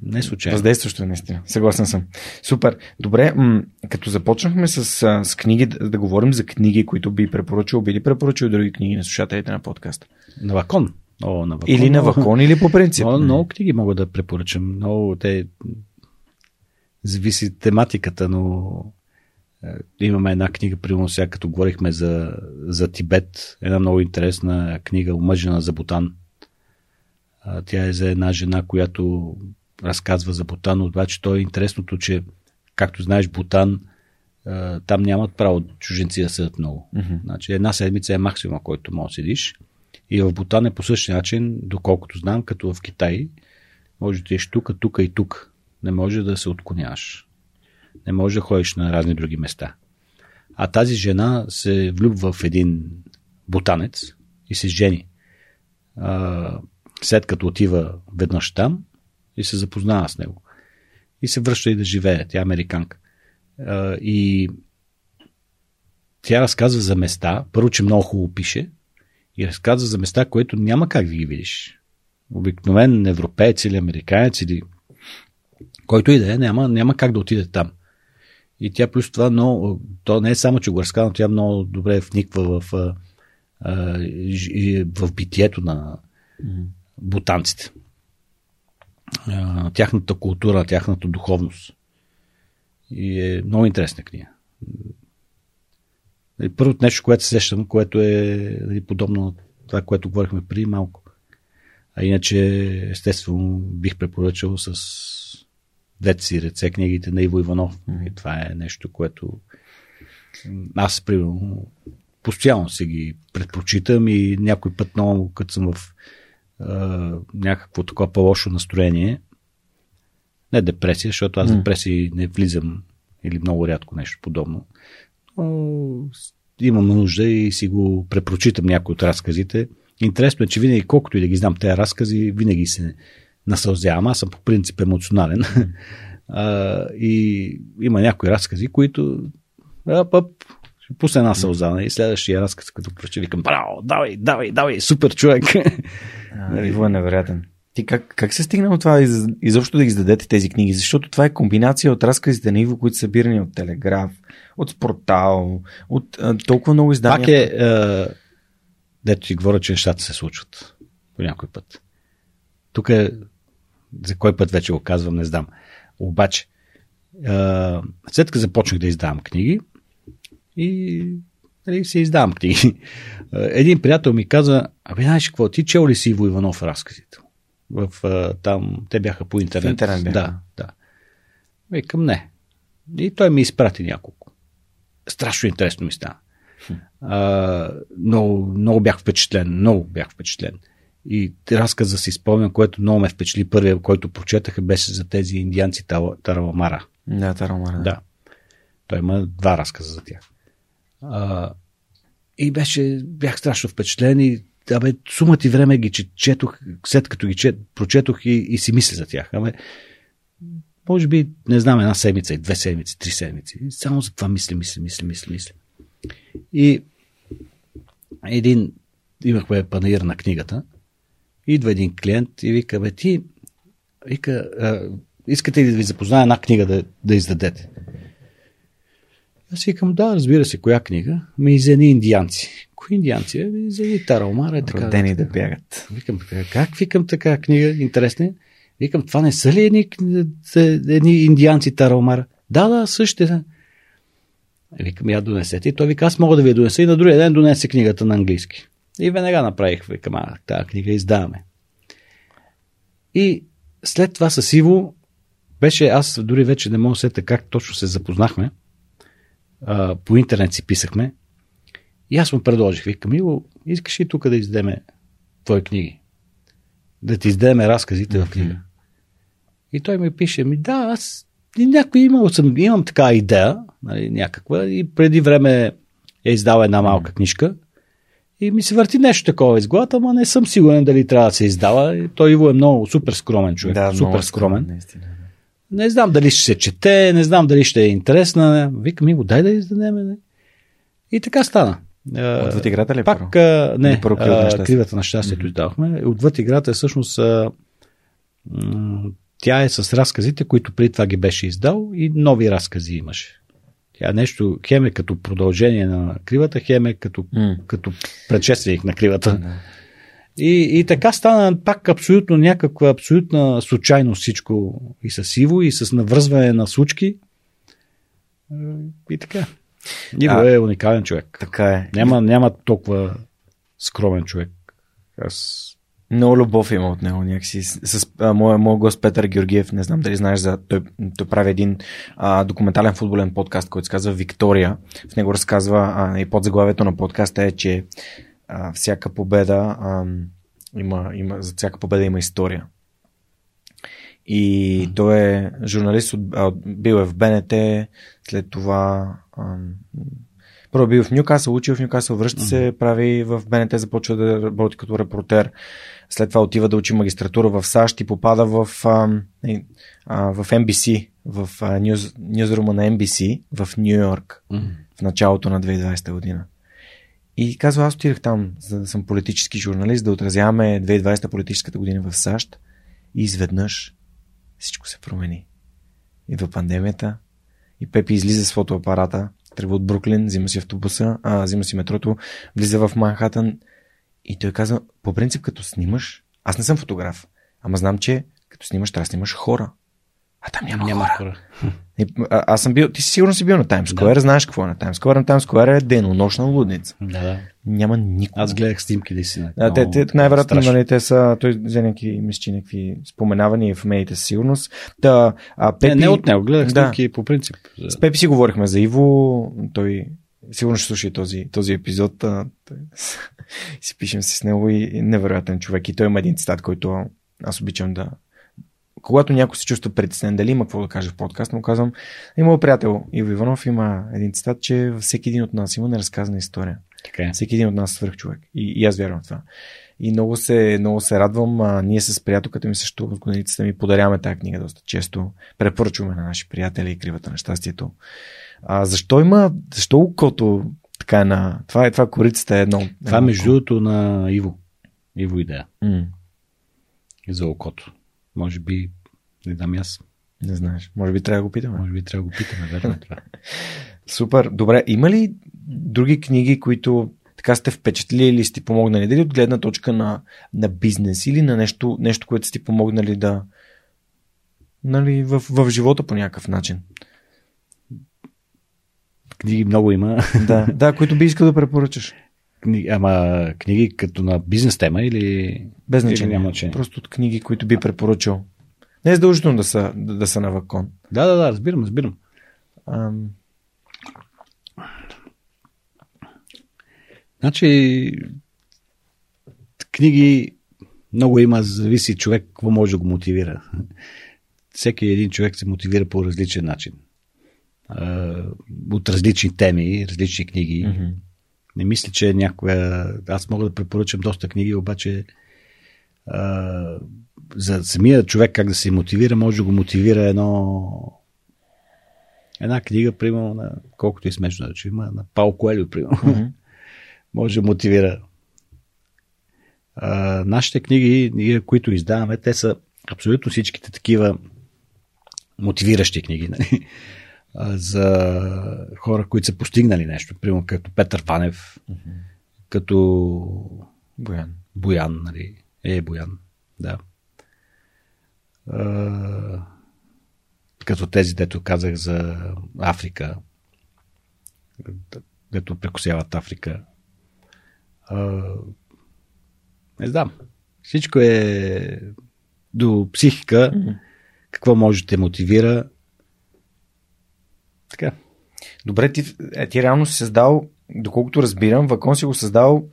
Не случайно. Въздействащо е наистина. Съгласен съм. Супер. Добре, м- като започнахме с, с книги, да, да говорим за книги, които би препоръчал, би ли препоръчал други книги на слушателите на подкаста? На Вакон. О, на Вакон. Или на Вакон, или по принцип. Много, много книги мога да препоръчам. Много те зависи тематиката, но имаме една книга, примерно сега, като говорихме за, за Тибет, една много интересна книга, омъжена за Бутан. Тя е за една жена, която разказва за Бутан, обаче то е интересното, че, както знаеш, Бутан, там нямат право чуженци да седат много. Мгм. Значи една седмица е максимума, който може да седиш. И в Бутан е по същия начин, доколкото знам, като в Китай. Може да идеш тук, тук и тук. Не може да се отклоняваш. Не може да ходиш на разни други места. А тази жена се влюбва в един бутанец и се жени. След като отива веднъж там и се запознава с него. И се връща и да живее. Тя е американка. И тя разказва за места. Първо, че много хубаво пише. И разказва за места, които няма как да ги видиш. Обикновен европеец или американец или който и да е, няма, няма как да отиде там. И тя плюс това много, то не е само, че го разказва, но тя много добре вниква в, а, в битието на бутанците. А, тяхната култура, тяхната духовност. И е много интересна книга. И Първото нещо, което се сещам, което е нали, подобно на това, което говорихме преди малко. А иначе, естествено, бих препоръчал с двете си ръце книгите на Иво Иванов. И това е нещо, което аз, примерно, постоянно си ги предпочитам и някой път много, като съм в а, някакво такова по-лошо настроение, не депресия, защото аз М. депресии не влизам или много рядко нещо подобно. Но имам нужда и си го препрочитам някои от разказите. Интересно е, че винаги, колкото и да ги знам тези разкази, винаги се насълзявам. Аз съм по принцип емоционален. а, и има някои разкази, които ап, ап, ще пусна една сълза. И следващия разказ, като прочи, викам, браво, давай, давай, давай, супер човек. А, Иво е невероятен. Ти как, как се стигна от това из, изобщо да ги издадете тези книги? Защото това е комбинация от разказите на Иво, които са събирани от Телеграф, от Спортал, от а, толкова много издания. Пак е, а, дето ти говоря, че нещата се случват по някой път. Тук е, за кой път вече го казвам, не знам. Обаче, а, след като започнах да издавам книги и нали, се издавам книги, а, един приятел ми каза, абе, знаеш какво, ти чел ли си Иво Иванов разказите? В, а, там, те бяха по интернет. В интернет бяха. Да, да. Викам, не. И той ми изпрати няколко. Страшно интересно ми стана. А, много, много бях впечатлен. Много бях впечатлен. И разказа си спомням, което много ме впечатли. Първия, който прочетаха, беше за тези индианци Тараламара. Да, Тараламара. Да. Той има два разказа за тях. А, и беше, бях страшно впечатлен и абе, сума ти време ги четох, след като ги чет, прочетох и, и си мисля за тях. Абе, може би, не знам, една седмица, две седмици, три седмици. И само за това мисля, мисля, мисля, мисля, мисля. И един, имахме панаир на книгата, идва един клиент и вика, бе ти, вика, а, искате ли да ви запозная една книга да, да издадете? Аз викам, да, разбира се, коя книга? Ми за едни индианци. Кои индианци? Ами за едни таралмара. Е така, Родени да бягат. Викам, как викам така книга? Интересна. Викам, това не са ли едни, едни индианци таралмара? Да, да, същите. Викам, я донесете. И той вика, аз мога да ви я донеса. И на другия ден донесе книгата на английски. И веднага направих, викам, а, тази книга издаваме. И след това с Иво беше, аз дори вече не мога да сета как точно се запознахме. А, по интернет си писахме. И аз му предложих, викам, Иво, искаш ли тук да издеме твои книги? Да ти издеме разказите mm-hmm. в книга. И той ми пише, ми да, аз и някой имал съм, имам така идея, нали, някаква, и преди време е издал една малка книжка и ми се върти нещо такова из главата, ама не съм сигурен дали трябва да се издава. Той Иво е много супер скромен човек. Да, супер скромен. Наистина. Не знам дали ще се чете, не знам дали ще е интересна. Викам ми го, дай да издадем. Не. И така стана. Отвъд играта ли е Пак, а, не, Или първо а, щастието? кривата на щастието mm-hmm. издавахме. Отвъд играта е всъщност а, тя е с разказите, които преди това ги беше издал и нови разкази имаше. Нещо, хем е като продължение на кривата, хем е като, М. като предшественик на кривата. И, и така стана пак абсолютно някаква абсолютна случайност всичко и с Иво, и с навръзване на случки. И така. Иво А, е уникален човек. Така е. Няма, няма толкова скромен човек. Аз Много любов има от него някакси. С, с а, моя, моя гост Петър Георгиев, не знам дали знаеш за... Той, той прави един а, документален футболен подкаст, който се казва Виктория. В него разказва а, и подзаглавието на подкаста е, че а, всяка победа а, има, има, за всяка победа има история. И той е журналист, от, а, бил е в БНТ, след това а, първо бил в Нюкасъл, учил в Нюкасъл, връща се, прави в БНТ, започва да работи като репортер. След това отива да учи магистратура в САЩ и попада в, а, а, в NBC, в а, нюз, нюзрума на NBC в Нью Йорк в началото на 2020 година. И казва, аз отидах там, за да съм политически журналист, да отразяваме 2020 политическата година в САЩ. И изведнъж всичко се промени. Идва пандемията и Пепи излиза с фотоапарата, тръгва от Бруклин, взима си автобуса, а, взима си метрото, влиза в Манхатън и той каза, по принцип като снимаш, аз не съм фотограф, ама знам, че като снимаш, трябва да снимаш хора. А там няма, няма хора. хора. А, аз съм бил, ти си сигурно си бил на Таймс Сквер, да. знаеш какво е на Таймс Сквер. На Таймс Сквер е денонощна лудница. Да, да. Няма никой. Аз гледах снимки да си. А, те, те, най-вероятно, нали, те са, той взе някакви, мисля, някакви споменавания в медиите със сигурност. Та, а, Пепи, Не, не от него, гледах Да. снимки по принцип. С Пепи си говорихме за Иво, той сигурно ще слуша и този, този епизод. А, той, си пишем се с него и невероятен човек. И той има един цитат, който аз обичам да... Когато някой се чувства притеснен, дали има какво да каже в подкаст, му казвам, има приятел Иво Иванов, има един цитат, че във всеки един от нас има неразказана история. Така е. Всеки един от нас е свърх човек. И, и аз вярвам в това. И много се, много се радвам. А, ние с приятелката ми също в годиницата ми подаряваме тази книга доста често. Препоръчваме на наши приятели и кривата на щастието. А, защо има, защо окото така е на... Това е, това корицата е едно. Това едно между другото на Иво. Иво идея. М, За окото. Може би, не и аз. не знаеш. Може би трябва да го питаме. Може би трябва да го питаме, верно е това. Супер. Добре. Има ли други книги, които така сте впечатлили или сте помогнали? Дали от гледна точка на, на бизнес или на нещо, нещо, което сте помогнали да нали, в, в живота по някакъв начин? Книги много има. Да, да, които би искал да препоръчаш. Книги, ама книги като на бизнес тема или... Без или значение. Няма значение. Просто от книги, които би препоръчал. Не е задължително да са, да, да са на вакон. Да, да, да, разбирам, разбирам. Ам, Значи, книги много има, зависи човек какво може да го мотивира. Всеки един човек се мотивира по различен начин. От различни теми, различни книги. Mm-hmm. Не мисля, че някоя... Аз мога да препоръчам доста книги, обаче а, за самия човек как да се мотивира, може да го мотивира едно една книга, примерно, на колкото и смешно да че има, на Пал Коелю, примерно. Mm-hmm. може да мотивира. А, нашите книги, които издаваме, те са абсолютно всичките такива мотивиращи книги. Нали? За хора, които са постигнали нещо. Примерно като Петър Панев, mm-hmm. като Боян. Боян, нали? Е, Боян, да. А, като тези, дето казах за Африка, дето прекусяват Африка. А, не знам. Всичко е до психика. Mm-hmm. Какво може да те мотивира, така. Добре, ти, е, ти реално си създал, доколкото разбирам, Вакон си го създал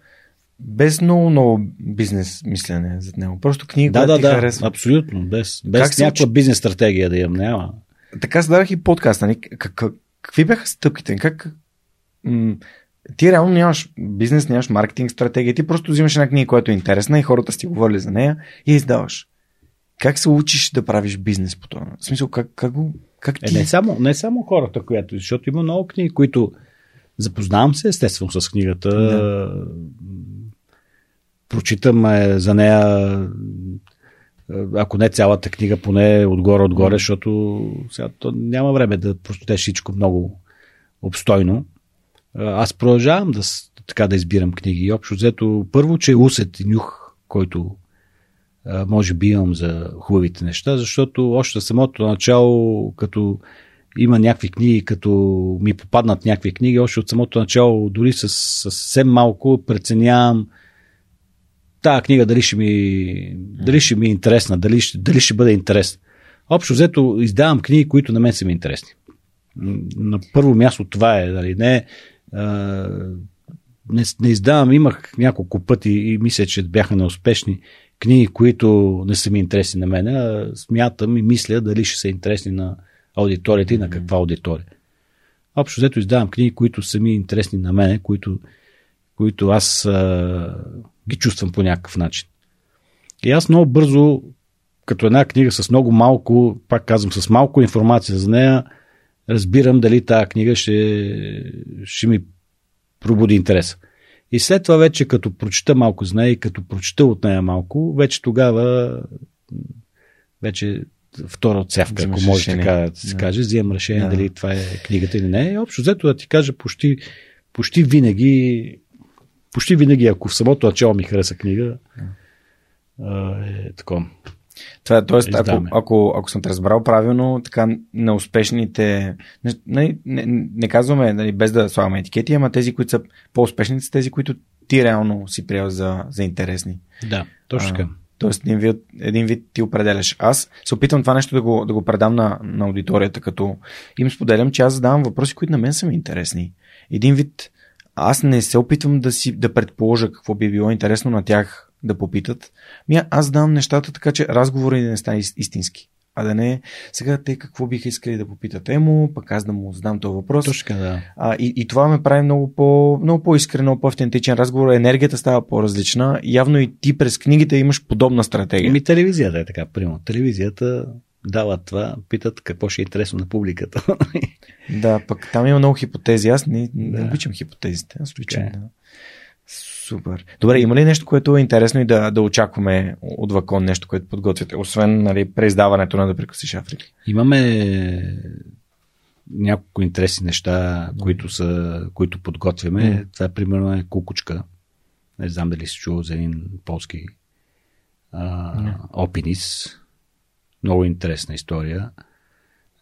без много, много бизнес мислене зад него. Просто книга, да, да, ти да, харесва. абсолютно. Без, без как някаква уч... бизнес стратегия да имам. Няма. Така създадах и подкаст. Нали? Как, как, какви бяха стъпките? Как, м- ти реално нямаш бизнес, нямаш маркетинг стратегия. Ти просто взимаш една книга, която е интересна и хората сти говорили за нея и издаваш. Как се учиш да правиш бизнес по това? В смисъл, как, как го как ти? Е, не, само, не само хората, която, защото има много книги, които запознавам се естествено с книгата. Да. Прочитам е, за нея ако не цялата книга, поне отгоре-отгоре, защото сега то няма време да прочетеш всичко много обстойно. Аз продължавам да, така да избирам книги. И общо взето, първо, че е усет и нюх, който може би имам за хубавите неща, защото още самото начало, като има някакви книги, като ми попаднат някакви книги, още от самото начало, дори с, съвсем малко, преценявам тази книга дали ще ми, дали ще ми е интересна, дали, дали ще бъде интересна. Общо взето издавам книги, които на мен са ми интересни. На първо място това е, дали не, не, не издавам, имах няколко пъти и мисля, че бяха неуспешни книги, които не са ми интересни на мен, а смятам и мисля дали ще са интересни на аудиторията и на каква аудитория. Общо взето издавам книги, които са ми интересни на мене, които, които аз а, ги чувствам по някакъв начин. И аз много бързо, като една книга с много малко, пак казвам, с малко информация за нея, разбирам дали тази книга ще, ще ми пробуди интереса. И след това вече като прочета малко за нея и като прочета от нея малко, вече тогава вече втора отсявка, ако може решение. така да се каже, взимам решение да. дали това е книгата или не. И общо взето да ти кажа почти, почти винаги почти винаги, ако в самото начало ми хареса книга, е такова. Това, е, т.е. ако, ако, ако съм те разбрал правилно, така на успешните, не, не, не, не казваме нали, без да слагаме етикети, ама тези, които са по-успешни, са тези, които ти реално си приел за, за интересни. Да, точно така. Тоест, един вид, един вид ти определяш. Аз се опитвам това нещо да го, да го предам на, на аудиторията, като им споделям, че аз задавам въпроси, които на мен са ми интересни. Един вид, аз не се опитвам да си да предположа какво би било интересно на тях да попитат. Ми, аз дам нещата така, че разговорът не стане истински. А да не сега те какво биха искали да попитат емо, пък аз да му задам този въпрос. Точка, да. А, и, и това ме прави много, по, много по-искрен, много по-автентичен разговор. Енергията става по-различна. Явно и ти през книгите имаш подобна стратегия. Ми телевизията е така, примерно. Телевизията дават това, питат какво ще е интересно на публиката. да, пък там има много хипотези. Аз не, не да. обичам хипотезите. Аз лично. Да. Супер. Добре, има ли нещо, което е интересно и да, да очакваме от Вакон, нещо, което подготвяте, освен нали, преиздаването на да прекъсиш Африка? Имаме няколко интересни неща, които, са, които подготвяме. Mm. Това примерно е кукучка. Не знам дали си чул за един полски а, mm. опинис. Много интересна история.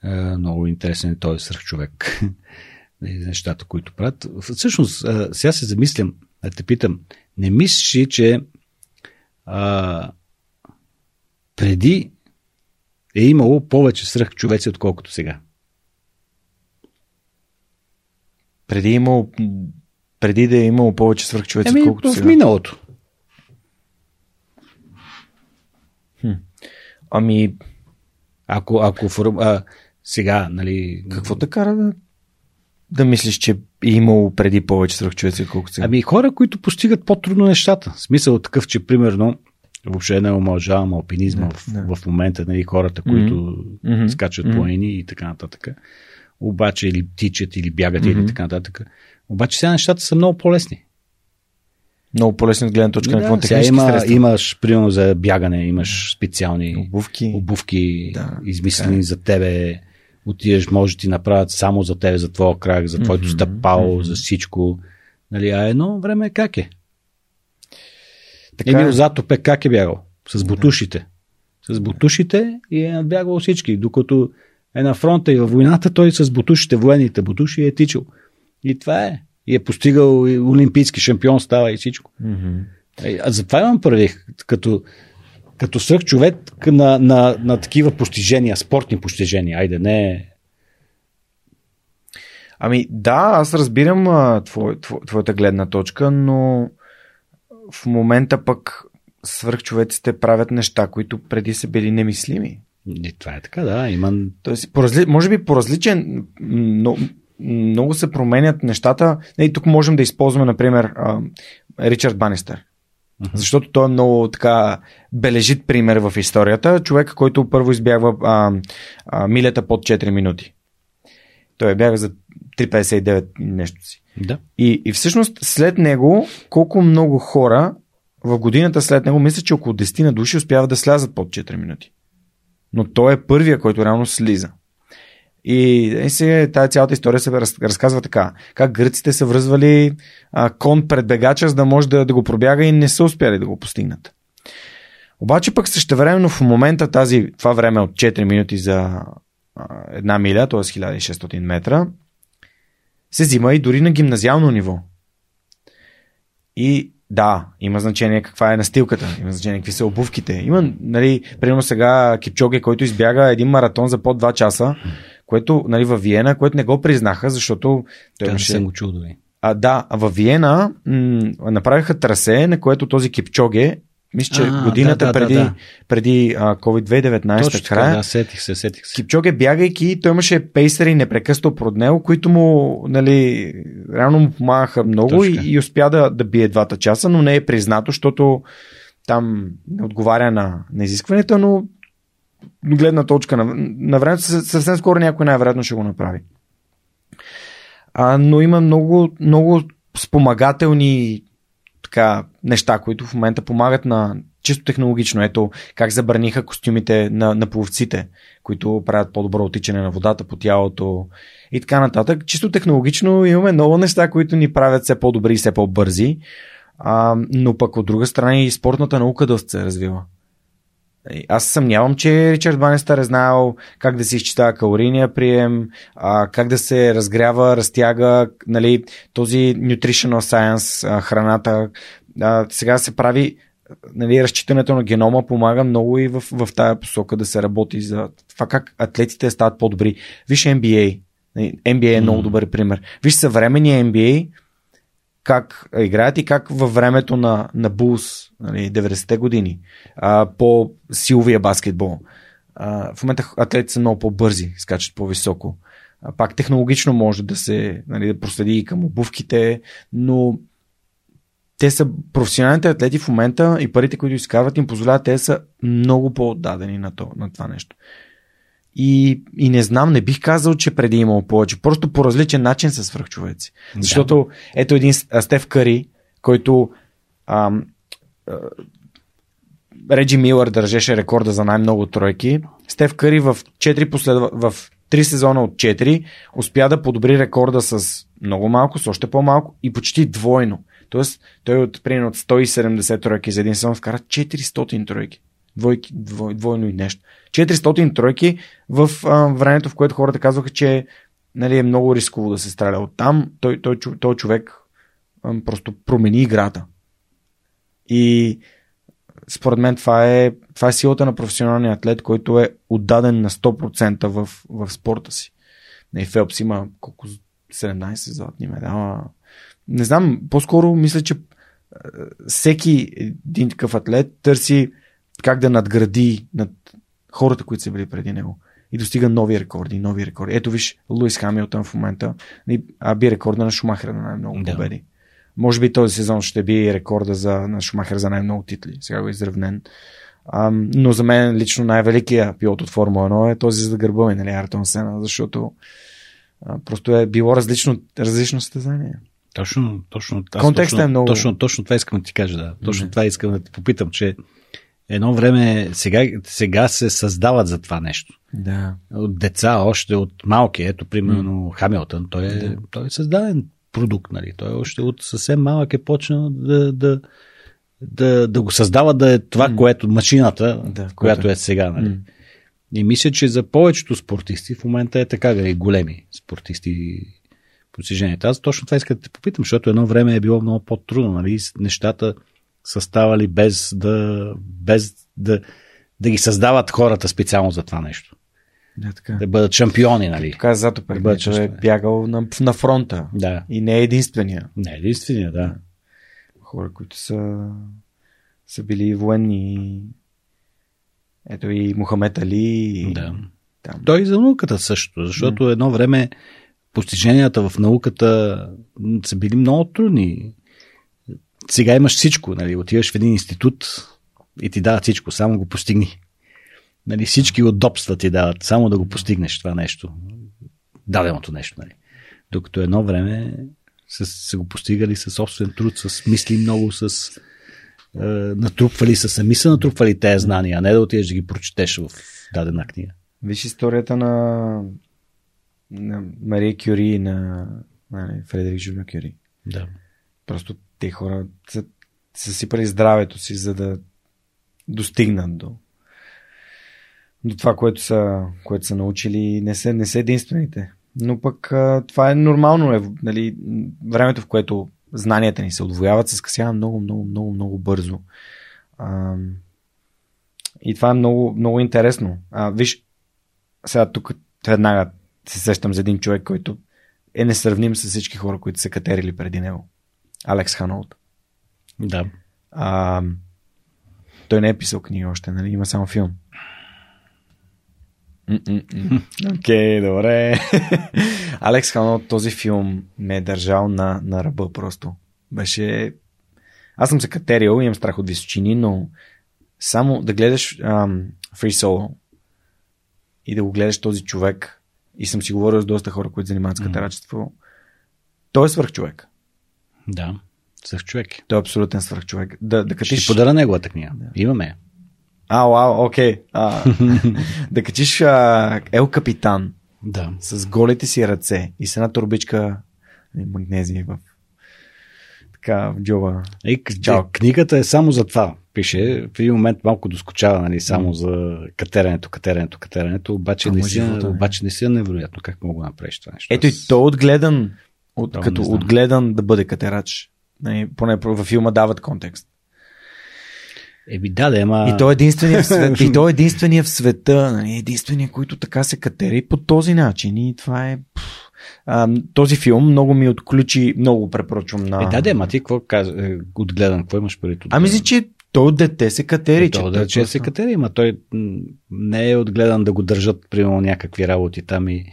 А, много интересен е той свръхчовек. Нещата, които правят. Всъщност, сега се замислям, да те питам, не мислиш ли, че а, преди е имало повече свръхчовеци, отколкото сега? Преди е имало преди да е имало повече свръхчовеци, Еми, колкото в сега? миналото. Ами, Ако, ако а, сега, нали... какво те кара да, да мислиш, че имало преди повече свръхчовеци, колкото сега? Ами хора, които постигат по-трудно нещата. Смисъл е такъв, че примерно въобще не омалжавам алпинизма Да, в, да. в момента, нали, хората, които Мгм. скачат Мгм. планини и така нататък. Обаче или тичат, или бягат, или Мгм. така нататък. Обаче сега нещата са много по-лесни. Много по-лесно от гледна точка на Да, какво сега има, средства. имаш, примерно за бягане, имаш специални Обувки. обувки, Да, така измислени е. за тебе. Отидеш, може да ти направят само за тебе, за твоя крак, за твоето Мгм, стъпало, мгм. за всичко. Нали, а едно време как е? Така Емил е. Затопе как е бягал? С бутушите. С бутушите и е надбягал всички. Докато е на фронта и във войната, той с бутушите, военните бутуши е тичал. И това е. И е постигал и олимпийски шампион става и всичко. Е, А затова имам прави, като, като свърх човек на, на, на такива постижения, спортни постижения. Айде, не. Ами да, аз разбирам а, твой, твой, твоята гледна точка, но в момента пък свръхчовеците правят неща, които преди са били немислими. И това е така, да. Има. Тоест, по разли... може би по различен, но, много се променят нещата. И тук можем да използваме, например, Ричард Банистър. Защото той е много така бележит пример в историята. Човек, който първо избягва а, а, милята под 4 минути. Той бяга за 3,59 и нещо си. Да. И, и всъщност след него, колко много хора в годината след него, мисля, че около 10 на души успяват да слязат под 4 минути. Но той е първия, който реално слиза. И, и сега тази цялата история се раз, разказва така. Как гръците са връзвали а, кон пред бегача, за да може да, да го пробяга и не са успяли да го постигнат. Обаче пък същевременно в момента тази, това време от 4 минути за една миля, т.е. 1600 метра, се взима и дори на гимназиално ниво. И да, има значение каква е настилката, има значение какви са обувките. Има, нали, примерно сега Кипчоге, който избяга един маратон за под 2 часа, което, нали, във Виена, което не го признаха, защото той Това не имаше... съм го чул дори. А, да, във Виена м- направиха трасе, на което този Кипчоге, мисля, че А, годината да, да, преди, да, да. преди а, COVID-2019 Точно края, да, сетих се, сетих се. Кипчоге бягайки, той имаше пейсери непрекъснато пред него, които му, нали, реално му помагаха много и, и успя да, да бие двата часа, но не е признато, защото там не отговаря на, на изискването, но гледна точка на, на времето съвсем скоро някой най-вероятно ще го направи. А, но има много, много спомагателни така, неща, които в момента помагат на чисто технологично. Ето как забраниха костюмите на, на пловците, които правят по-добро отичане на водата по тялото и така нататък. Чисто технологично имаме много неща, които ни правят все по-добри и все по-бързи. А, но пък от друга страна и спортната наука доста се развива. Аз съмнявам, че Ричард Банестър е знаел как да се изчитава калорийния прием, а, как да се разгрява, разтяга, нали, този nutritional science, а, храната. А, сега се прави, нали, разчитането на генома помага много и в, в тая посока да се работи за това как атлетите стават по-добри. Виж NBA. NBA е много добър пример. Виж съвременния NBA, как играят и как във времето на, на Булс, нали, 90-те години, а, по силовия баскетбол. А, в момента атлетите са много по-бързи, скачат по-високо. А, пак технологично може да се нали, да проследи и към обувките, но те са професионалните атлети в момента и парите, които изкарват, им позволяват те са много по-отдадени на, то, на това нещо. И, и не знам, не бих казал, че преди е имало повече. Просто по различен начин са свръхчовеци. Да. Защото ето един Стеф Кари, който ам, а, Реджи Милър държеше рекорда за най-много тройки. Стеф Кари в 4 последва... в 3 сезона от 4 успя да подобри рекорда с много малко, с още по-малко и почти двойно. Тоест, той от, примерно, от 170 тройки за един сезон вкара 400 тройки. Двойки, двой, двойно и нещо. 400 тройки в а, времето, в което хората казваха, че нали, е много рисково да се стреля. Оттам той, той, той, той човек а, просто промени играта. И според мен това е, това е силата на професионалния атлет, който е отдаден на 100% в, в спорта си. И Фелпс има колко 17 златни медала. не знам, по-скоро мисля, че всеки един такъв атлет търси как да надгради над хората, които са били преди него. И достига нови рекорди, нови рекорди. Ето виж, Луис Хамилтън в момента а би рекорда на Шумахера на най-много Да. победи. Може би този сезон ще би рекорда за, на Шумахер за най-много титли. Сега го е изравнен. Ам, но за мен лично най-великия пилот от Формула 1 е този за гърба ми, нали, Артон Сена, защото а, просто е било различно, различно състезание. Точно, точно. Контекстът точно, е много- Точно, точно това искам да ти кажа, да. Точно Мгм. това искам да те попитам, че едно време, сега, сега се създават за това нещо. Да. От деца, още от малки, ето примерно Хамилтън, той е, Да. той е създаден продукт, нали? Той още от съвсем малък е почнал да, да, да, да го създава да е това, М. което машината, Да, която което е сега, нали? М. И мисля, че за повечето спортисти в момента е така, нали, големи спортисти постиженията. Аз точно това искам да те попитам, защото едно време е било много по-трудно, нали? Нещата са ставали без да, без да, да ги създават хората специално за това нещо. Да, така. Да бъдат шампиони, нали? Така е бъде който е бягал на, на фронта. Да. И не е единствения. Не, единствения, да. Хора, които са, са били военни. Ето и Мохамед Али. и Да. Там. Той и за науката също, защото едно време постиженията в науката са били много трудни. Сега имаш всичко, нали? Отиваш в един институт и ти дават всичко, само го постигни. Нали, всички удобства ти дават, само да го постигнеш това нещо. Даденото нещо, нали. Докато едно време са, са го постигали със собствен труд, с мисли много, с е, натрупвали са, сами са натрупвали тези знания, а не да отидеш да ги прочетеш в дадена книга. Виж историята на, на Мария Кюри и на нали, Фредерик Жулио Кюри. Да. Просто те хора са, са сипали здравето си, за да достигнат до, до това, което са, което са научили. Не са, не са единствените. Но пък това е нормално. Е, нали, времето, в което знанията ни се отвояват, се скъсява много, много, много, много бързо. А, и това е много, много интересно. А, виж, сега тук веднага се сещам за един човек, който е несравним с всички хора, които са катерили преди него. Алекс Ханоут. Да. А, той не е писал книги още, нали? Има само филм. Окей, okay, добре. Алекс Ханоут, този филм ме е държал на, на ръба просто. Беше... Аз съм се катерил, имам страх от височини, но само да гледаш ам, Free Solo и да го гледаш този човек и съм си говорил с доста хора, които занимават с катерачество, той е свърхчовек. Да. Съх човек. Той е абсолютен свърхчовек. Да, да Ще качиш... ти подаря неговата книга. Имаме. А, вау, окей. А, да качиш а, Ел Капитан Да. с голите си ръце и с една турбичка нали, магнезия в така в джоба. И, Чао. е, книгата е само за това. Пише, в един момент малко доскочава, нали, само за катеренето, катеренето, катеренето, обаче Ама наистина, живота, не. обаче наистина невероятно как мога да направиш това нещо. Ето и той е отгледан, от, Това като отгледан да бъде катерач. Нали, поне във филма дават контекст. Еби да, да, ама... И той е единствения в света. и той е единствения в света. Нали, единствения, който така се катери по този начин. И това е... А, този филм много ми отключи, много го препоръчвам на... Е, да, да, ама ти какво каза, е, отгледан, какво имаш преди Ами мисля, че той от дете се катери. Е, то, да, че просто- се катери, ама той не е отгледан да го държат, примерно, някакви работи там и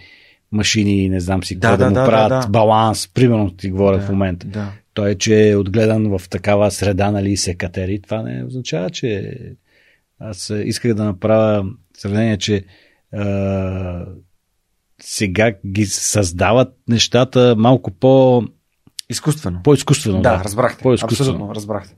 машини, не знам си Да, какво да, да, му да, правят, да, да. баланс, примерно ти говоря Да, в момента. Да. Той, е, че е отгледан в такава среда, нали, и се катери, това не означава, че аз исках да направя сравнение, че а, сега ги създават нещата малко по, Изкуствено. по-изкуствено. да, разбрахте. По-изкуствено. Абсолютно, разбрахте.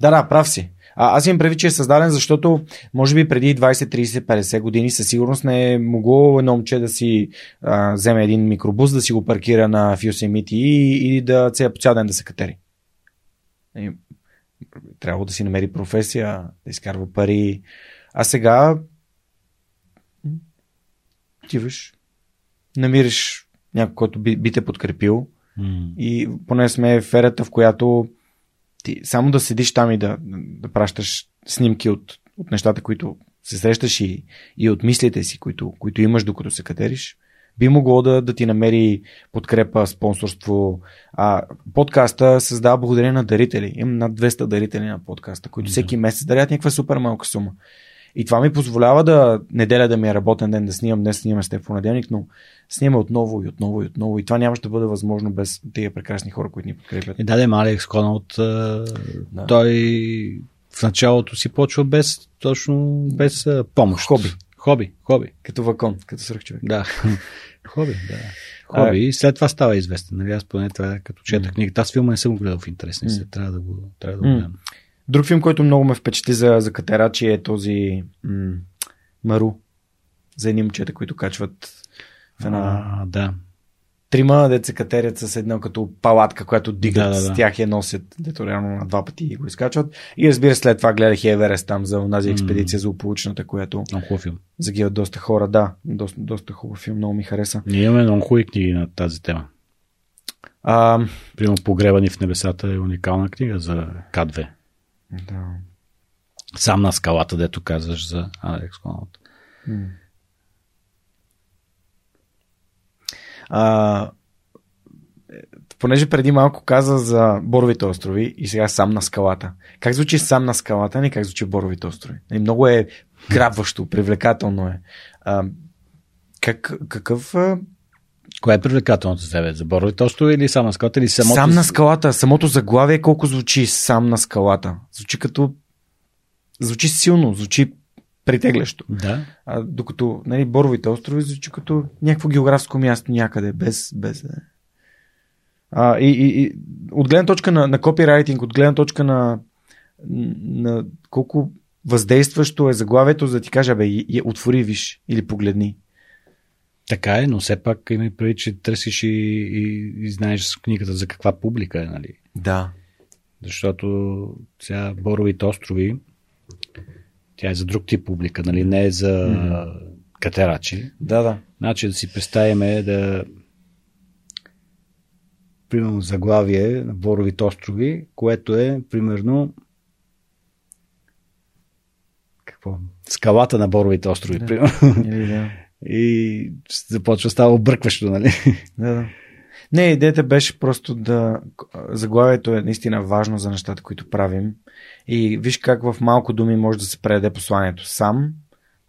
Да, да, прав си. А, аз имам предвид, че е създаден, защото може би преди 20, 30, 50 години със сигурност не е могло едно момче да си а, вземе един микробус, да си го паркира на Yosemite и, и да ця, по цял ден да се катери. И, трябва да си намери професия, да изкарва пари. А сега отиваш, намираш някой, който би, би те подкрепил, М. и поне сме в ерата, в която ти само да седиш там и да, да пращаш снимки от, от нещата, които се срещаш и, и от мислите си, които, които имаш докато се катериш, би могло да, да ти намери подкрепа, спонсорство. А, подкаста създава благодарение на дарители. Имам над 200 дарители на подкаста, които Да. всеки месец дарят някаква супер малка сума. И това ми позволява да неделя да ми е работен ден, да снимам, днес снимаме с теб в понеделник, но снимаме отново и отново и отново. И това нямаше да бъде възможно без тези прекрасни хора, които ни подкрепят. И даде Алекс Конълт. Да. Той в началото си почва без, точно без а, помощ. Хоби. Хоби, хоби. Като вакон, като свърх човек. Да. Хоби, да. Хоби. И след това става известен. Нали? Аз поне това, като четах книгата. Аз филма не съм го гледал в интерес. Не се, трябва да го, трябва да го гледам. Друг филм, който много ме впечатли за, за катерачи е този м- Мару. За едни момчета, които качват в една... А, да. Трима деца катерят с една като палатка, която дигат Да, да, с да. тях я носят, дето реално на два пъти го изкачват. И разбира се, след това гледах и Еверест там за онази експедиция за ополучната, която Много хубав филм. загиват доста хора. Да, доста, доста хубав филм, много ми хареса. Ние имаме много хубави книги на тази тема. А, Примерно Погребани в небесата е уникална книга за К2. да. Сам на скалата, дето казваш за Алекс Конълт. М. А, понеже преди малко каза за Боровите острови и сега сам на скалата. Как звучи сам на скалата, не как звучи Боровите острови? Нали, Много е грабващо, привлекателно е. А, как, какъв... Кое е привлекателното за тебе? За Боровите острови или сам на скалата? Или самото... Сам на скалата, самото заглавие колко звучи сам на скалата. Звучи като... Звучи силно, звучи притеглящо. Да. А, докато нали, Боровите острови звучи като някакво географско място някъде, без... без е. а, и, и, и, от гледна точка на, на копирайтинг, от гледна точка на, на колко въздействащо е заглавието, за да ти кажа, бе, и, отвори, виж или погледни. Така е, но все пак има и преди, че търсиш и, и, и знаеш с книгата за каква публика е, нали? Да. Защото сега Боровите острови, тя е за друг тип публика, нали? Не е за Мгм. катерачи. Да, да. Значи да си представяме да примерно заглавие на Боровите острови, което е примерно какво? Скалата на Боровите острови, Да. примерно. Или, да. И започва става объркващо, нали? Да, да. Не, идеята беше просто да. Заглавието е наистина важно за нещата, които правим. И виж как в малко думи може да се предаде посланието. Сам,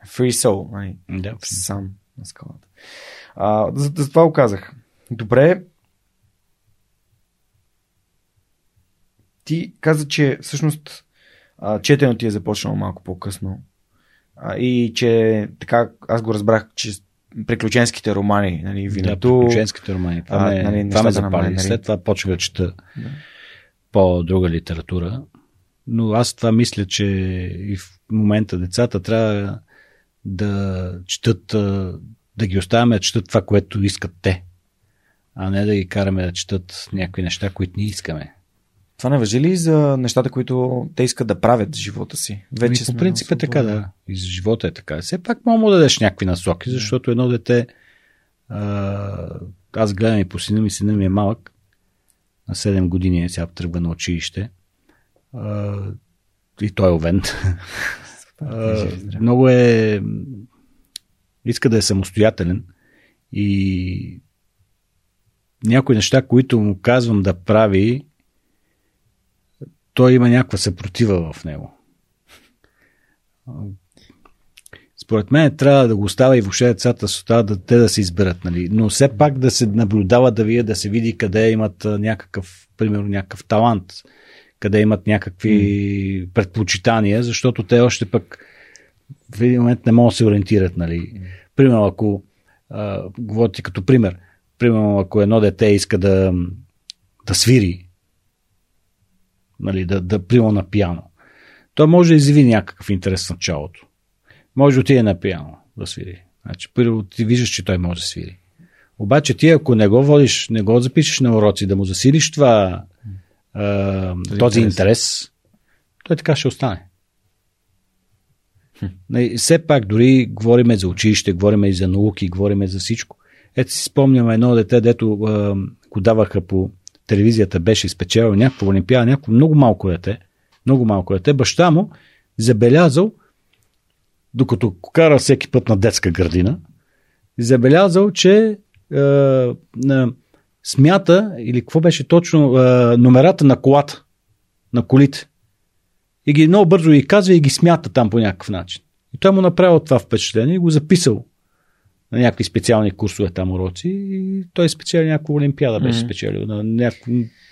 free soul. нали, Да. Сам на скалата. А, за, за това го казах. Добре. Ти каза, че всъщност а, четенето ти е започнало малко по-късно. А, и че така, аз го разбрах, че приключенските романи, нали, Да, виното. приключенските романи. Това, а, ме, нали, това ме запали. Майнери. След това почнах да чета Да. по-друга литература. Но аз това мисля, че и в момента децата трябва да четат, да ги оставяме да четат това, което искат те. А не да ги караме да четат някакви неща, които ние искаме. Това не въжи ли за нещата, които те искат да правят в живота си? Ами, сме по принцип е така, да. И за живота е така. Все пак мога да дадеш някакви насоки, защото едно дете а, аз гледам и по сина ми, сина ми е малък, на 7 години е, сега тръгва на училище. А, и той е овен. А, много е иска да е самостоятелен и някои неща, които му казвам да прави, той има някаква съпротива в него. Според мен трябва да го остава и въобще децата с да те да се изберат, нали? но все пак да се наблюдава да вие да се види къде имат някакъв, примерно някакъв талант, къде имат някакви предпочитания, защото те още пък в един момент не могат да се ориентират. Нали? Примерно, ако а, говорите като пример, примерно, ако едно дете иска да, да свири, нали, да, да примерно на пиано, той може да изяви някакъв интерес в началото. Може да отиде на пиано да свири. Значи, първо ти виждаш, че той може да свири. Обаче ти, ако не го водиш, не го запишеш на уроци, да му засилиш това, а, този интерес. интерес, той така ще остане. Нали, Все пак, дори говориме за училище, говориме и за науки, говориме за всичко. Ето си спомням едно дете, дето а, го даваха по телевизията, беше изпечелил някакво олимпиада, някакво много малко дете, много малко дете, баща му забелязал, докато кара всеки път на детска градина, забелязал, че а, на, смята, или какво беше точно, а, номерата на колата, на колите. И ги много бързо ги казва и ги смята там по някакъв начин. И той му направил това впечатление и го записал на някакви специални курсове там уроци и той спечели някаква олимпиада беше mm-hmm. спечелил на някакво,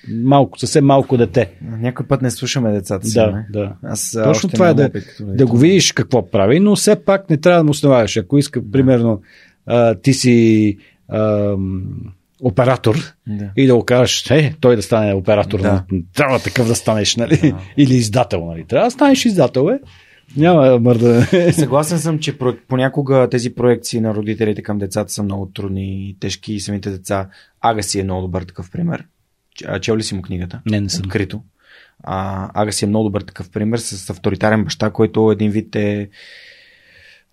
малко, съвсем малко дете. Някой път не слушаме децата си. Да, не? да. Аз Точно това е да, опит, да го видиш какво прави, но все пак не трябва да му основаваш. Ако иска, да. примерно, а, ти си а, оператор Да. и да го кажеш, е, той да стане оператор, Да. но трябва такъв да станеш, нали? Да. Или издател, нали? Трябва да станеш издател, е. Няма мърда. Съгласен съм, че понякога тези проекции на родителите към децата са много трудни и тежки и самите деца. Агаси е много добър такъв пример. Чел ли си му книгата? Не, не съм. Открито. А, Агаси е много добър такъв пример с авторитарен баща, който един вид е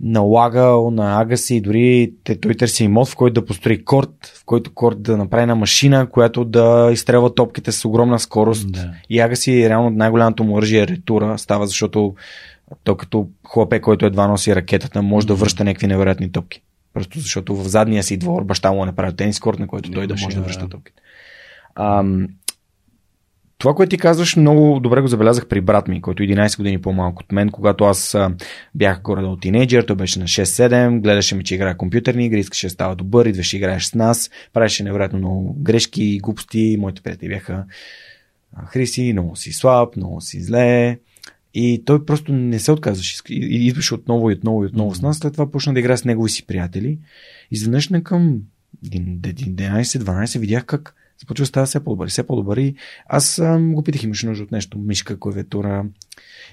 налагал на Агаси, дори той търси имот, в който да построи корт, в който корт да направи една машина, която да изстрелва топките с огромна скорост. Да. И Агаси реално най-голямото му оръжие е ретура, става защото той като хлапе, който едва носи ракетата, може да връща някакви невероятни топки. Просто защото в задния си двор баща му е направил тенис корт, на който той да може да връща топките. Ам, това, което ти казваш, много добре го забелязах при брат ми, който е 11 години по-малко от мен, когато аз бях горе от тинейджър, той беше на 6-7, гледаше ме, че играе компютърни игри, искаше да става добър, идваше играеш с нас, правеше невероятно много грешки и глупости, моите приятели бяха Хриси, много си слаб, много си зле. И той просто не се отказваше. Идваше отново и отново и отново с нас. След това почна да играе с негови си приятели. Изведнъж на към 11-12 видях как започва да става все по-добър, и все по-добър. И аз ам, го питах, имаш нужда от нещо, мишка, клавиатура.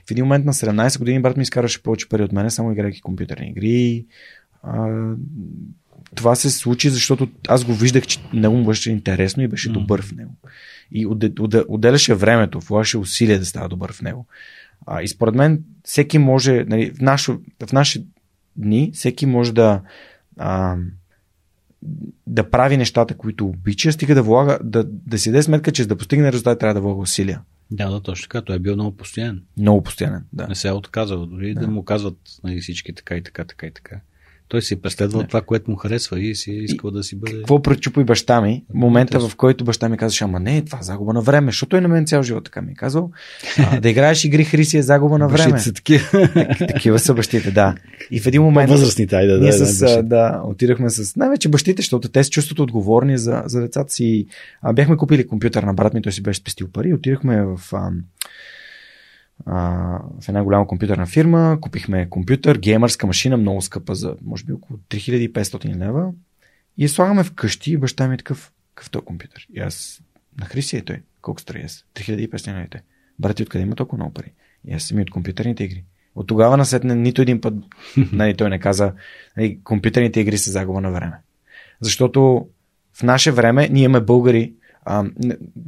В един момент на 17 години брат ми изкараше повече пари от мене, само играйки компютърни игри. А, това се случи, защото аз го виждах, че него му беше интересно и беше добър в него. И отде- отде- отделяше времето, влагаше усилия да става добър в него. А, и според мен всеки може, нали, в, нашо, в наши дни, всеки може да, а, да прави нещата, които обича, стига да влага, да, да си даде сметка, че за да постигне резултат трябва да влага усилия. Да, да, точно така. Той е бил много постоянен. Много постоянен. Да. Не се е отказал. Дори да, Да. му казват нали, всички така и така, така и така. Той си преследва Не. това, което му харесва и си е искал да си бъде. Какво пречупа и баща ми? Момента, в който баща ми казваше, ама не, това е загуба на време, защото той на мен цял живот така ми е казал. А, да играеш игри Хриси е загуба на време. Бащите са такива. Такива са бащите, да. И в един момент. Възрастните, айде да. Ние да, с, да, да, отидахме с най-вече бащите, защото те се чувстват отговорни за, за децата си. А, бяхме купили компютър на брат ми, той си беше спестил пари. Отидахме в, а, а, в една голяма компютърна фирма, купихме компютър, геймърска машина, много скъпа за може би около 3500 лева. И я слагаме вкъщи и баща ми е такъв, какъв този компютър. И аз, на Хриси е той, колко струва аз? 3500 лева е той. Брат ти откъде има толкова много пари? И аз съм и от компютърните игри. От тогава насетне нито един път нали, той не каза нали, компютърните игри са загуба на време. Защото в наше време ние имаме българи, а,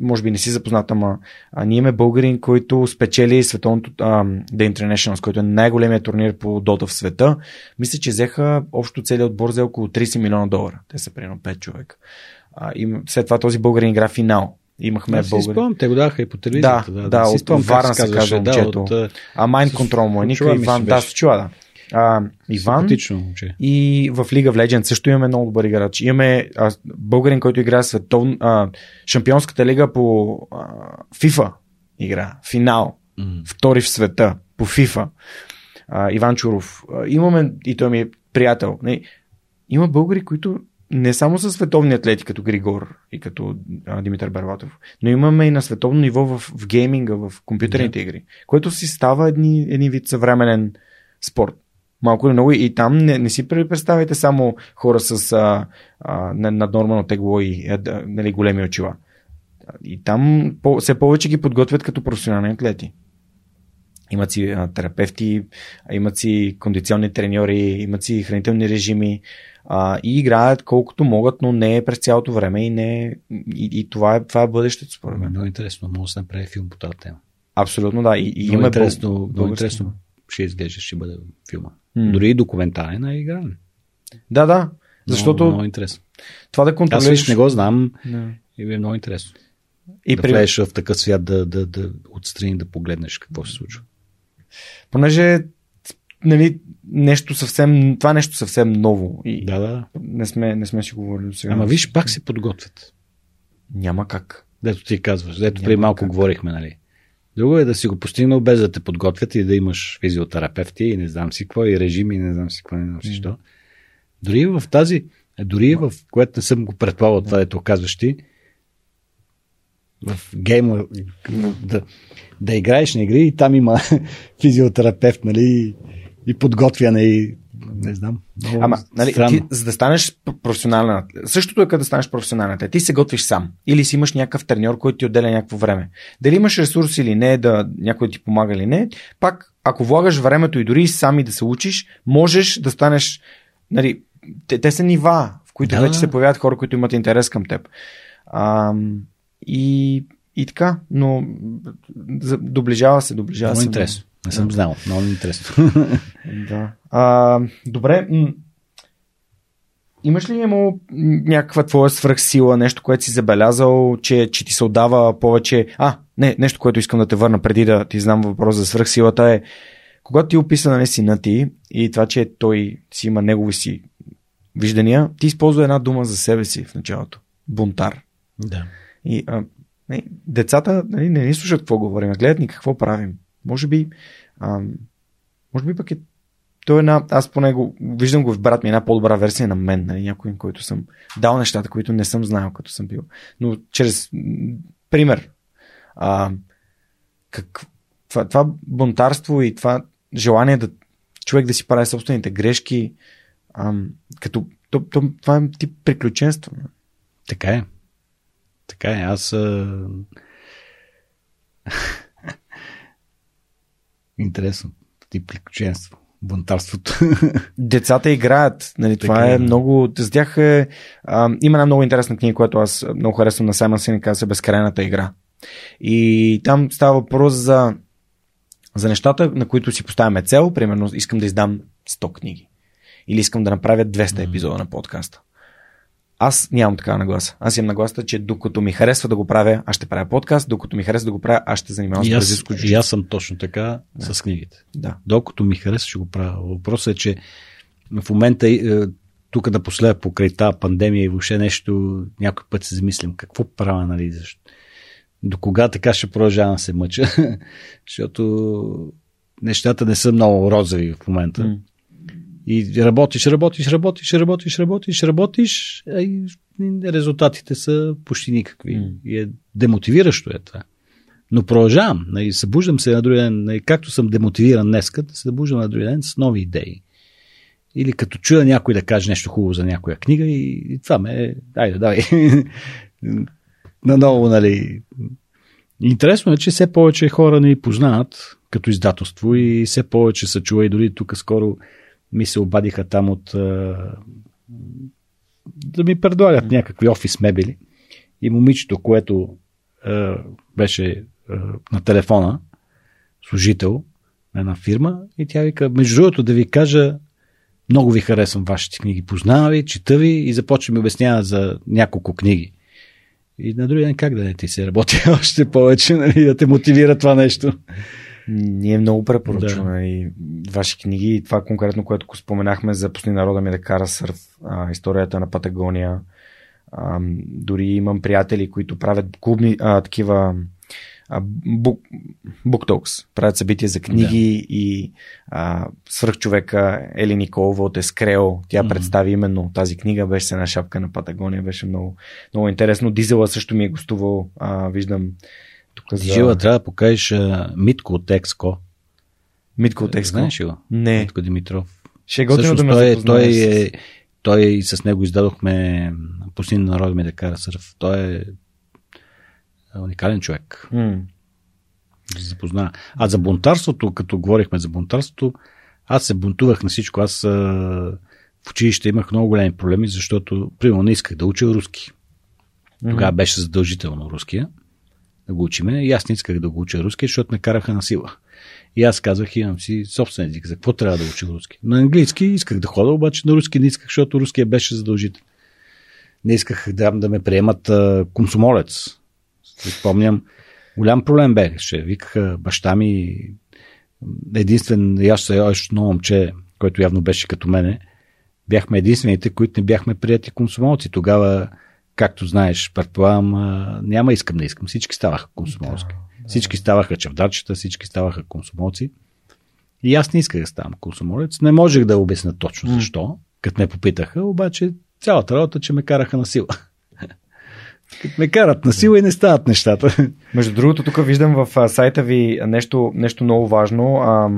може би не си запознат, ама а, ние имаме българин, който спечели световното а, The Internationals, който е най-големият турнир по Дота в света. Мисля, че взеха общо целият отбор за около 30 милиона долара. Те са примерно 5 човека. А, и след това този българин игра финал. Имахме Аз си българин. спомням, те го даваха и по телевизията. Да, да, си от спомням как Варна се казва момчето. от, а, Mind Control му е ми Иван, се да, беше. с чула, да. А, Иван Симпатично момче. и в League of Legends също имаме много добър играч. Имаме а, българин, който играе световно, а, шампионската лига по а, FIFA игра, финал, М. втори в света по FIFA. А, Иван Чуров. А, имаме, и той ми е приятел. Не, има българи, които не само са световни атлети, като Григор и като а, Димитър Барватов, но имаме и на световно ниво в, в гейминга, в компютърните игри, което си става едни, един вид съвременен спорт. Малко или много и там не, не си представяйте само хора с а, а, на- наднормално тегло и а, да, нали, големи очила. И там по, все повече ги подготвят като професионални атлети. Имат си а, терапевти, имат си кондиционни треньори, имат си хранителни режими а, и играят колкото могат, но не е през цялото време и, не е, и, и това, е, това е бъдещето според мен. Много интересно. Може да се направи филм по тази тема. Абсолютно да. И, и Много интересно, бъл- много интересно изглежда, ще бъде филма. М. Дори и документален, а игрален. Да, да. Защото Много, много интересно. това да Аз контролираш... виж не го знам Да. и е много интересно. И да при... влезеш в такъв свят, да, да, да отстрани да погледнеш какво се случва. Понеже нали, нещо съвсем, това нещо съвсем ново. И Да, да. не, сме, не сме си говорили до сега. Ама виж, пак се подготвят. Няма как. Дето ти казваш, дето преди малко как. говорихме, нали? Друго е да си го постигнал без да те подготвят и да имаш физиотерапевти и не знам си какво, и режими, и не знам си какво, не знам си що. Дори в тази, дори в което не съм го предполагал това, дето казваш ти, в гейма, да, да играеш на игри и там има физиотерапевт, нали, и подготвяне и не знам. Много Ама, нали, странно. ти, за да станеш професионален атлет, същото е като да станеш професионален атлет. Ти се готвиш сам. Или си имаш някакъв треньор, който ти отделя някакво време. Дали имаш ресурс или не, да някой ти помага или не, пак, ако влагаш времето и дори сами да се учиш, можеш да станеш. Нали, те, те са нива, в които Да. вече се появяват хора, които имат интерес към теб. Ам, и, и така, но за- доближава се, доближава Много се. интересно. Не съм знал. Много е интересно. Да. А, добре. Имаш ли имало някаква твоя свръхсила, нещо, което си забелязал, че, че ти се отдава повече... А, не, нещо, което искам да те върна преди да ти знам въпрос за свръхсилата е, когато ти описа нали, сина ти и това, че той си има негови си виждания, ти използва една дума за себе си в началото. Бунтар. да. И а, не, децата нали, не ни слушат какво говорим, гледат ни какво правим. Може би, а, може би пък е той е една, аз поне го, виждам го в брат ми, една по-добра версия на мен, нали, някой, който съм дал нещата, които не съм знаел, като съм бил. Но чрез пример, а, как, това, това бунтарство и това желание да човек да си прави собствените грешки, а, като то, то, това е тип приключенство. Така е. Така е. Аз. А... Интересно. Ти приключенство. Бунтарството. Децата играят. Нали, това Така е е. много. За тях е, а, има една много интересна книга, която аз много харесвам на Саймън Синек, казва се Безкрайната игра. И там става въпрос за, за нещата, на които си поставяме цел. Примерно, искам да издам 100 книги. Или искам да направя 200 епизода на подкаста. Аз нямам такава нагласа. Аз имам нагласа, че докато ми харесва да го правя, аз ще правя подкаст, докато ми харесва да го правя, аз ще занимавам с бразилско и аз съм точно така да. с книгите. Да. Докато ми хареса, ще го правя. Въпросът е, че в момента е, тук напоследък покрай тази пандемия и въобще нещо, някой път се замислям какво правя, нали? Защо? До кога така ще продължавам да се мъча? Защото нещата не са много розови в момента. М. И работиш, работиш, работиш, работиш, работиш, работиш, а и резултатите са почти никакви. М. И е демотивиращо е това. Но продължавам. Нали, събуждам се на другия ден, нали, както съм демотивиран днес, да се събуждам на другия ден с нови идеи. Или като чуя някой да каже нещо хубаво за някоя книга и, и това ме е, айде, давай. Наново, нали. Интересно е, че все повече хора ни познават като издателство и все повече се чува и дори тук скоро ми се обадиха там от да ми предлагат някакви офис мебели и момичето, което а, беше а, на телефона, служител на една фирма и тя вика, между другото да ви кажа, много ви харесвам вашите книги, познавам ви, чета ви и започва ми обяснява за няколко книги. И на другия ден как да не ти се работи още повече, нали, да те мотивира това нещо. Ние много препоръчваме да. и ваши книги и това конкретно, което го споменахме за пусни народа ми да кара сърф, а, историята на Патагония. А, дори имам приятели, които правят клубни, а, такива а, бук, буктокс, правят събития за книги да. и а, свръхчовека Ели Николова от Ескрел, тя mm-hmm. представи именно тази книга, беше се на шапка на Патагония, беше много, много интересно. Дизела също ми е гостувал, а, виждам тук за... Жила, трябва да покажеш а, Митко от Екско. Митко от Екско? Знаеш ли го? Не. Митко Димитров. Ще е готино да ме той, той, е, той и с него издадохме Пусни народ ми да кара сърф. Той е уникален човек. Mm. Да се запозна. А за бунтарството, като говорихме за бунтарството, аз се бунтувах на всичко. Аз а, в училище имах много големи проблеми, защото, примерно, не исках да уча руски. Тогава mm-hmm. беше задължително руския да го учиме. И аз не исках да го уча руски, защото ме караха на сила. И аз казах, имам си собствен език. За какво трябва да уча руски? На английски исках да хода, обаче на руски не исках, защото руския беше задължителен. Не исках да, да ме приемат а, комсомолец. Спомням, голям проблем беше. Викаха баща ми, единствен, и аз се още едно момче, който явно беше като мене, бяхме единствените, които не бяхме прияти консумолци. Тогава, както знаеш, предполагам, няма искам да искам. Всички ставаха консумолски. Да, да. Всички ставаха чавдачета, всички ставаха консумолци. И аз не исках да ставам консумолец. Не можех да обясня точно защо, като ме попитаха, обаче цялата работа, че ме караха на сила. Като ме карат на сила и не стават нещата. Между другото, тук виждам в сайта ви нещо, нещо много важно. А,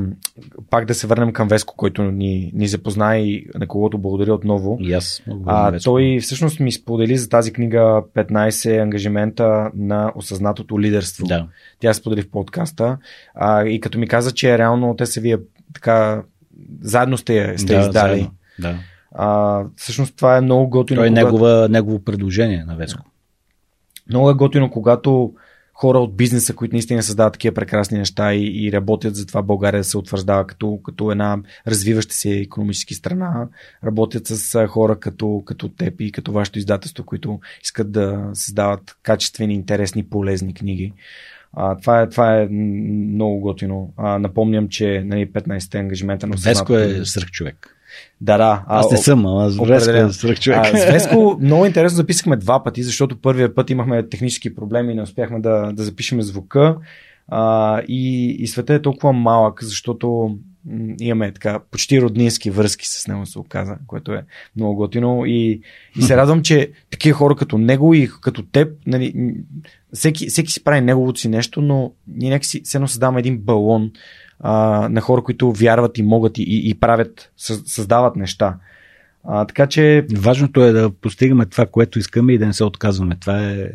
пак да се върнем към Веско, който ни, ни запозна и на когото благодаря отново. И аз. А, той всъщност ми сподели за тази книга 15 ангажимента на осъзнатото лидерство. Да. Тя сподели в подкаста. А, и като ми каза, че реално те са вие така заедно сте, сте да, издали. Заедно. Да. А, всъщност това е много готино. Той е когато... негова, негово предложение на Веско. Много е готино, когато хора от бизнеса, които наистина създават такива прекрасни неща и, и работят за това България да се утвърждава като, като една развиваща се економически страна, работят с хора като, като теб и като вашето издателство, които искат да създават качествени, интересни, полезни книги. А, това, е, това е много готино. А, напомням, че нали, 15-те ангажимента на Веско е сръх човек. Да, да. А, Аз не съм, с Веско свърх човек. А, с Веско много интересно записахме два пъти, защото първият път имахме технически проблеми и не успяхме да, да запишеме звука. А, и, и света е толкова малък, защото имаме така почти роднински връзки с него, се оказа, което е много готино. И, и се радвам, че такива хора като него и като теб, нали, всеки, всеки си прави неговото си нещо, но ние някакси се едно създаваме един балон, а, на хора, които вярват и могат и, и, правят, създават неща. А, така че. Важното е да постигаме това, което искаме и да не се отказваме. Това е,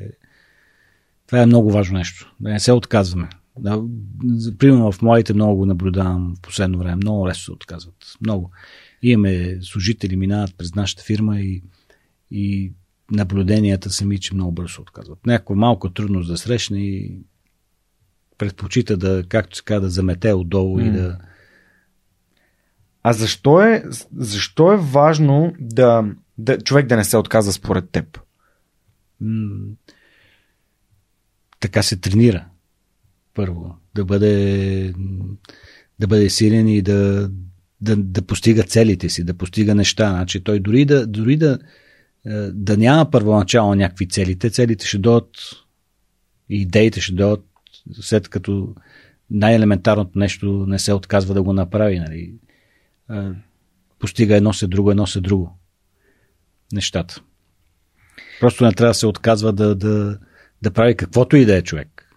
това е много важно нещо. Да не се отказваме. Да, примерно в моите много го наблюдавам в последно време. Много лесно се отказват. Много. Имаме служители, минават през нашата фирма и, и наблюденията сами, че много бързо се отказват. Някаква малко трудност да срещне и предпочита да, както се казва, да замете отдолу mm. и да. А защо е, защо е важно да, да човек да не се отказва според теб? М- така се тренира. Първо. Да бъде, да бъде силен и да, да, да постига целите си, да постига неща. Значи той дори да, дори да, е, да няма първоначално някакви целите, целите ще дойдат и идеите ще дойдат след като най-елементарното нещо не се отказва да го направи. Нали. Постига едно се друго, едно се друго. Нещата. Просто не трябва да се отказва да, да, да прави каквото и да е човек.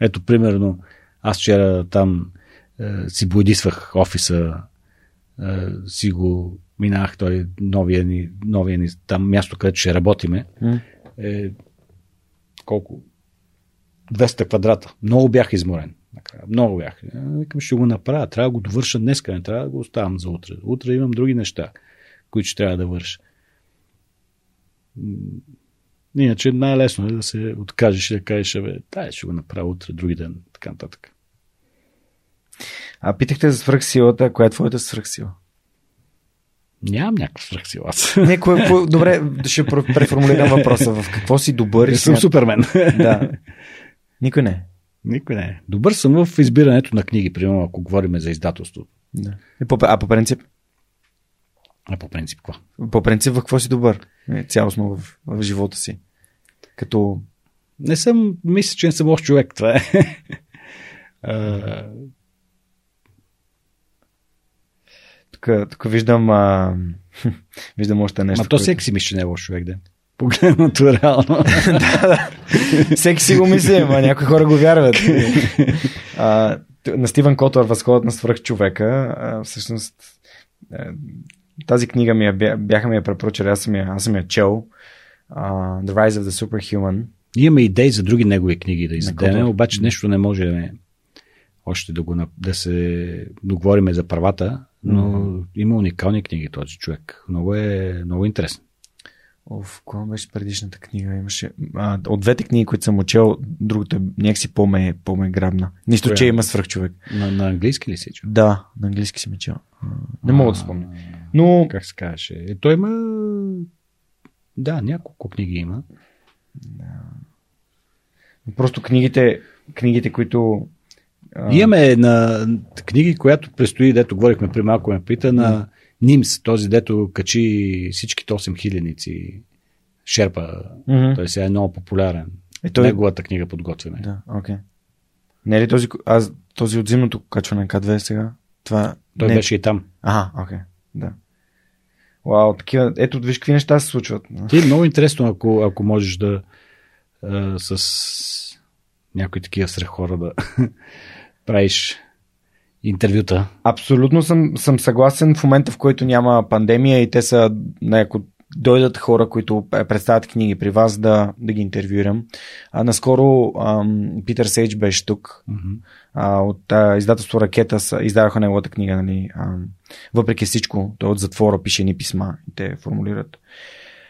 Ето, примерно, аз вчера там е, си бойдисвах офиса, е, си го минах, той новия ни, новия ни там място, където ще работиме. Е, колко? 200 квадрата. Много бях изморен. Много бях. Викам, ще го направя. Трябва да го довърша днес, не трябва да го оставам за утре. Утре имам други неща, които ще трябва да върша. Иначе най-лесно е да се откажеш и да кажеш, бе, дай, ще го направя утре, други ден, така нататък. А питахте за свръхсилата, коя е твоята свръхсила? Нямам някаква свръхсила. Не, кое, кое, добре, ще преформулирам въпроса. В какво си добър? Не съм супермен. Да. Никой не е. Никой не е. Добър съм в избирането на книги, примерно, ако говорим за издателство. Да. И по, а по принцип? А по принцип какво? По принцип в какво си добър? Е, цялостно в, в живота си. Като... Не съм, мисля, че не съм лош човек. Това е. тук, тук виждам, а... виждам още нещо. Ма то всеки си мисля, че не е лош човек, да. Погледнато реално. да, да. Всеки си го мисли, а някои хора го вярват. а, на Стивен Котър Възходът на свръх човека. А, всъщност а, тази книга ми я, бяха ми я препоръчали, аз съм я, аз съм я чел. Uh, the Rise of the Superhuman. Ние имаме идеи за други негови книги да издадем, обаче нещо не може още да, го, да се договориме за правата, но mm-hmm. има уникални книги този човек. Много е много интересен. Оф, коя беше предишната книга? Имаше. А, от двете книги, които съм учел, другата някакси по-ме, по-ме грабна. Нищо, Коя? че има свръхчовек. На, на английски ли си чул? Да, на английски си ме чел. Не мога да спомня. Но. Как се казваше? Е, той има. Да, няколко книги има. Да. Просто книгите, книгите, които А, Имаме на книги, която предстои, дето говорихме при малко ме пита, на Нимс, този дето качи всичките 8 хилядници Шерпа. мгм. Той сега е много популярен. Е, той... Неговата книга подготвяме. Да, окей. Не е ли този, аз, този от зимното качване на К2 сега? Това Той не... беше и там. Ага, окей, да. Вау, такива, ето виж какви неща се случват. Ти е много интересно, ако, ако можеш да а, с някои такива сред хора да правиш интервюта. Абсолютно съм, съм съгласен в момента, в който няма пандемия и те са, ако дойдат хора, които представят книги при вас, да, да ги интервюирам. А, наскоро ам, Питър Сейдж беше тук. Мгм. А, от а, издателство Ракета са, издаваха неговата книга. Нали, а, въпреки всичко, той от затвора пише ни писма и те формулират.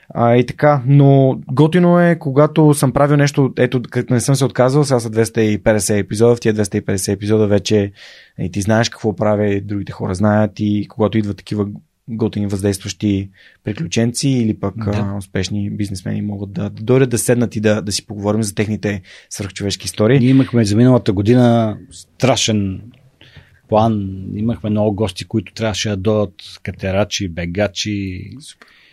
А, и така, но готино е, когато съм правил нещо, ето, като не съм се отказвал, сега са 250 епизода, в тия 250 епизода вече и ти знаеш какво правя, и другите хора знаят и когато идват такива готини въздействащи приключенци или пък Да. а, успешни бизнесмени могат да, да дойдат да седнат и да, да си поговорим за техните свръхчовешки истории. Ние имахме за миналата година страшен план. Имахме много гости, които трябваше да дойдат катерачи, бегачи,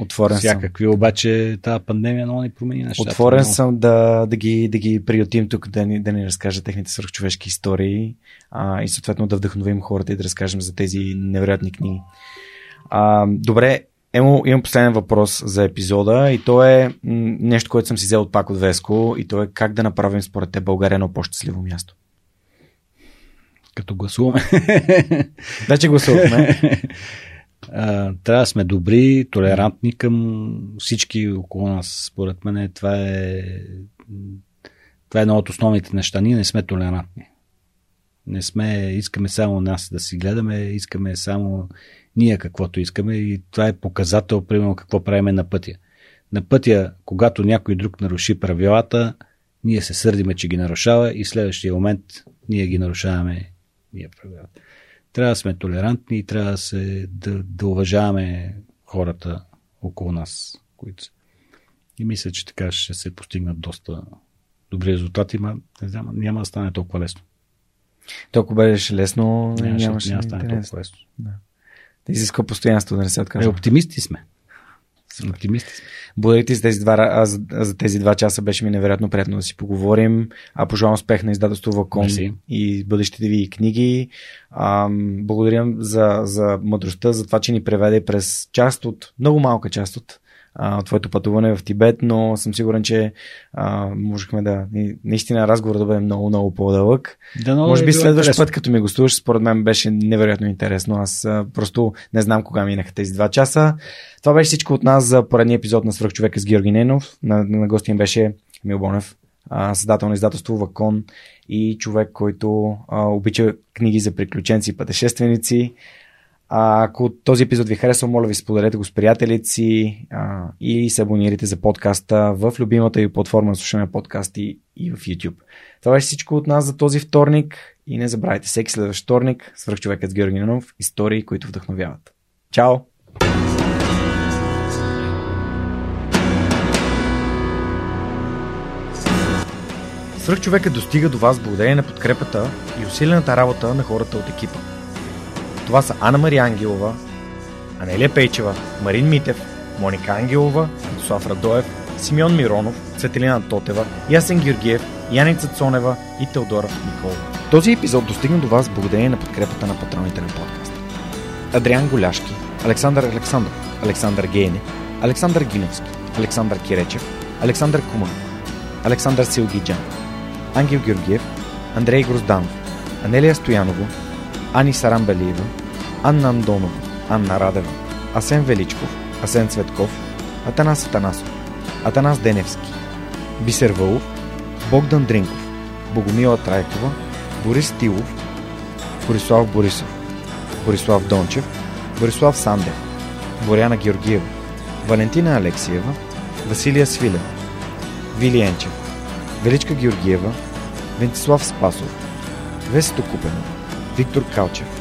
Отворен съм. всякакви. Обаче тази пандемия много ни промени нещата. Отворен Много. съм да, да, ги, да ги приютим тук, да ни, да ни разкажат техните свръхчовешки истории а, и съответно да вдъхновим хората и да разкажем за тези невероятни книги. А, добре, Емо, имам последен въпрос за епизода и то е нещо, което съм си взел от пак от Веско и то е как да направим според те България едно по-щастливо място. Като гласуваме. Вече гласувахме. Трябва да сме добри, толерантни към всички около нас. Според мен това е, това е едно от основните неща. Ние не сме толерантни. Не сме, искаме само нас да си гледаме, искаме само ние каквото искаме и това е показател, примерно, какво правиме на пътя. На пътя, когато някой друг наруши правилата, ние се сърдиме, че ги нарушава и в следващия момент ние ги нарушаваме ние правилата. Трябва да сме толерантни и трябва да, се, да, да уважаваме хората около нас. Които... И мисля, че така ще се постигнат доста добри резултати, но знам, няма да стане толкова лесно. Толкова беше лесно, Няма, нямаше нямаше, няма да стане интерес. толкова лесно. Да изисква постоянство, да не се Е, откажа. оптимисти сме. Оптимисти сме. Благодаря ти за тези, два, за, за тези два часа. Беше ми невероятно приятно да си поговорим. А пожелавам успех на издателство Вакон Мерси. и бъдещите ви книги. А, благодаря за, за мъдростта, за това, че ни преведе през част от, много малка част от а, твоето пътуване в Тибет, но съм сигурен, че а, можехме да, наистина разговор да бъде много, много по-дълъг. Да, но Може е би било следващ интересно. път, като ми гостуваш, според мен беше невероятно интересно. Аз а, просто не знам кога минаха тези два часа. Това беше всичко от нас за поредния епизод на Свръхчовека с Георги Ненов. На, на гостин беше Емил Бонев, създател на издателство Вакон и човек, който а, обича книги за приключенци и пътешественици. Ако този епизод ви харесва, моля ви споделете го с приятелите си и се абонирайте за подкаста в любимата ви платформа на слушане подкасти и в YouTube. Това беше всичко от нас за този вторник и не забравяйте всеки следващ вторник свръхчовекът с Георги Ненов, истории, които вдъхновяват. Чао! Свръхчовекът достига до вас благодарение на подкрепата и усилената работа на хората от екипа. Това са Анна Мария Ангелова, Анелия Пейчева, Марин Митев, Моника Ангелова, Слав Радоев, Симеон Миронов, Цветелина Тотева, Ясен Георгиев, Яница Цонева и Теодора Николова. Този епизод достигна до вас благодарение на подкрепата на патроните на подкаста. Адриан Голяшки, Александър Александров, Александър Гейне, Александър Гиновски, Александър Киречев, Александър Куманов, Александър Силгиджан, Ангел Георгиев, Андрей Грозданов, Анелия Стоянова, Ани Сарамбелиева, Анна Андонова, Анна Радева, Асен Величков, Асен Цветков, Атанас Атанасов, Атанас Деневски, Бисер Вълов, Богдан Дринков, Богомила Трайкова, Борис Тилов, Борислав Борисов, Борислав Дончев, Борислав Сандев, Боряна Георгиева, Валентина Алексиева, Василия Свилев, Вили Енчев, Величка Георгиева, Вентислав Спасов, Весето Купенов, Виктор Калчев,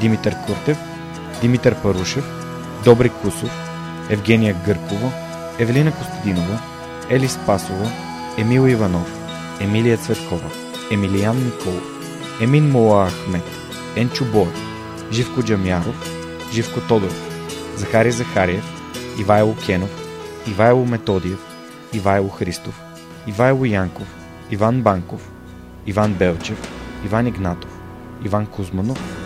Димитър Куртев, Димитър Парушев, Добри Кусов, Евгения Гъркова, Евелина Костадинова, Ели Спасова, Емил Иванов, Емилия Цветкова, Емилиян Николов, Емин Мола Ахмет, Енчо Боев, Живко Джамяров, Живко Тодоров, Захари Захариев, Ивайло Кенов, Ивайло Методиев, Ивайло Христов, Ивайло Янков, Иван Банков, Иван Белчев, Иван Игнатов, Иван Кузманов,